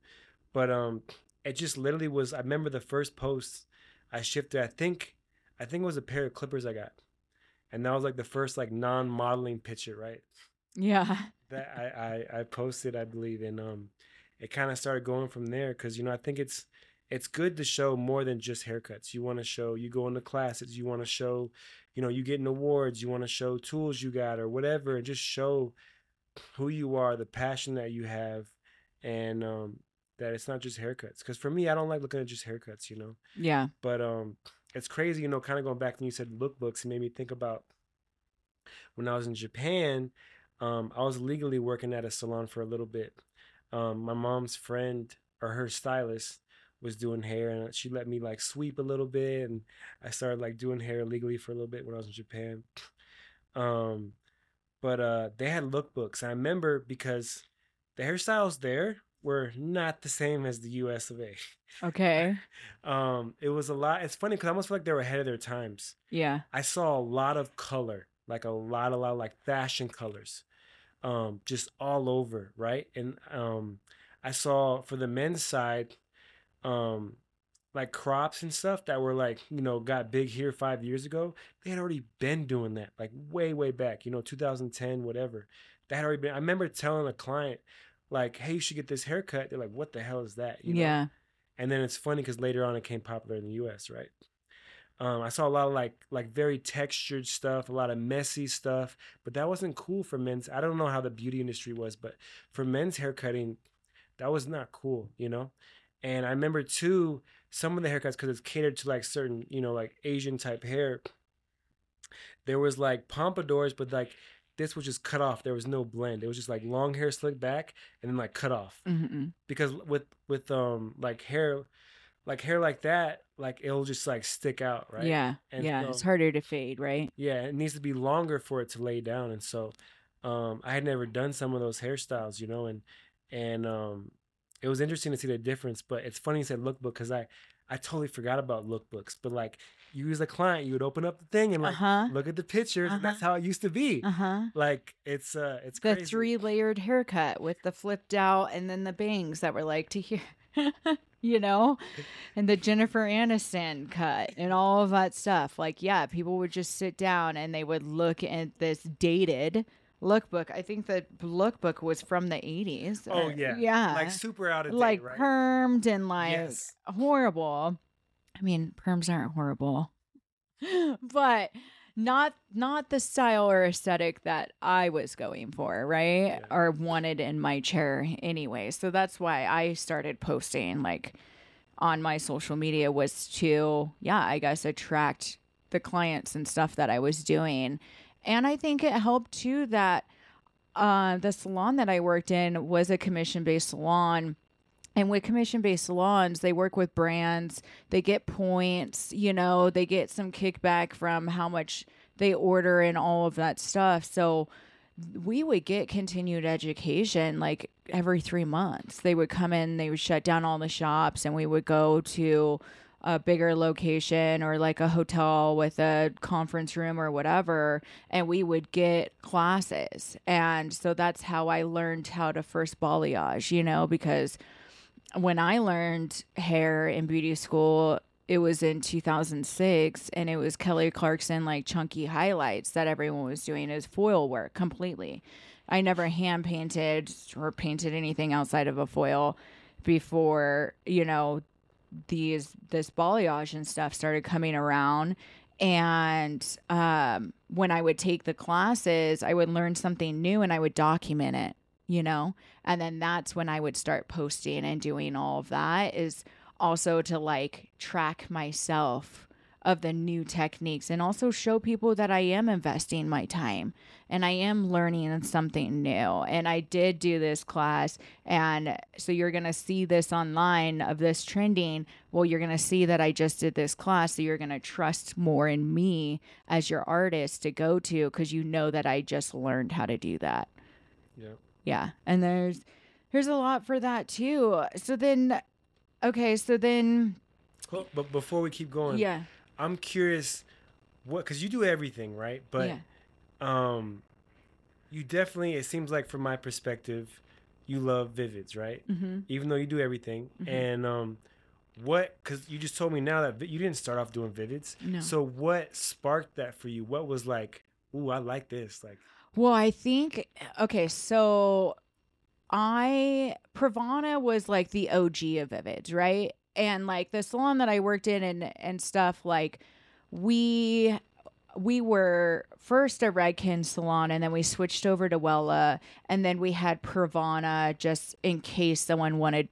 [SPEAKER 2] But um, it just literally was. I remember the first post I shifted. I think, I think it was a pair of clippers I got, and that was like the first like non-modeling picture, right?
[SPEAKER 1] Yeah.
[SPEAKER 2] that I, I I posted, I believe, and um, it kind of started going from there because you know I think it's it's good to show more than just haircuts. You want to show you go into classes, you want to show, you know, you getting awards, you want to show tools you got or whatever, and just show who you are, the passion that you have, and um, that it's not just haircuts. Because for me, I don't like looking at just haircuts, you know.
[SPEAKER 1] Yeah.
[SPEAKER 2] But um, it's crazy, you know, kind of going back when you said lookbooks, it made me think about when I was in Japan. Um, I was legally working at a salon for a little bit. Um, my mom's friend or her stylist was doing hair, and she let me like sweep a little bit, and I started like doing hair legally for a little bit when I was in Japan. Um, but uh, they had lookbooks. I remember because the hairstyles there were not the same as the U.S. of A.
[SPEAKER 1] Okay.
[SPEAKER 2] Um, it was a lot. It's funny because I almost feel like they were ahead of their times.
[SPEAKER 1] Yeah.
[SPEAKER 2] I saw a lot of color, like a lot, a lot, like fashion colors, um, just all over, right? And um, I saw for the men's side, um, like crops and stuff that were like, you know, got big here five years ago. They had already been doing that, like way, way back, you know, 2010, whatever. That had already been. I remember telling a client, like, "Hey, you should get this haircut." They're like, "What the hell is that?" You know?
[SPEAKER 1] Yeah.
[SPEAKER 2] and then it's funny because later on it came popular in the U.S. Right? Um, I saw a lot of like like very textured stuff, a lot of messy stuff, but that wasn't cool for men's. I don't know how the beauty industry was, but for men's haircutting, that was not cool, you know. And I remember too some of the haircuts because it's catered to like certain, you know, like Asian type hair. There was like pompadours, but like this was just cut off. There was no blend. It was just like long hair slicked back and then like cut off
[SPEAKER 1] Mm-mm.
[SPEAKER 2] because with with um like hair like hair like that like it'll just like stick out right
[SPEAKER 1] Yeah.
[SPEAKER 2] And
[SPEAKER 1] yeah.
[SPEAKER 2] so-
[SPEAKER 1] it's harder to fade, right?
[SPEAKER 2] yeah it needs to be longer for it to lay down and so um i had never done some of those hairstyles you know and and um it was interesting to see the difference but it's funny you said lookbook because i i totally forgot about lookbooks but like you as a client you would open up the thing and like
[SPEAKER 1] huh.
[SPEAKER 2] look at the pictures and that's
[SPEAKER 1] Uh-huh.
[SPEAKER 2] how it used to be
[SPEAKER 1] Uh huh.
[SPEAKER 2] like it's uh it's
[SPEAKER 1] The three layered haircut with the flipped out and then the bangs that were like to here, you know, and the Jennifer Aniston cut and all of that stuff. Like, yeah, people would just sit down and they would look at this dated lookbook. I think the lookbook was from the 80s.
[SPEAKER 2] oh
[SPEAKER 1] or-
[SPEAKER 2] yeah
[SPEAKER 1] Yeah.
[SPEAKER 2] like super out of date
[SPEAKER 1] like
[SPEAKER 2] right
[SPEAKER 1] permed and like
[SPEAKER 2] Yes.
[SPEAKER 1] horrible. I mean, perms aren't horrible, but not not the style or aesthetic that I was going for, right?
[SPEAKER 2] Yeah.
[SPEAKER 1] Or wanted in my chair anyway. So that's why I started posting like on my social media was to yeah, I guess attract the clients and stuff that I was doing. And I think it helped too that uh, the salon that I worked in was a commission based salon. And with commission based salons, they work with brands, they get points, you know, they get some kickback from how much they order and all of that stuff. So we would get continued education like every three months. They would come in, they would shut down all the shops, and we would go to a bigger location or like a hotel with a conference room or whatever and we would get classes. And so that's how i learned how to first balayage you know because when i learned hair in beauty school it was in 2006 and it was kelly clarkson like chunky highlights that everyone was doing as foil work completely. I never hand painted or painted anything outside of a foil before you know these this balayage and stuff started coming around. And um, when i would take the classes i would learn something new and i would document it you know? And then that's when i would start posting and doing all of that is also to like track myself of the new techniques and also show people that I am investing my time and I am learning something new. And I did do this class. And so you're going to see this online of this trending. Well, you're going to see that I just did this class. So you're going to trust more in me as your artist to go to because you know that I just learned how to do that.
[SPEAKER 2] yeah
[SPEAKER 1] Yeah. And there's There's a lot for that too. So then, okay, so then,
[SPEAKER 2] Well, but before we keep going,
[SPEAKER 1] yeah,
[SPEAKER 2] I'm curious, what? Because you do everything, right? But
[SPEAKER 1] yeah,
[SPEAKER 2] um, you definitely. It seems like from my perspective, you love Vivids, right?
[SPEAKER 1] mm-hmm.
[SPEAKER 2] Even though you do everything,
[SPEAKER 1] Mhm.
[SPEAKER 2] and um, what? Because you just told me now that you didn't start off doing Vivids.
[SPEAKER 1] no.
[SPEAKER 2] So what sparked that for you? What was like? Ooh, I like this. Like,
[SPEAKER 1] Well, I think okay, so I Pravana was like the OG of Vivids, right? And like the salon that I worked in and and stuff, like we we were first a Redken salon and then we switched over to Wella and then we had Pravana just in case someone wanted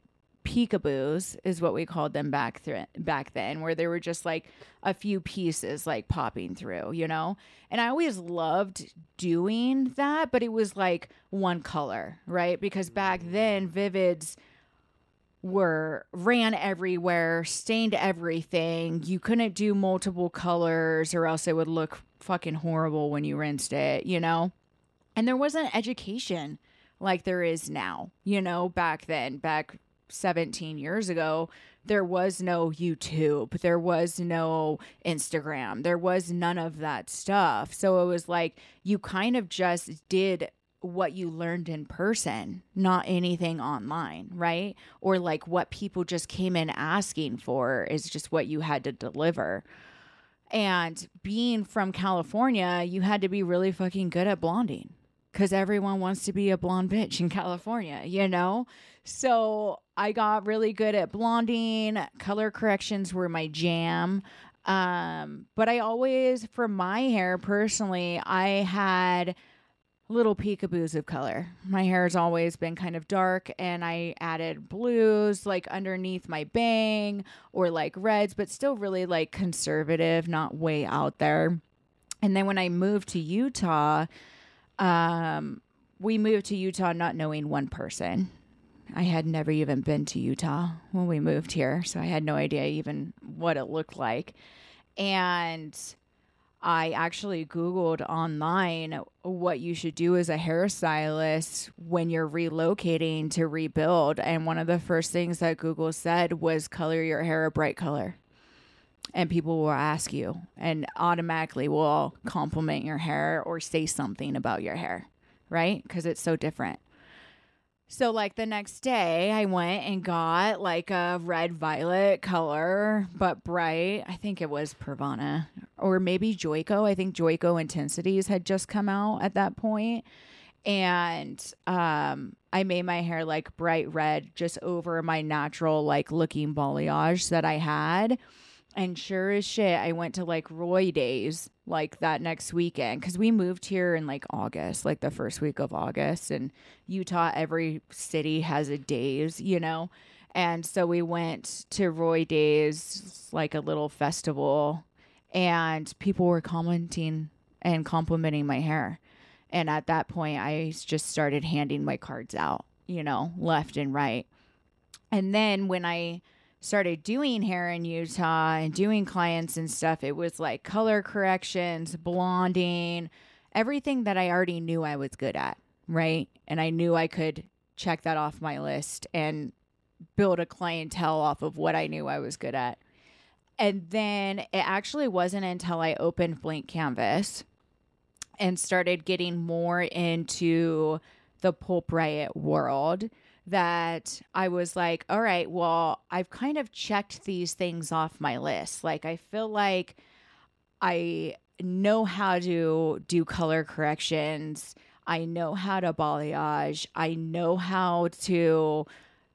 [SPEAKER 1] peekaboos is what we called them back th- back then where there were just like a few pieces like popping through, you know? And I always loved doing that, but it was like one color, right? Because back then, mm. Vivids were ran everywhere, stained everything. You couldn't do multiple colors or else it would look fucking horrible when you rinsed it, you know? And there wasn't education like there is now, you know, back then, back 17 years ago there was no YouTube, there was no Instagram, there was none of that stuff. So it was like you kind of just did what you learned in person, not anything online, right? Or like what people just came in asking for is just what you had to deliver. And being from California, you had to be really fucking good at blonding because everyone wants to be a blonde bitch in California, you know? So I got really good at blonding. Color corrections were my jam. Um, but I always, for my hair personally, I had little peekaboos of color. My hair has always been kind of dark, and I added blues like underneath my bang or like reds, but still really like conservative, not way out there. And then when I moved to Utah, um, we moved to Utah not knowing one person. I had never even been to Utah when we moved here, so I had no idea even what it looked like. And I actually Googled online what you should do as a hairstylist when you're relocating to rebuild. And one of the first things that Google said was color your hair a bright color. And people will ask you and automatically will compliment your hair or say something about your hair, right? Because it's so different. So, like the next day, I went and got like a red violet color, but bright. I think it was Pravana or maybe Joico. I think Joico Intensities had just come out at that point. And um, I made my hair like bright red just over my natural, like looking balayage that I had. And sure as shit, I went to like Roy Days like that next weekend because we moved here in like August, like the first week of August. And Utah, every city has a days, you know? And so we went to Roy Days, like a little festival, and people were commenting and complimenting my hair. And at that point, I just started handing my cards out, you know, left and right. And then when I started doing hair in Utah and doing clients and stuff, it was like color corrections, blonding, everything that I already knew I was good at, right? And I knew I could check that off my list and build a clientele off of what I knew I was good at. And then it actually wasn't until I opened Blank Canvas and started getting more into the Pulp Riot world that I was like, all right, well, I've kind of checked these things off my list. Like, I feel like I know how to do color corrections. I know how to balayage. I know how to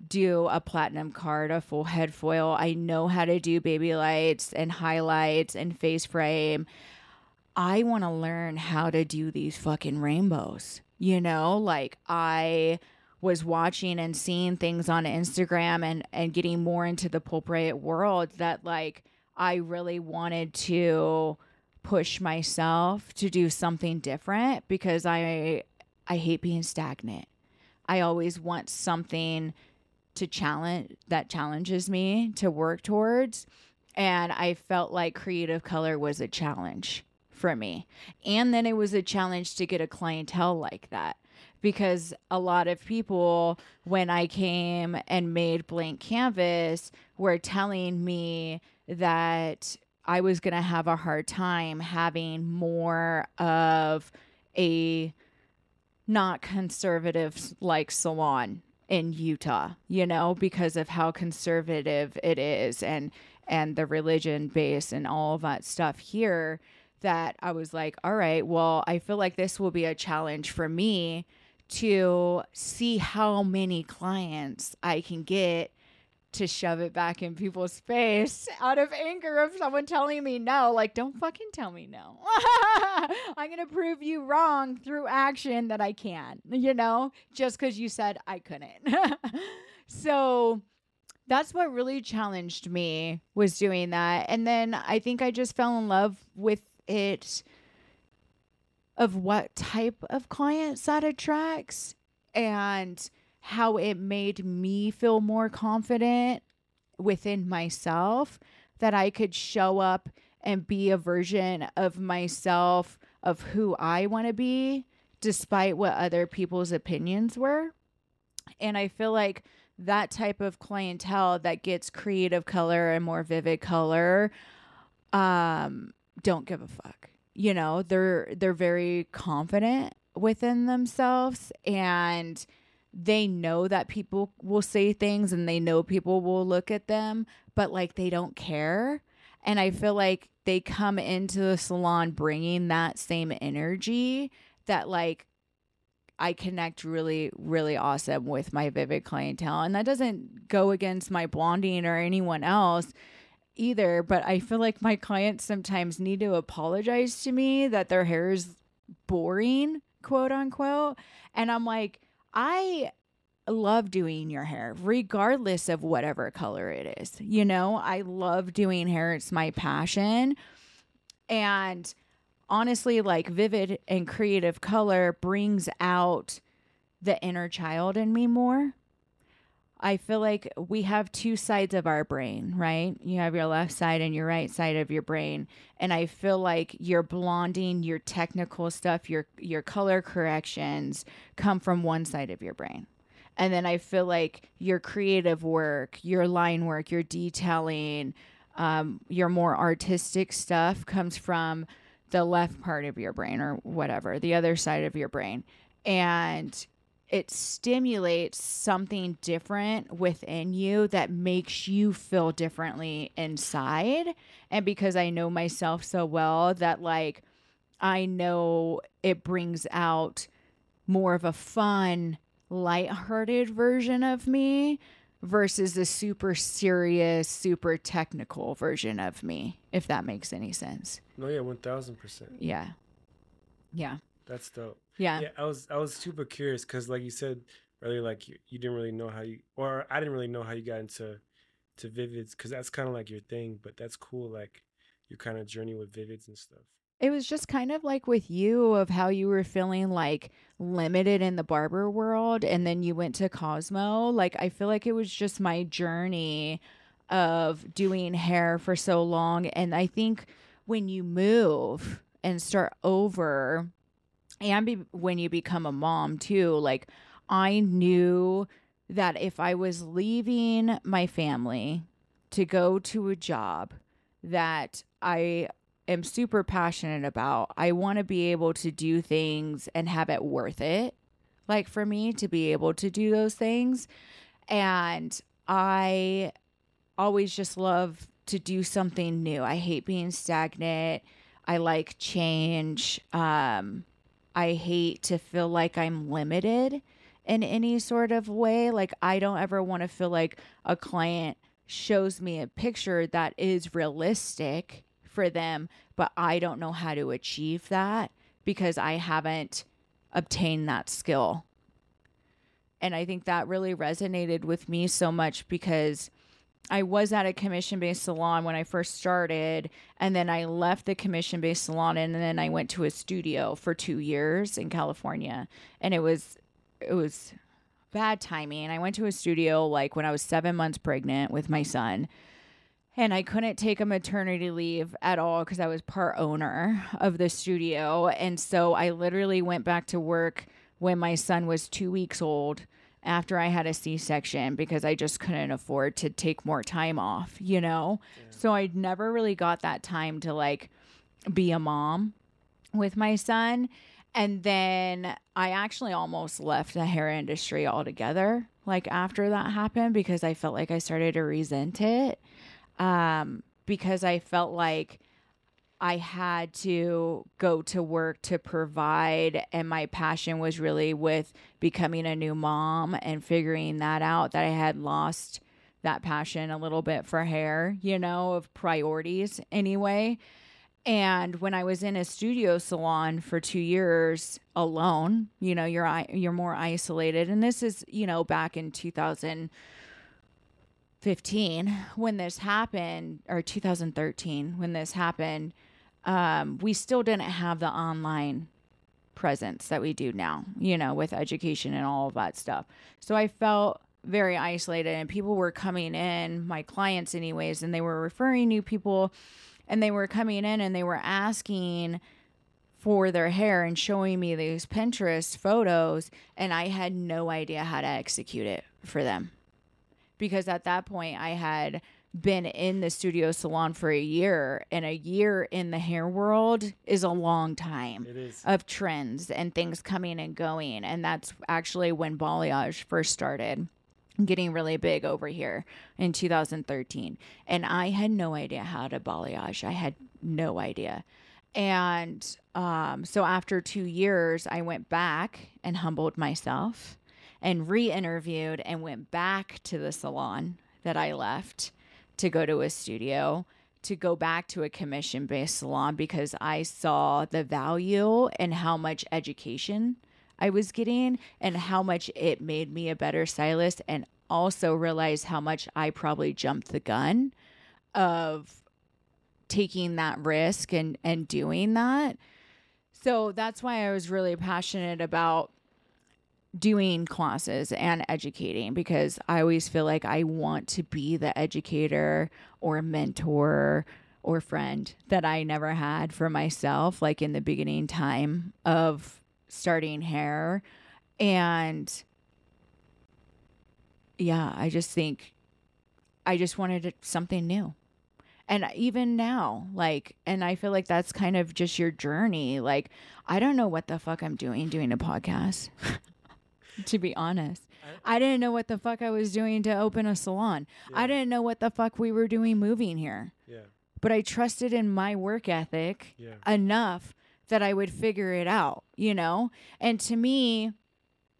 [SPEAKER 1] do a platinum card, a full head foil. I know how to do baby lights and highlights and face frame. I want to learn how to do these fucking rainbows. You know, like I was watching and seeing things on Instagram and and getting more into the pulp riot world that like I really wanted to push myself to do something different because I I hate being stagnant. I always want something to challenge that challenges me to work towards and I felt like creative color was a challenge for me. And then it was a challenge to get a clientele like that because a lot of people when I came and made blank canvas were telling me that I was going to have a hard time having more of a not conservative like salon in Utah, you know, because of how conservative it is and and the religion base and all of that stuff here that I was like, all right, well, I feel like this will be a challenge for me to see how many clients I can get to shove it back in people's face out of anger of someone telling me no. Like, don't fucking tell me no. I'm going to prove you wrong through action that I can, you know, just because you said I couldn't. so that's what really challenged me was doing that. And then I think I just fell in love with it of what type of clients that attracts and how it made me feel more confident within myself that I could show up and be a version of myself of who I want to be despite what other people's opinions were. And I feel like that type of clientele that gets creative color and more vivid color um don't give a fuck. You know, they're they're very confident within themselves and they know that people will say things and they know people will look at them, but like they don't care. And I feel like they come into the salon bringing that same energy that like I connect really, really awesome with my Vivid clientele. And that doesn't go against my blonding or anyone else either. But I feel like my clients sometimes need to apologize to me that their hair is boring, quote unquote. And I'm like, I love doing your hair, regardless of whatever color it is. You know, I love doing hair, it's my passion. And honestly, like vivid and creative color brings out the inner child in me more. I feel like we have two sides of our brain, right? You have your left side and your right side of your brain. And I feel like your blonding, your technical stuff, your your color corrections come from one side of your brain. And then I feel like your creative work, your line work, your detailing, um, your more artistic stuff comes from the left part of your brain or whatever, the other side of your brain. And it stimulates something different within you that makes you feel differently inside. And because I know myself so well that like I know it brings out more of a fun, light-hearted version of me versus the super serious, super technical version of me, if that makes any sense.
[SPEAKER 2] No, yeah, one thousand percent.
[SPEAKER 1] Yeah. Yeah.
[SPEAKER 2] That's dope.
[SPEAKER 1] Yeah.
[SPEAKER 2] Yeah, I was I was super curious because like you said earlier, like you, you didn't really know how you or I didn't really know how you got into to Vivids because that's kind of like your thing. But that's cool, like your kind of journey with Vivids and stuff.
[SPEAKER 1] It was just kind of like with you of how you were feeling like limited in the barber world and then you went to Cosmo. Like I feel like it was just my journey of doing hair for so long and I think when you move and start over and be, when you become a mom too like i knew that if i was leaving my family to go to a job that i am super passionate about i want to be able to do things and have it worth it like for me to be able to do those things. And i always just love to do something new. I hate being stagnant. I like change. Um I hate to feel like I'm limited in any sort of way. Like, I don't ever want to feel like a client shows me a picture that is realistic for them, but I don't know how to achieve that because I haven't obtained that skill. And I think that really resonated with me so much because I was at a commission based salon when I first started, and then I left the commission based salon and then I went to a studio for two years in California. And it was it was bad timing. I went to a studio like when I was seven months pregnant with my son. And I couldn't take a maternity leave at all because I was part owner of the studio. And so I literally went back to work when my son was two weeks old after I had a C section because I just couldn't afford to take more time off, you know? Yeah. So I never really got that time to like be a mom with my son. And then I actually almost left the hair industry altogether, like after that happened, because I felt like I started to resent it. Um, because I felt like I had to go to work to provide. And my passion was really with becoming a new mom and figuring that out, that I had lost that passion a little bit for hair, you know, of priorities anyway. And when I was in a studio salon for 2 years alone, you know, you're you're more isolated and this is, you know, back in 2015 when this happened or 2013 when this happened, um, we still didn't have the online presence that we do now, you know, with education and all of that stuff. So I felt very isolated and people were coming in, my clients anyways, and they were referring new people and they were coming in and they were asking for their hair and showing me these Pinterest photos, and I had no idea how to execute it for them. Because at that point, I had been in the studio salon for a year, and a year in the hair world is a long time of trends and things coming and going. And that's actually when balayage first started getting really big over here in 2013 and i had no idea how to balayage. I had no idea. And um, so after two years i went back and humbled myself and re-interviewed and went back to the salon that i left to go to a studio to go back to a commission based salon because i saw the value and how much education I was getting and how much it made me a better stylist and also realized how much I probably jumped the gun of taking that risk and and doing that. So that's why I was really passionate about doing classes and educating because I always feel like I want to be the educator or mentor or friend that I never had for myself like in the beginning time of starting hair. And yeah, I just think I just wanted something new. And even now, like, and I feel like that's kind of just your journey. Like, I don't know what the fuck I'm doing doing a podcast, to be honest. I didn't know what the fuck I was doing to open a salon. Yeah. I didn't know what the fuck we were doing moving here. Yeah. But I trusted in my work ethic yeah. enough that I would figure it out, you know? And to me,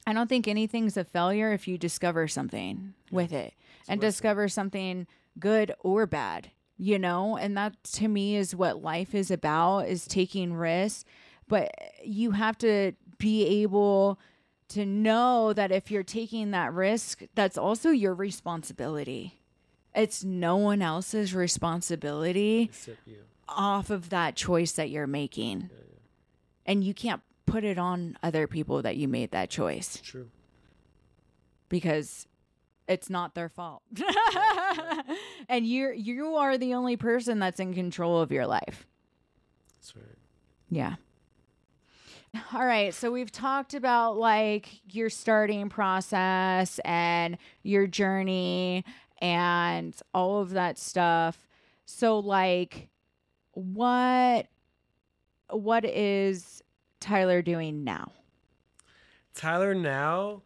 [SPEAKER 1] I don't think anything's a failure if you discover something with it it's and discover something good or bad, you know? And that to me is what life is about is taking risks, but you have to be able to know that if you're taking that risk, that's also your responsibility. It's no one else's responsibility off of that choice that you're making. Yeah and you can't put it on other people that you made that choice.
[SPEAKER 2] True.
[SPEAKER 1] Because it's not their fault. and you're you are the only person that's in control of your life.
[SPEAKER 2] That's right.
[SPEAKER 1] Yeah. All right, so we've talked about like your starting process and your journey and all of that stuff. So like what what is Tyler doing now?
[SPEAKER 2] Tyler now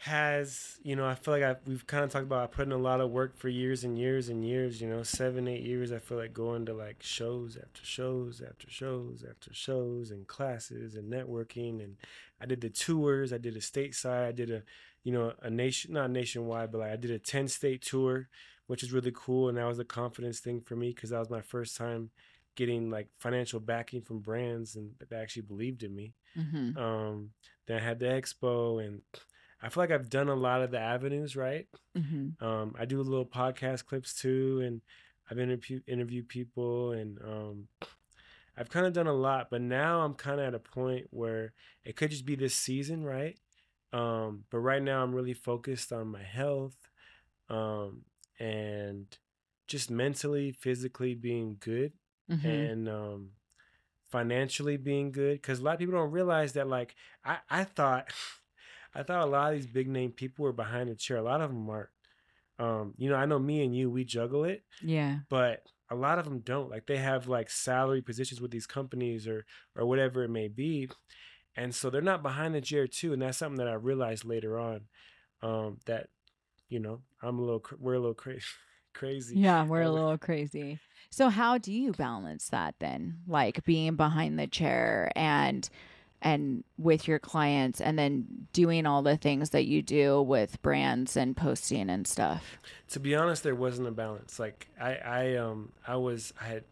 [SPEAKER 2] has, you know, I feel like I, we've kind of talked about I put in a lot of work for years and years and years, you know, seven, eight years. I feel like going to like shows after shows after shows after shows and classes and networking. And I did the tours. I did a stateside. I did a, you know, a nation, not nationwide, but like I did a 10 state tour, which is really cool. And that was a confidence thing for me because that was my first time getting like financial backing from brands and that actually believed in me. Mm-hmm. Um, then I had the expo, and I feel like I've done a lot of the avenues right. Mm-hmm. Um, I do little podcast clips too, and I've interviewed interviewed people, and um, I've kind of done a lot. But now I'm kind of at a point where it could just be this season, right? Um, but right now I'm really focused on my health, um, and just mentally, physically being good mm-hmm. and um, financially being good because a lot of people don't realize that like I, I thought I thought a lot of these big name people were behind the chair. A lot of them aren't. Um, you know, I know me and you, we juggle it,
[SPEAKER 1] Yeah.
[SPEAKER 2] but a lot of them don't. Like they have like salary positions with these companies or or whatever it may be, and so they're not behind the chair too. And that's something that I realized later on, um, that you know I'm a little we're a little crazy, crazy.
[SPEAKER 1] Yeah, we're a little crazy. So how do you balance that then? Like being behind the chair and and with your clients and then doing all the things that you do with brands and posting and stuff.
[SPEAKER 2] to be honest, there wasn't a balance. Like I, I, um, I was, I had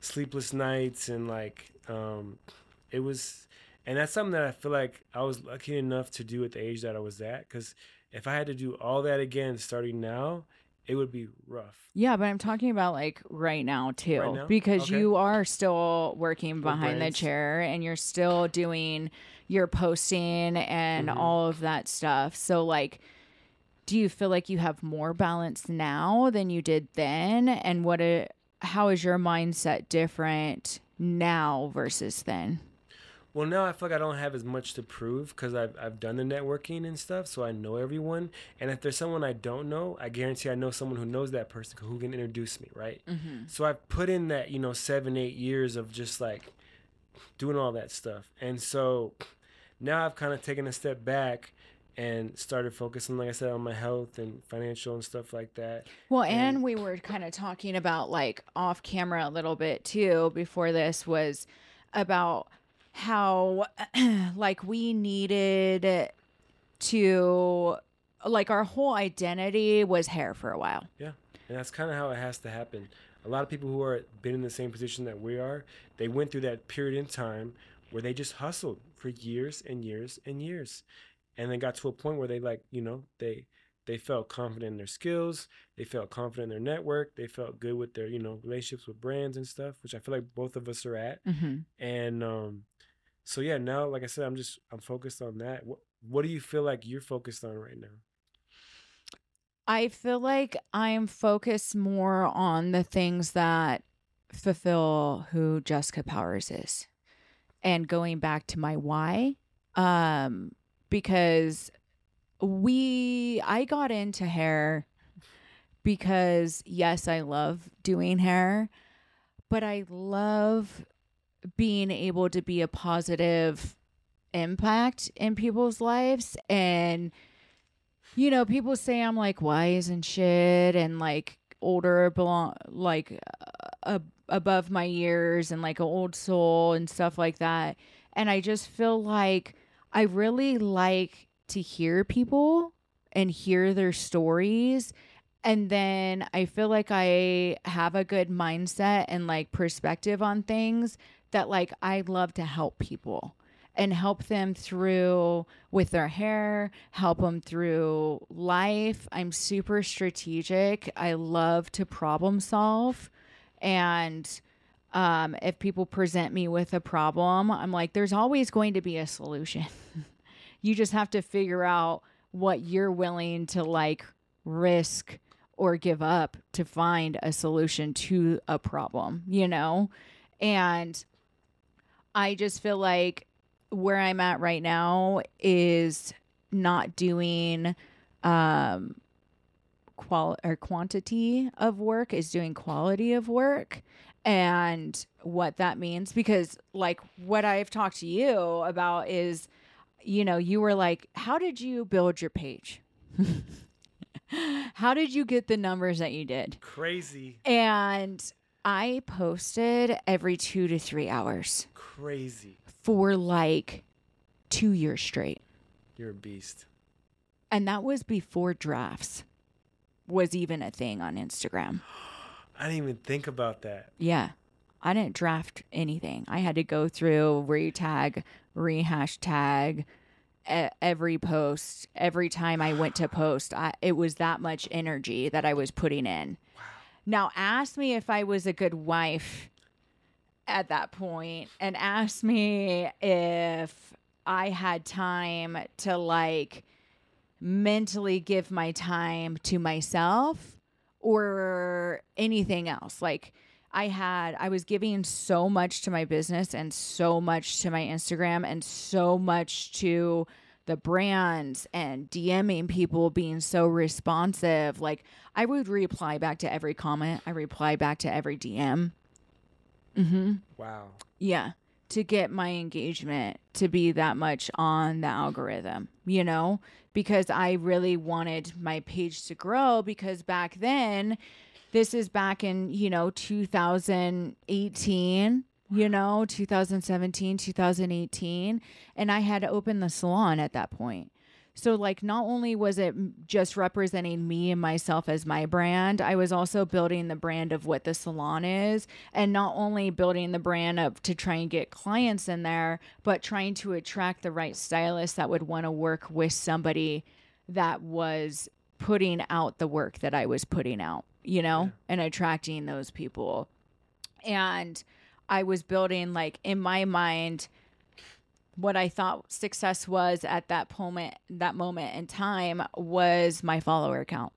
[SPEAKER 2] sleepless nights and like, um, it was, and that's something that I feel like I was lucky enough to do at the age that I was at. Because if I had to do all that again starting now, it would be rough.
[SPEAKER 1] Yeah, but I'm talking about like right now too
[SPEAKER 2] Right now?
[SPEAKER 1] because
[SPEAKER 2] Okay.
[SPEAKER 1] you are still working
[SPEAKER 2] With
[SPEAKER 1] behind the chair and you're still doing your posting and
[SPEAKER 2] Mhm.
[SPEAKER 1] all of that stuff. So like do you feel like you have more balance now than you did then and what it how is your mindset different now versus then?
[SPEAKER 2] Well, now I feel like I don't have as much to prove because I've, I've done the networking and stuff, so I know everyone. And if there's someone I don't know, I guarantee I know someone who knows that person who can introduce me, right?
[SPEAKER 1] Mhm.
[SPEAKER 2] So I've put in that, you know, seven, eight years of just like doing all that stuff. And so now I've kind of taken a step back and started focusing, like I said, on my health and financial and stuff like that.
[SPEAKER 1] Well,
[SPEAKER 2] And-
[SPEAKER 1] and we were kind of talking about like off camera a little bit too before this was about how like we needed to like our whole identity was hair for a while. Yeah.
[SPEAKER 2] And that's kind of how it has to happen. A lot of people who are been in the same position that we are, they went through that period in time where they just hustled for years and years and years. And then got to a point where they like, you know, they they felt confident in their skills, they felt confident in their network, they felt good with their, you know, relationships with brands and stuff, which I feel like both of us are at.
[SPEAKER 1] Mm-hmm.
[SPEAKER 2] And um so yeah, now like I said, I'm just I'm focused on that. What what do you feel like you're focused on right now?
[SPEAKER 1] I feel like I'm focused more on the things that fulfill who Jessica Powers is. And going back to my why, um, because we, I got into hair because, yes, I love doing hair, but I love being able to be a positive impact in people's lives. And, you know, people say I'm like wise and shit and like older, belong like uh, above my years and like an old soul and stuff like that. And I just feel like I really like to hear people and hear their stories. And then I feel like I have a good mindset and like perspective on things that like I love to help people and help them through with their hair, help them through life. I'm super strategic. I love to problem solve. And um, if people present me with a problem, I'm like, there's always going to be a solution. you just have to figure out what you're willing to like risk or give up to find a solution to a problem, you know? And I just feel like where I'm at right now is not doing um qual or quantity of work is doing quality of work and what that means because like what I've talked to you about is you know you were like how did you build your page? How did you get the numbers that you did?
[SPEAKER 2] Crazy,
[SPEAKER 1] and I posted every 2 to 3 hours
[SPEAKER 2] crazy.
[SPEAKER 1] for like 2 years straight
[SPEAKER 2] You're a beast.
[SPEAKER 1] and that was before drafts was even a thing on Instagram.
[SPEAKER 2] I didn't even think about that.
[SPEAKER 1] Yeah. I didn't draft anything. I had to go through retag, rehashtag every post. Every time I went to post, I, it was that much energy that I was putting in. Now, ask me if I was a good wife at that point, and asked me if I had time to like mentally give my time to myself or anything else. Like, I had I was giving so much to my business and so much to my Instagram and so much to the brands and DMing people being so responsive. Like I would reply back to every comment. I reply back to every DM. Mhm.
[SPEAKER 2] Wow.
[SPEAKER 1] Yeah. To get my engagement to be that much on the algorithm, you know, because I really wanted my page to grow because back then this is back in, you know, 2018, you know, 2017, 2018. And I had opened the salon at that point. So, like, not only was it just representing me and myself as my brand, I was also building the brand of what the salon is, and not only building the brand of to try and get clients in there, but trying to attract the right stylist that would want to work with somebody that was putting out the work that I was putting out, you know,
[SPEAKER 2] Yeah.
[SPEAKER 1] and attracting those people. And I was building, like, in my mind, what I thought success was at that moment that moment in time was my follower count.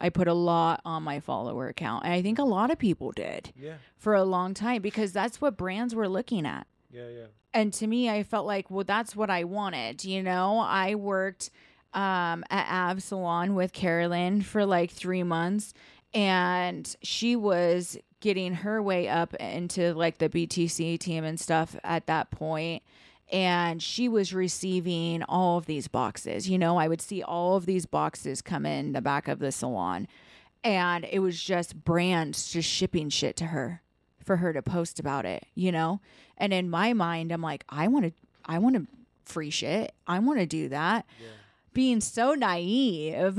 [SPEAKER 1] I put a lot on my follower account. And I think a lot of people did
[SPEAKER 2] Yeah.
[SPEAKER 1] for a long time because that's what brands were looking at.
[SPEAKER 2] Yeah. Yeah.
[SPEAKER 1] And to me, I felt like, well, that's what I wanted. You know, I worked um, at Av Salon with Carolyn for like three months, and she was getting her way up into like the BTC team and stuff at that point. And she was receiving all of these boxes. You know, I would see all of these boxes come in the back of the salon, and it was just brands just shipping shit to her for her to post about it, you know? And in my mind, I'm like, I want to, I want to free shit. I want to do that.
[SPEAKER 2] Yeah.
[SPEAKER 1] Being so naive,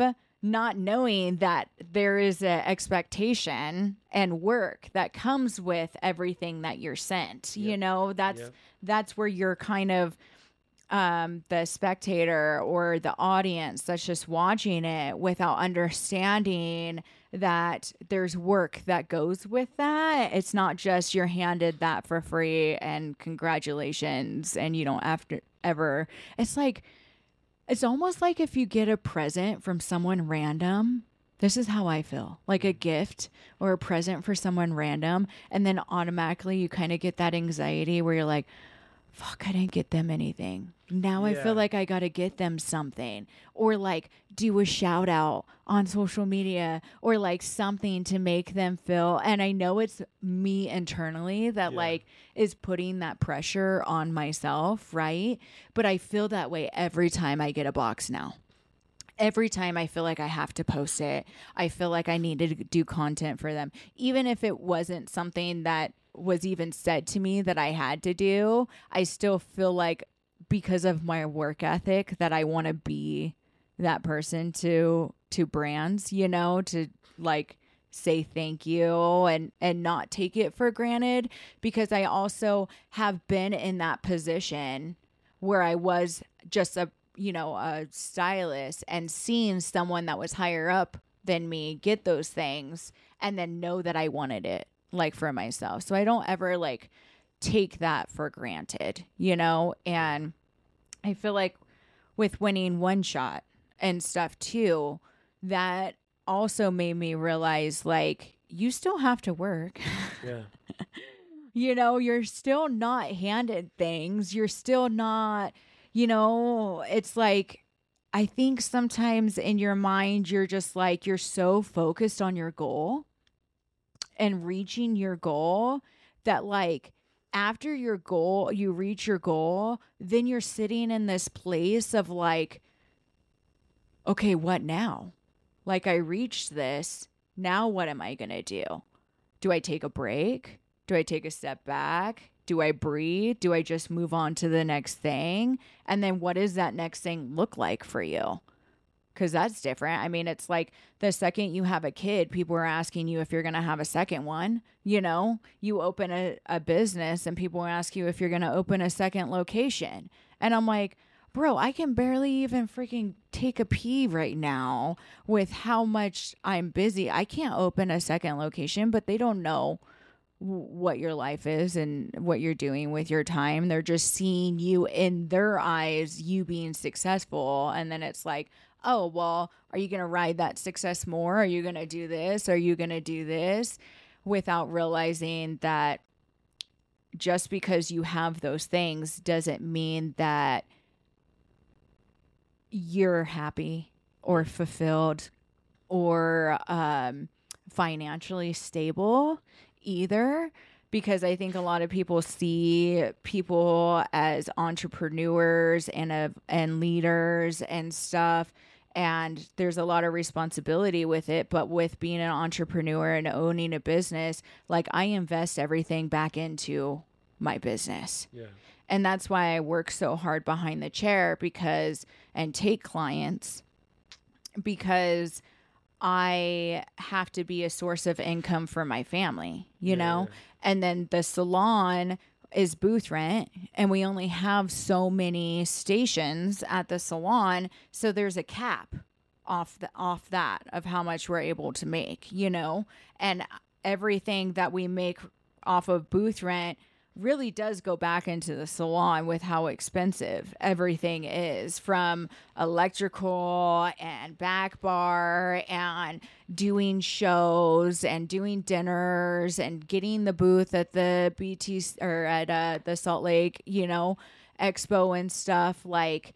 [SPEAKER 1] not knowing that there is an expectation and work that comes with everything that you're sent. You know, that's
[SPEAKER 2] Yep.
[SPEAKER 1] that's where you're kind of um, the spectator or the audience that's just watching it without understanding that there's work that goes with that. It's not just you're handed that for free and congratulations and you don't have to ever. It's like, it's almost like if you get a present from someone random. This is how I feel like a gift or a present for someone random. And then automatically you kind of get that anxiety where you're like, fuck, I didn't get them anything. Now I feel like I got to get them something or like do a shout out on social media or like something to make them feel. And I know it's me internally that
[SPEAKER 2] Yeah.
[SPEAKER 1] like is putting that pressure on myself, right? But I feel that way every time I get a box now every time I feel like I have to post it, I feel like I need to do content for them. Even if it wasn't something that was even said to me that I had to do, I still feel like because of my work ethic that I want to be that person to to brands, you know, to like say thank you and and not take it for granted because I also have been in that position where I was just a you know a stylist and seeing someone that was higher up than me get those things and then know that I wanted it like for myself. So I don't ever like take that for granted, you know? And I feel like with winning one shot and stuff too, that also made me realize like you still have to work.
[SPEAKER 2] Yeah.
[SPEAKER 1] you know, you're still not handed things. You're still not, you know, it's like I think sometimes in your mind you're just like you're so focused on your goal and reaching your goal that like after your goal, you reach your goal, then you're sitting in this place of like okay, what now? Like I reached this, now what am I going to do? Do I take a break? Do I take a step back? Do I breathe? Do I just move on to the next thing? And then what does that next thing look like for you? Because that's different. I mean, it's like the second you have a kid, people are asking you if you're going to have a second one. You know, you open a, a business and people ask you if you're going to open a second location. And I'm like, bro, I can barely even freaking take a pee right now with how much I'm busy. I can't open a second location, but they don't know what your life is and what you're doing with your time. They're just seeing you in their eyes, you being successful. And then it's like, oh, well, are you going to ride that success more? Are you going to do this? Are you going to do this? without realizing that just because you have those things doesn't mean that you're happy or fulfilled or um, financially stable either because I think a lot of people see people as entrepreneurs and uh, and leaders and stuff and there's a lot of responsibility with it but with being an entrepreneur and owning a business like I invest everything back into my business.
[SPEAKER 2] Yeah.
[SPEAKER 1] And that's why I work so hard behind the chair because and take clients because I have to be a source of income for my family, you
[SPEAKER 2] Yeah,
[SPEAKER 1] know? And then the salon is booth rent and we only have so many stations at the salon, so there's a cap off the off that of how much we're able to make, you know? And everything that we make off of booth rent really does go back into the salon with how expensive everything is from electrical and back bar and doing shows and doing dinners and getting the booth at the BT or at uh, the Salt Lake, you know, expo and stuff like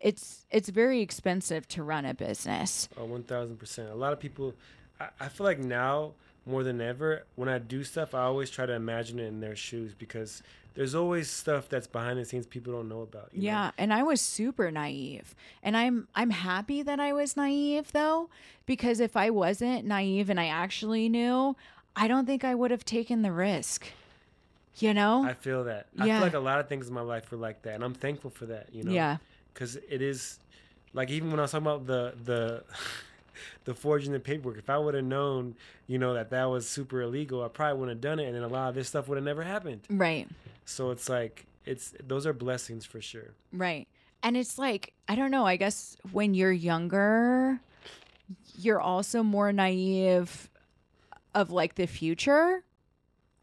[SPEAKER 1] it's it's very expensive to run a business.
[SPEAKER 2] Oh, one thousand percent. A lot of people, I, I feel like now more than ever, when I do stuff, I always try to imagine it in their shoes because there's always stuff that's behind the scenes people don't know about. you know?
[SPEAKER 1] Yeah, and I was super naive. And I'm I'm happy that I was naive though because if I wasn't naive and I actually knew, I don't think I would have taken the risk. You know?
[SPEAKER 2] I feel that. I
[SPEAKER 1] Yeah.
[SPEAKER 2] feel like a lot of things in my life were like that, and I'm thankful for that. You know.
[SPEAKER 1] Yeah.
[SPEAKER 2] Because it is, like even when I was talking about the the. The forging the paperwork. If I would have known, you know, that that was super illegal, I probably wouldn't have done it, and then a lot of this stuff would have never happened.
[SPEAKER 1] Right.
[SPEAKER 2] So it's like it's those are blessings for sure.
[SPEAKER 1] Right. And it's like, I don't know, I guess when you're younger, you're also more naive of like the future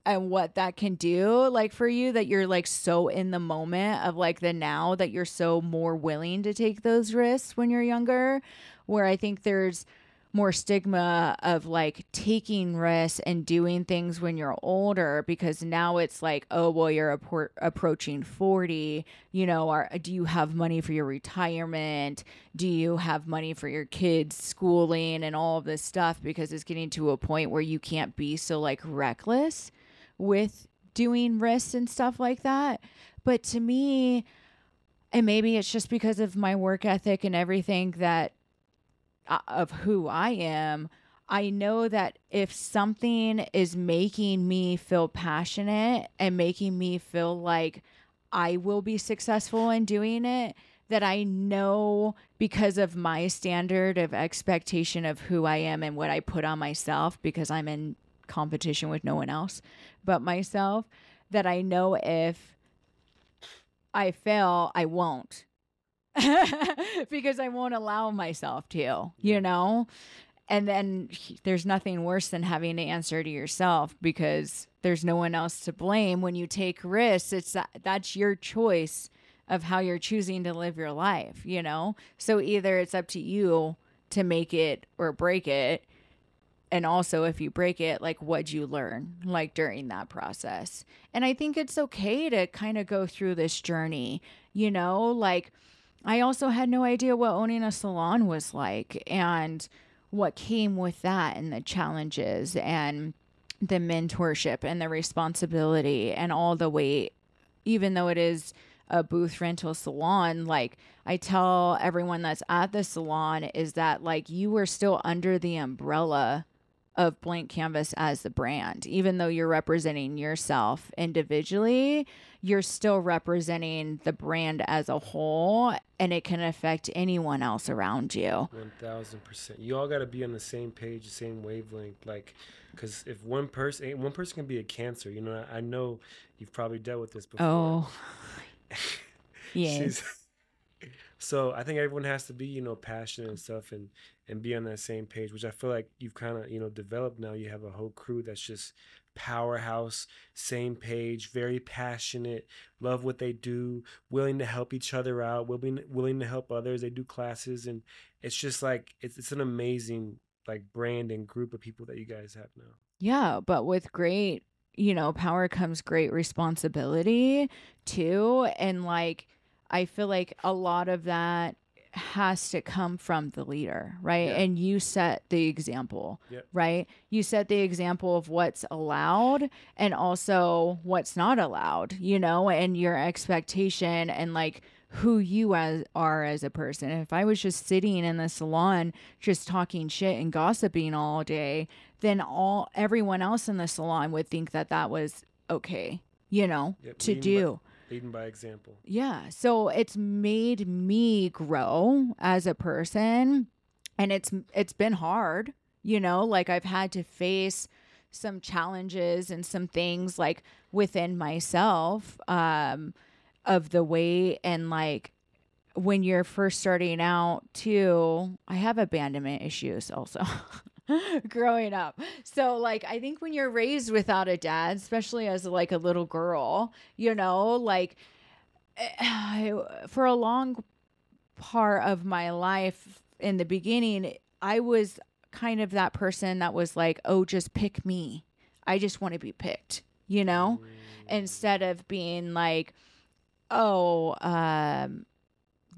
[SPEAKER 1] and what that can do like for you that you're like so in the moment of like the now that you're so more willing to take those risks when you're younger where i think there's more stigma of like taking risks and doing things when you're older because now it's like oh well you're appro- approaching 40 you know are, do you have money for your retirement? Do you have money for your kids schooling and all of this stuff? Because it's getting to a point where you can't be so like reckless with doing risks and stuff like that. But to me and maybe it's just because of my work ethic and everything that Uh, of who I am, I know that if something is making me feel passionate and making me feel like I will be successful in doing it, that I know because of my standard of expectation of who I am and what I put on myself, because I'm in competition with no one else but myself, that I know if I fail, I won't. because I won't allow myself to, you know? And then there's nothing worse than having to answer to yourself because there's no one else to blame when you take risks. It's that, that's your choice of how you're choosing to live your life, you know? So either it's up to you to make it or break it. And also, if you break it, like what'd you learn like during that process? And I think it's okay to kind of go through this journey, you know? Like, I also had no idea what owning a salon was like and what came with that and the challenges and the mentorship and the responsibility and all the weight. Even though it is a booth rental salon like i tell everyone that's at the salon is that like you are still under the umbrella of blank canvas as the brand even though you're representing yourself individually you're still representing the brand as a whole and it can affect anyone else around you
[SPEAKER 2] One thousand percent. You all got to be on the same page, the same wavelength. Like, because if one person, eh, one person can be a cancer. You know, I, know you've probably dealt with this before.
[SPEAKER 1] oh yeah
[SPEAKER 2] She's- so I think everyone has to be, you know, passionate and stuff, and and be on that same page. Which I feel like you've kind of, you know, developed now. You have a whole crew that's just powerhouse, same page, very passionate, love what they do, willing to help each other out, willing willing to help others. They do classes, and it's just like it's it's an amazing like brand and group of people that you guys have now.
[SPEAKER 1] Yeah, but with great, you know, power comes great responsibility too. And like, I feel like a lot of that has to come from the leader, right?
[SPEAKER 2] Yeah.
[SPEAKER 1] And you set the example,
[SPEAKER 2] Yep.
[SPEAKER 1] right? You set the example of what's allowed and also what's not allowed, you know, and your expectation and like who you as are as a person. If I was just sitting in the salon just talking shit and gossiping all day, then all everyone else in the salon would think that that was okay, you know,
[SPEAKER 2] Yep,
[SPEAKER 1] to do.
[SPEAKER 2] Leading by example.
[SPEAKER 1] Yeah. So it's made me grow as a person and it's it's been hard, you know, like I've had to face some challenges and some things like within myself um of the weight and like when you're first starting out too, I have abandonment issues also. growing up. So like I think when you're raised without a dad, especially as like a little girl, you know, like eh, for a long part of my life in the beginning, I was kind of that person that was like, "Oh, just pick me. I just want to be picked." You know? Instead of being like, "Oh, um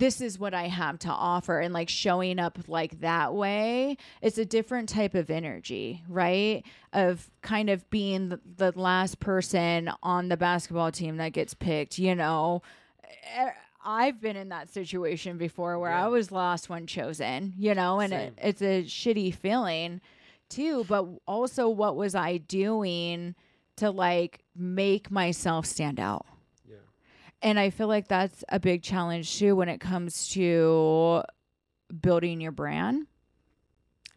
[SPEAKER 1] this is what I have to offer and like showing up like that way, it's a different type of energy, right? Of kind of being the, the last person on the basketball team that gets picked, you know. Eh, I've been in that situation before where
[SPEAKER 2] Yeah.
[SPEAKER 1] I was last one chosen, you know, and it, it's a shitty feeling too. But also, what was I doing to like make myself stand out? And I feel like that's a big challenge too when it comes to building your brand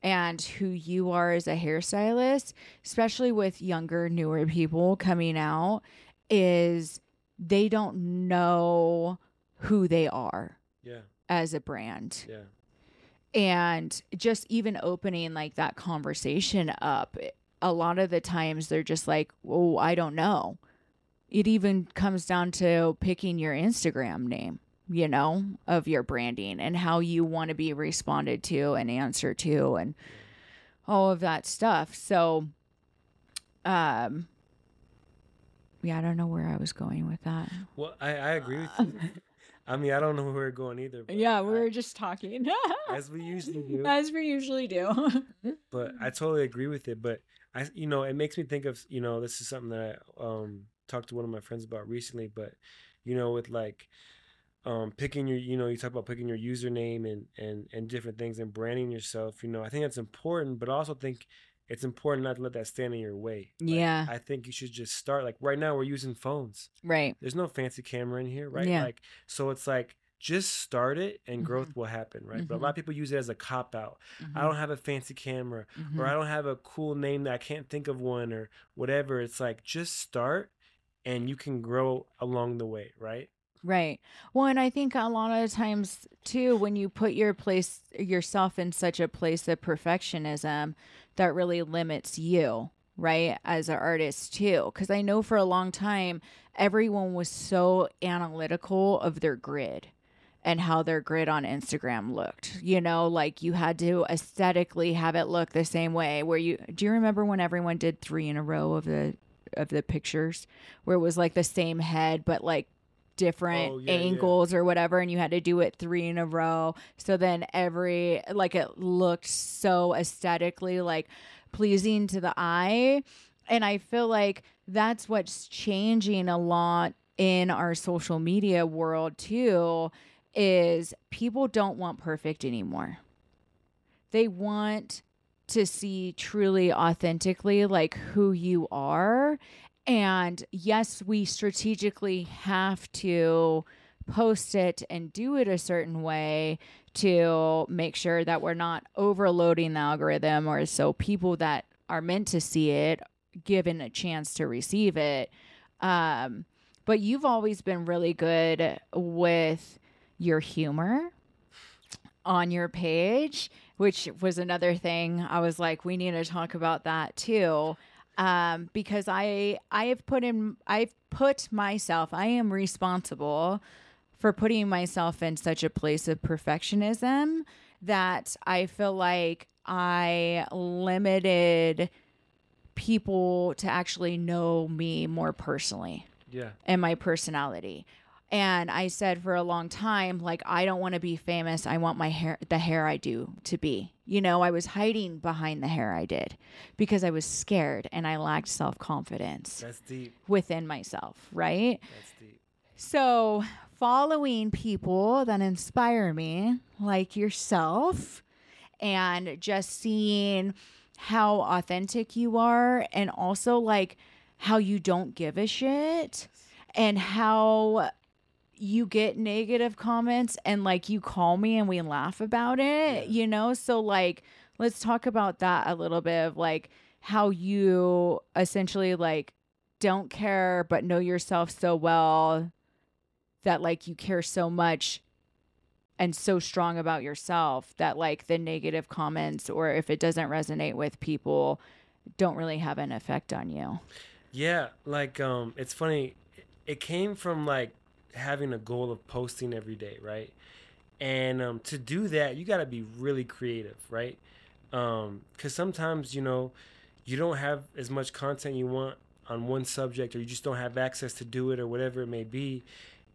[SPEAKER 1] and who you are as a hairstylist, especially with younger, newer people coming out, is they don't know who they are
[SPEAKER 2] Yeah.
[SPEAKER 1] as a brand.
[SPEAKER 2] Yeah.
[SPEAKER 1] And just even opening like that conversation up, a lot of the times they're just like, oh, I don't know. It even comes down to picking your Instagram name, you know, of your branding and how you want to be responded to and answered to and all of that stuff. So, um, yeah, I don't know where I was going with that.
[SPEAKER 2] Well, I, I agree with you. I mean, I don't know where we're going either. But
[SPEAKER 1] Yeah, we
[SPEAKER 2] I-
[SPEAKER 1] just talking
[SPEAKER 2] as we usually do.
[SPEAKER 1] as we usually do.
[SPEAKER 2] but I totally agree with it. But I, you know, it makes me think of, you know, this is something that I um talked to one of my friends about recently. But you know, with like um picking your, you know, you talk about picking your username and and and different things and branding yourself. You know, I think that's important, but I also think it's important not to let that stand in your way. Like,
[SPEAKER 1] Yeah.
[SPEAKER 2] I think you should just start. Like right now, we're using phones.
[SPEAKER 1] right.
[SPEAKER 2] There's no fancy camera in here, right?
[SPEAKER 1] Yeah.
[SPEAKER 2] Like so, it's like just start it and growth will happen, right? But a
[SPEAKER 1] Mhm.
[SPEAKER 2] lot of people use it as a cop out. I don't have a fancy camera or I don't have a cool name that I can't think of one or whatever. It's like just start and you can grow along the way, right?
[SPEAKER 1] Right. Well, and I think a lot of times too, when you put your place yourself in such a place of perfectionism, that really limits you, right, as an artist too. Because I know for a long time, everyone was so analytical of their grid and how their grid on Instagram looked. You know, like you had to aesthetically have it look the same way. Where you do you remember when everyone did three in a row of the of the pictures, where it was like the same head but like different
[SPEAKER 2] Oh, yeah, yeah.
[SPEAKER 1] angles or whatever and you had to do it three in a row. So then every like it looked so aesthetically like pleasing to the eye. And i feel like that's what's changing a lot in our social media world too is people don't want perfect anymore. They want to see truly authentically like who you are. And yes we strategically have to post it and do it a certain way to make sure that we're not overloading the algorithm or so people that are meant to see it given a chance to receive it. Um but you've always been really good with your humor on your page, which was another thing I was like, we need to talk about that too. Um, because I I have put in I've put myself, I am responsible for putting myself in such a place of perfectionism that I feel like I limited people to actually know me more personally
[SPEAKER 2] Yeah.
[SPEAKER 1] and my personality. And I said for a long time, like, I don't want to be famous. I want my hair, the hair I do to be. You know, I was hiding behind the hair I did because I was scared and I lacked self confidence
[SPEAKER 2] That's deep.
[SPEAKER 1] within myself, right?
[SPEAKER 2] That's deep.
[SPEAKER 1] So, following people that inspire me, like yourself, and just seeing how authentic you are, and also like how you don't give a shit, and how you get negative comments and like you call me and we laugh about it, you know? So, like, let's talk about that a little bit of like how you essentially like don't care but know yourself so well that like you care so much and so strong about yourself that like the negative comments or if it doesn't resonate with people don't really have an effect on you.
[SPEAKER 2] Yeah, like um it's funny it came from like having a goal of posting every day, right? And um to do that, you got to be really creative, right? Um cuz sometimes, you know, you don't have as much content you want on one subject or you just don't have access to do it or whatever it may be.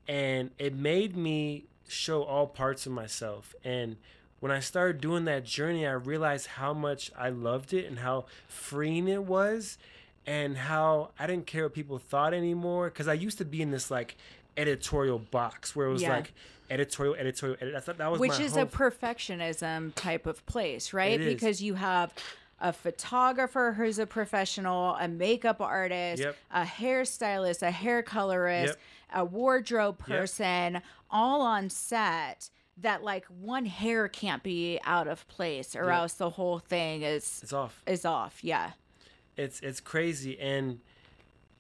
[SPEAKER 2] And it made me show all parts of myself and when I started doing that journey, I realized how much I loved it and how freeing it was and how I didn't care what people thought anymore. Because I used to be in this like editorial box where it was
[SPEAKER 1] Yeah.
[SPEAKER 2] like editorial, editorial, edit. I thought that was
[SPEAKER 1] Which is
[SPEAKER 2] whole
[SPEAKER 1] a perfectionism type of place, right? Because you have a photographer who's a professional, a makeup artist,
[SPEAKER 2] Yep.
[SPEAKER 1] a hairstylist, a hair colorist,
[SPEAKER 2] Yep.
[SPEAKER 1] a wardrobe
[SPEAKER 2] Yep.
[SPEAKER 1] person, all on set that like one hair can't be out of place or
[SPEAKER 2] Yep.
[SPEAKER 1] else the whole thing is
[SPEAKER 2] it's off.
[SPEAKER 1] is off. Yeah.
[SPEAKER 2] it's it's crazy and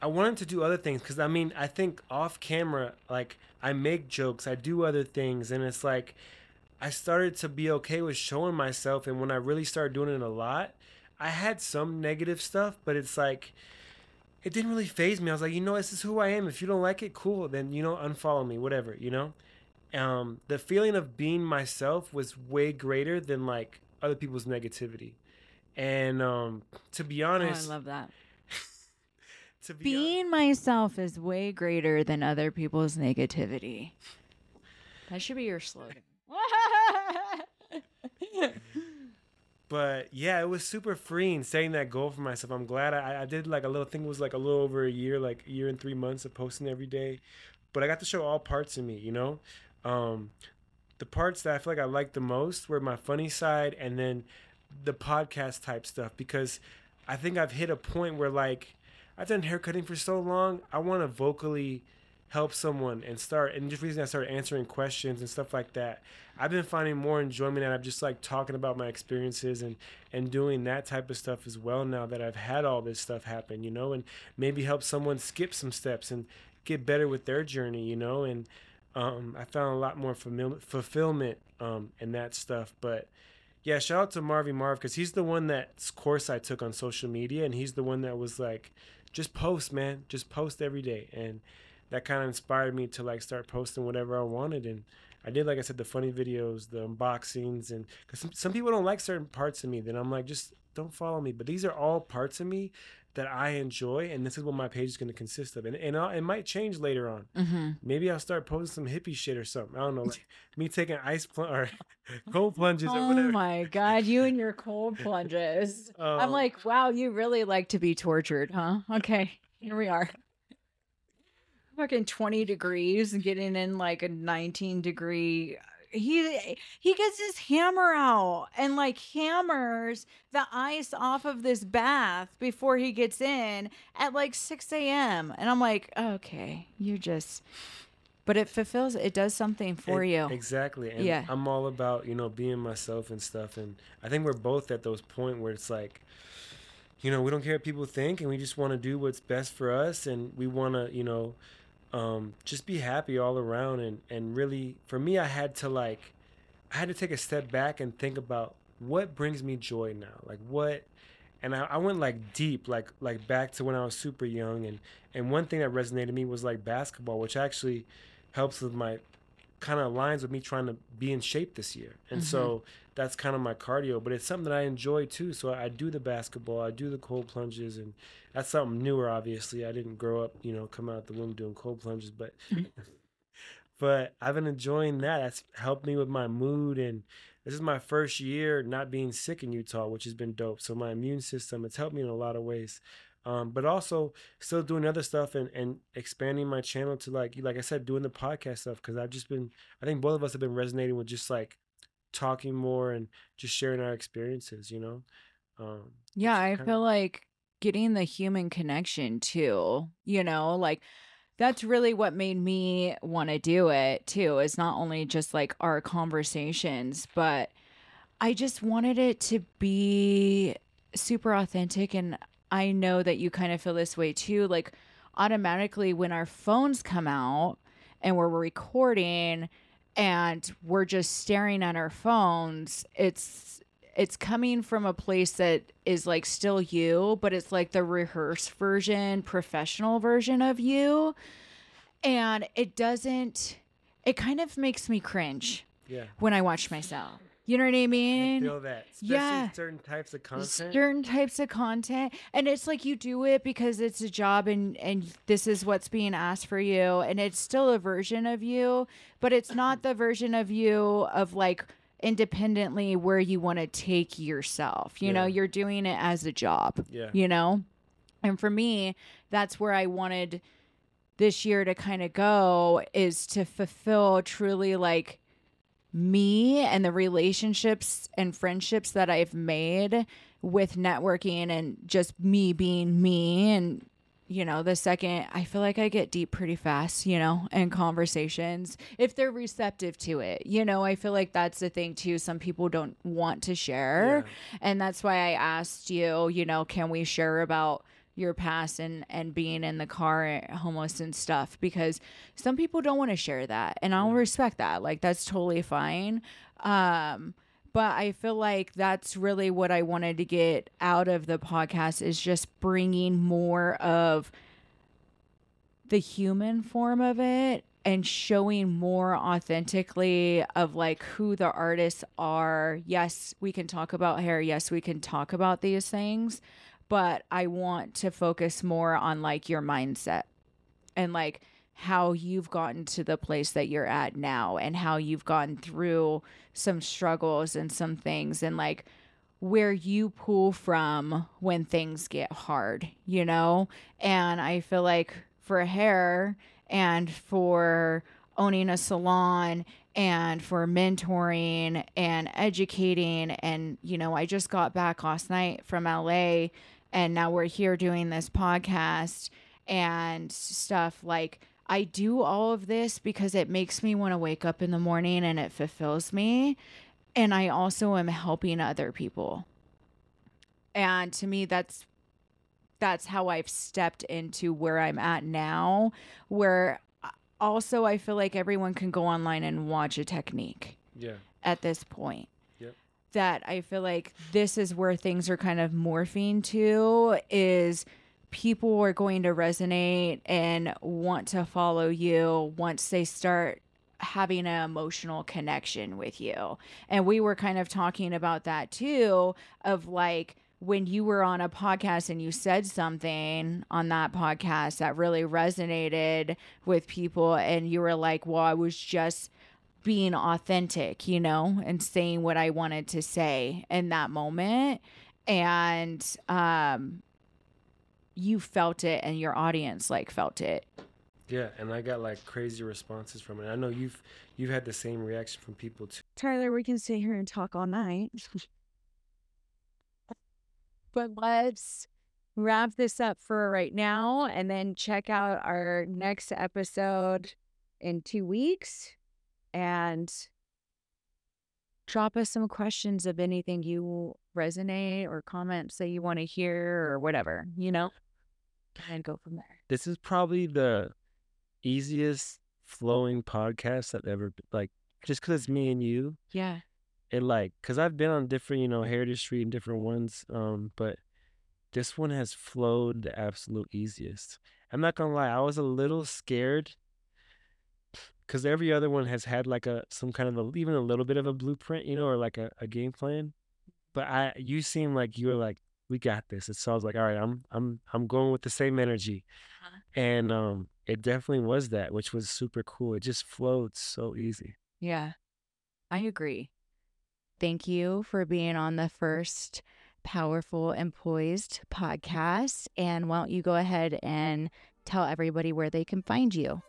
[SPEAKER 2] i wanted to do other things because i mean i think off camera like i make jokes i do other things and it's like i started to be okay with showing myself and when i really started doing it a lot i had some negative stuff but it's like it didn't really faze me. I was like you know this is who i am. If you don't like it cool then you know unfollow me whatever you know? Um the feeling of being myself was way greater than like other people's negativity. And um to be
[SPEAKER 1] Oh, I
[SPEAKER 2] honest
[SPEAKER 1] love that.
[SPEAKER 2] To be hon-
[SPEAKER 1] Being myself is way greater than other people's negativity. That should be your slogan.
[SPEAKER 2] but yeah it was super freeing setting that goal for myself i'm glad i, I did like a little thing was like a little over a year like a year and three months of posting every day but i got to show all parts of me you know um the parts that i feel like i liked the most were my funny side and then the podcast type stuff because i think i've hit a point where like i've done haircutting for so long i want to vocally help someone and start and just recently I started answering questions and stuff like that. I've been finding more enjoyment and I'm just like talking about my experiences and and doing that type of stuff as well now that I've had all this stuff happen, you know, and maybe help someone skip some steps and get better with their journey, you know, and um, I found a lot more fulfillment um, in that stuff. But yeah, shout out to Marvy Marv because he's the one that course I took on social media, and he's the one that was like, just post, man, just post every day, and that kind of inspired me to like start posting whatever I wanted. And I did, like I said, the funny videos, the unboxings, and because some, some people don't like certain parts of me, then I'm like, just don't follow me. But these are all parts of me that I enjoy, and this is what my page is going to consist of. And, and I'll, it might change later on.
[SPEAKER 1] mm-hmm.
[SPEAKER 2] Maybe I'll start posting some hippie shit or something. I don't know, like me taking ice pl- or cold plunges or
[SPEAKER 1] Oh
[SPEAKER 2] whatever.
[SPEAKER 1] my god, you and your cold plunges. I'm
[SPEAKER 2] Um,
[SPEAKER 1] like, wow, you really like to be tortured, huh? Okay, here we are. Fucking 20 degrees getting in like a 19 degree. He he gets his hammer out and like hammers the ice off of this bath before he gets in at like 6 a.m. And I'm like, okay, you just but it fulfills it does something for
[SPEAKER 2] E-
[SPEAKER 1] you.
[SPEAKER 2] Exactly. And
[SPEAKER 1] Yeah.
[SPEAKER 2] I'm all about, you know, being myself and stuff. And I think we're both at those point where it's like, you know, we don't care what people think and we just want to do what's best for us and we want to, you know, um, just be happy all around and, and really for me I had to like I had to take a step back and think about what brings me joy now. Like what and I, I went like deep, like like back to when I was super young and and one thing that resonated me was like basketball, which actually helps with my kind of aligns with me trying to be in shape this year. And mm-hmm. so that's kind of my cardio, but it's something that I enjoy too. So I do the basketball, I do the cold plunges, and that's something newer. Obviously, I didn't grow up, you know, come out the womb doing cold plunges, but but I've been enjoying that. That's helped me with my mood, and this is my first year not being sick in Utah, which has been dope. So my immune system, it's helped me in a lot of ways. Um, but also still doing other stuff and, and expanding my channel to like like I said, doing the podcast stuff because I've just been I think both of us have been resonating with just like talking more and just sharing our experiences, you know.
[SPEAKER 1] Um, yeah, I feel like getting the human connection too, you know, like that's really what made me want to do it too is not only just like our conversations but i just wanted it to be super authentic and I know that you kind of feel this way too. Like automatically when our phones come out and we're recording and we're just staring at our phones, it's it's coming from a place that is like still you, but it's like the rehearsed version, professional version of you. And it doesn't it kind of makes me cringe
[SPEAKER 2] yeah.
[SPEAKER 1] when I watch myself. You know what I mean?
[SPEAKER 2] I feel that. Especially yeah. certain types of content.
[SPEAKER 1] Certain types of content. And it's like you do it because it's a job and and this is what's being asked for you and it's still a version of you, but it's not the version of you of like independently where you want to take yourself. You yeah. know, you're doing it as a job.
[SPEAKER 2] Yeah.
[SPEAKER 1] You know? And for me, that's where I wanted this year to kind of go is to fulfill truly like me and the relationships and friendships that I've made with networking and just me being me and you know the second I feel like I get deep pretty fast, you know, in conversations if they're receptive to it. You know, I feel like that's the thing too. Some people don't want to share. Yeah. And that's why I asked you, you know, can we share about your past and and being in the car homeless and stuff because some people don't want to share that and I'll respect that like that's totally fine um but I feel like that's really what I wanted to get out of the podcast is just bringing more of the human form of it and showing more authentically of like who the artists are. Yes, we can talk about hair. Yes, we can talk about these things, but I want to focus more on like your mindset and like how you've gotten to the place that you're at now and how you've gone through some struggles and some things and like where you pull from when things get hard, you know? And I feel like for hair and for owning a salon and for mentoring and educating and you know, I just got back last night from LA and now we're here doing this podcast and stuff like I do all of this because it makes me want to wake up in the morning and it fulfills me and I also am helping other people. And to me that's that's how I've stepped into where I'm at now where uh, also I feel like everyone can go online and watch a technique.
[SPEAKER 2] Yeah.
[SPEAKER 1] At this point that I feel like this is where things are kind of morphing to is people are going to resonate and want to follow you once they start having an emotional connection with you. And we were kind of talking about that too of like when you were on a podcast and you said something on that podcast that really resonated with people and you were like, "Well, I was just being authentic, you know, and saying what I wanted to say in that moment. And um you felt it and your audience like felt it.
[SPEAKER 2] Yeah, and I got like crazy responses from it. I know you've you've had the same reaction from people too.
[SPEAKER 1] Tyler, we can sit here and talk all night. but let's wrap this up for right now and then check out our next episode in two weeks and drop us some questions of anything you resonate or comments that you want to hear or whatever, you know, and go from there.
[SPEAKER 2] This is probably the easiest flowing podcast I've ever like just because it's me and you.
[SPEAKER 1] Yeah.
[SPEAKER 2] It like because I've been on different, you know, Heritage Street and different ones, um, but this one has flowed the absolute easiest. I'm not gonna lie, I was a little scared because every other one has had like a some kind of a, even a little bit of a blueprint, you know, or like a, a game plan. But I, you seem like you were like, we got this. It sounds like, all right, I'm, I'm, I'm going with the same energy, uh-huh. and um, it definitely was that, which was super cool. It just flowed so easy.
[SPEAKER 1] Yeah, I agree. Thank you for being on the first Powerful and Poised podcast. And why don't you go ahead and tell everybody where they can find you?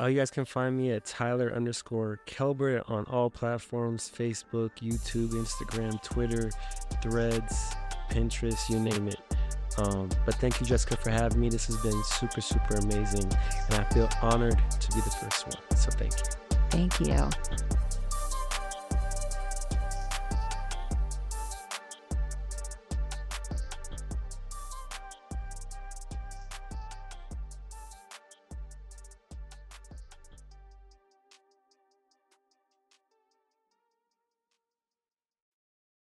[SPEAKER 2] Uh, you guys can find me at Tyler underscore Kelbert on all platforms Facebook, YouTube, Instagram, Twitter, Threads, Pinterest, you name it. Um, but thank you, Jessica, for having me. This has been super, super amazing. And I feel honored to be the first one. So thank you.
[SPEAKER 1] Thank you.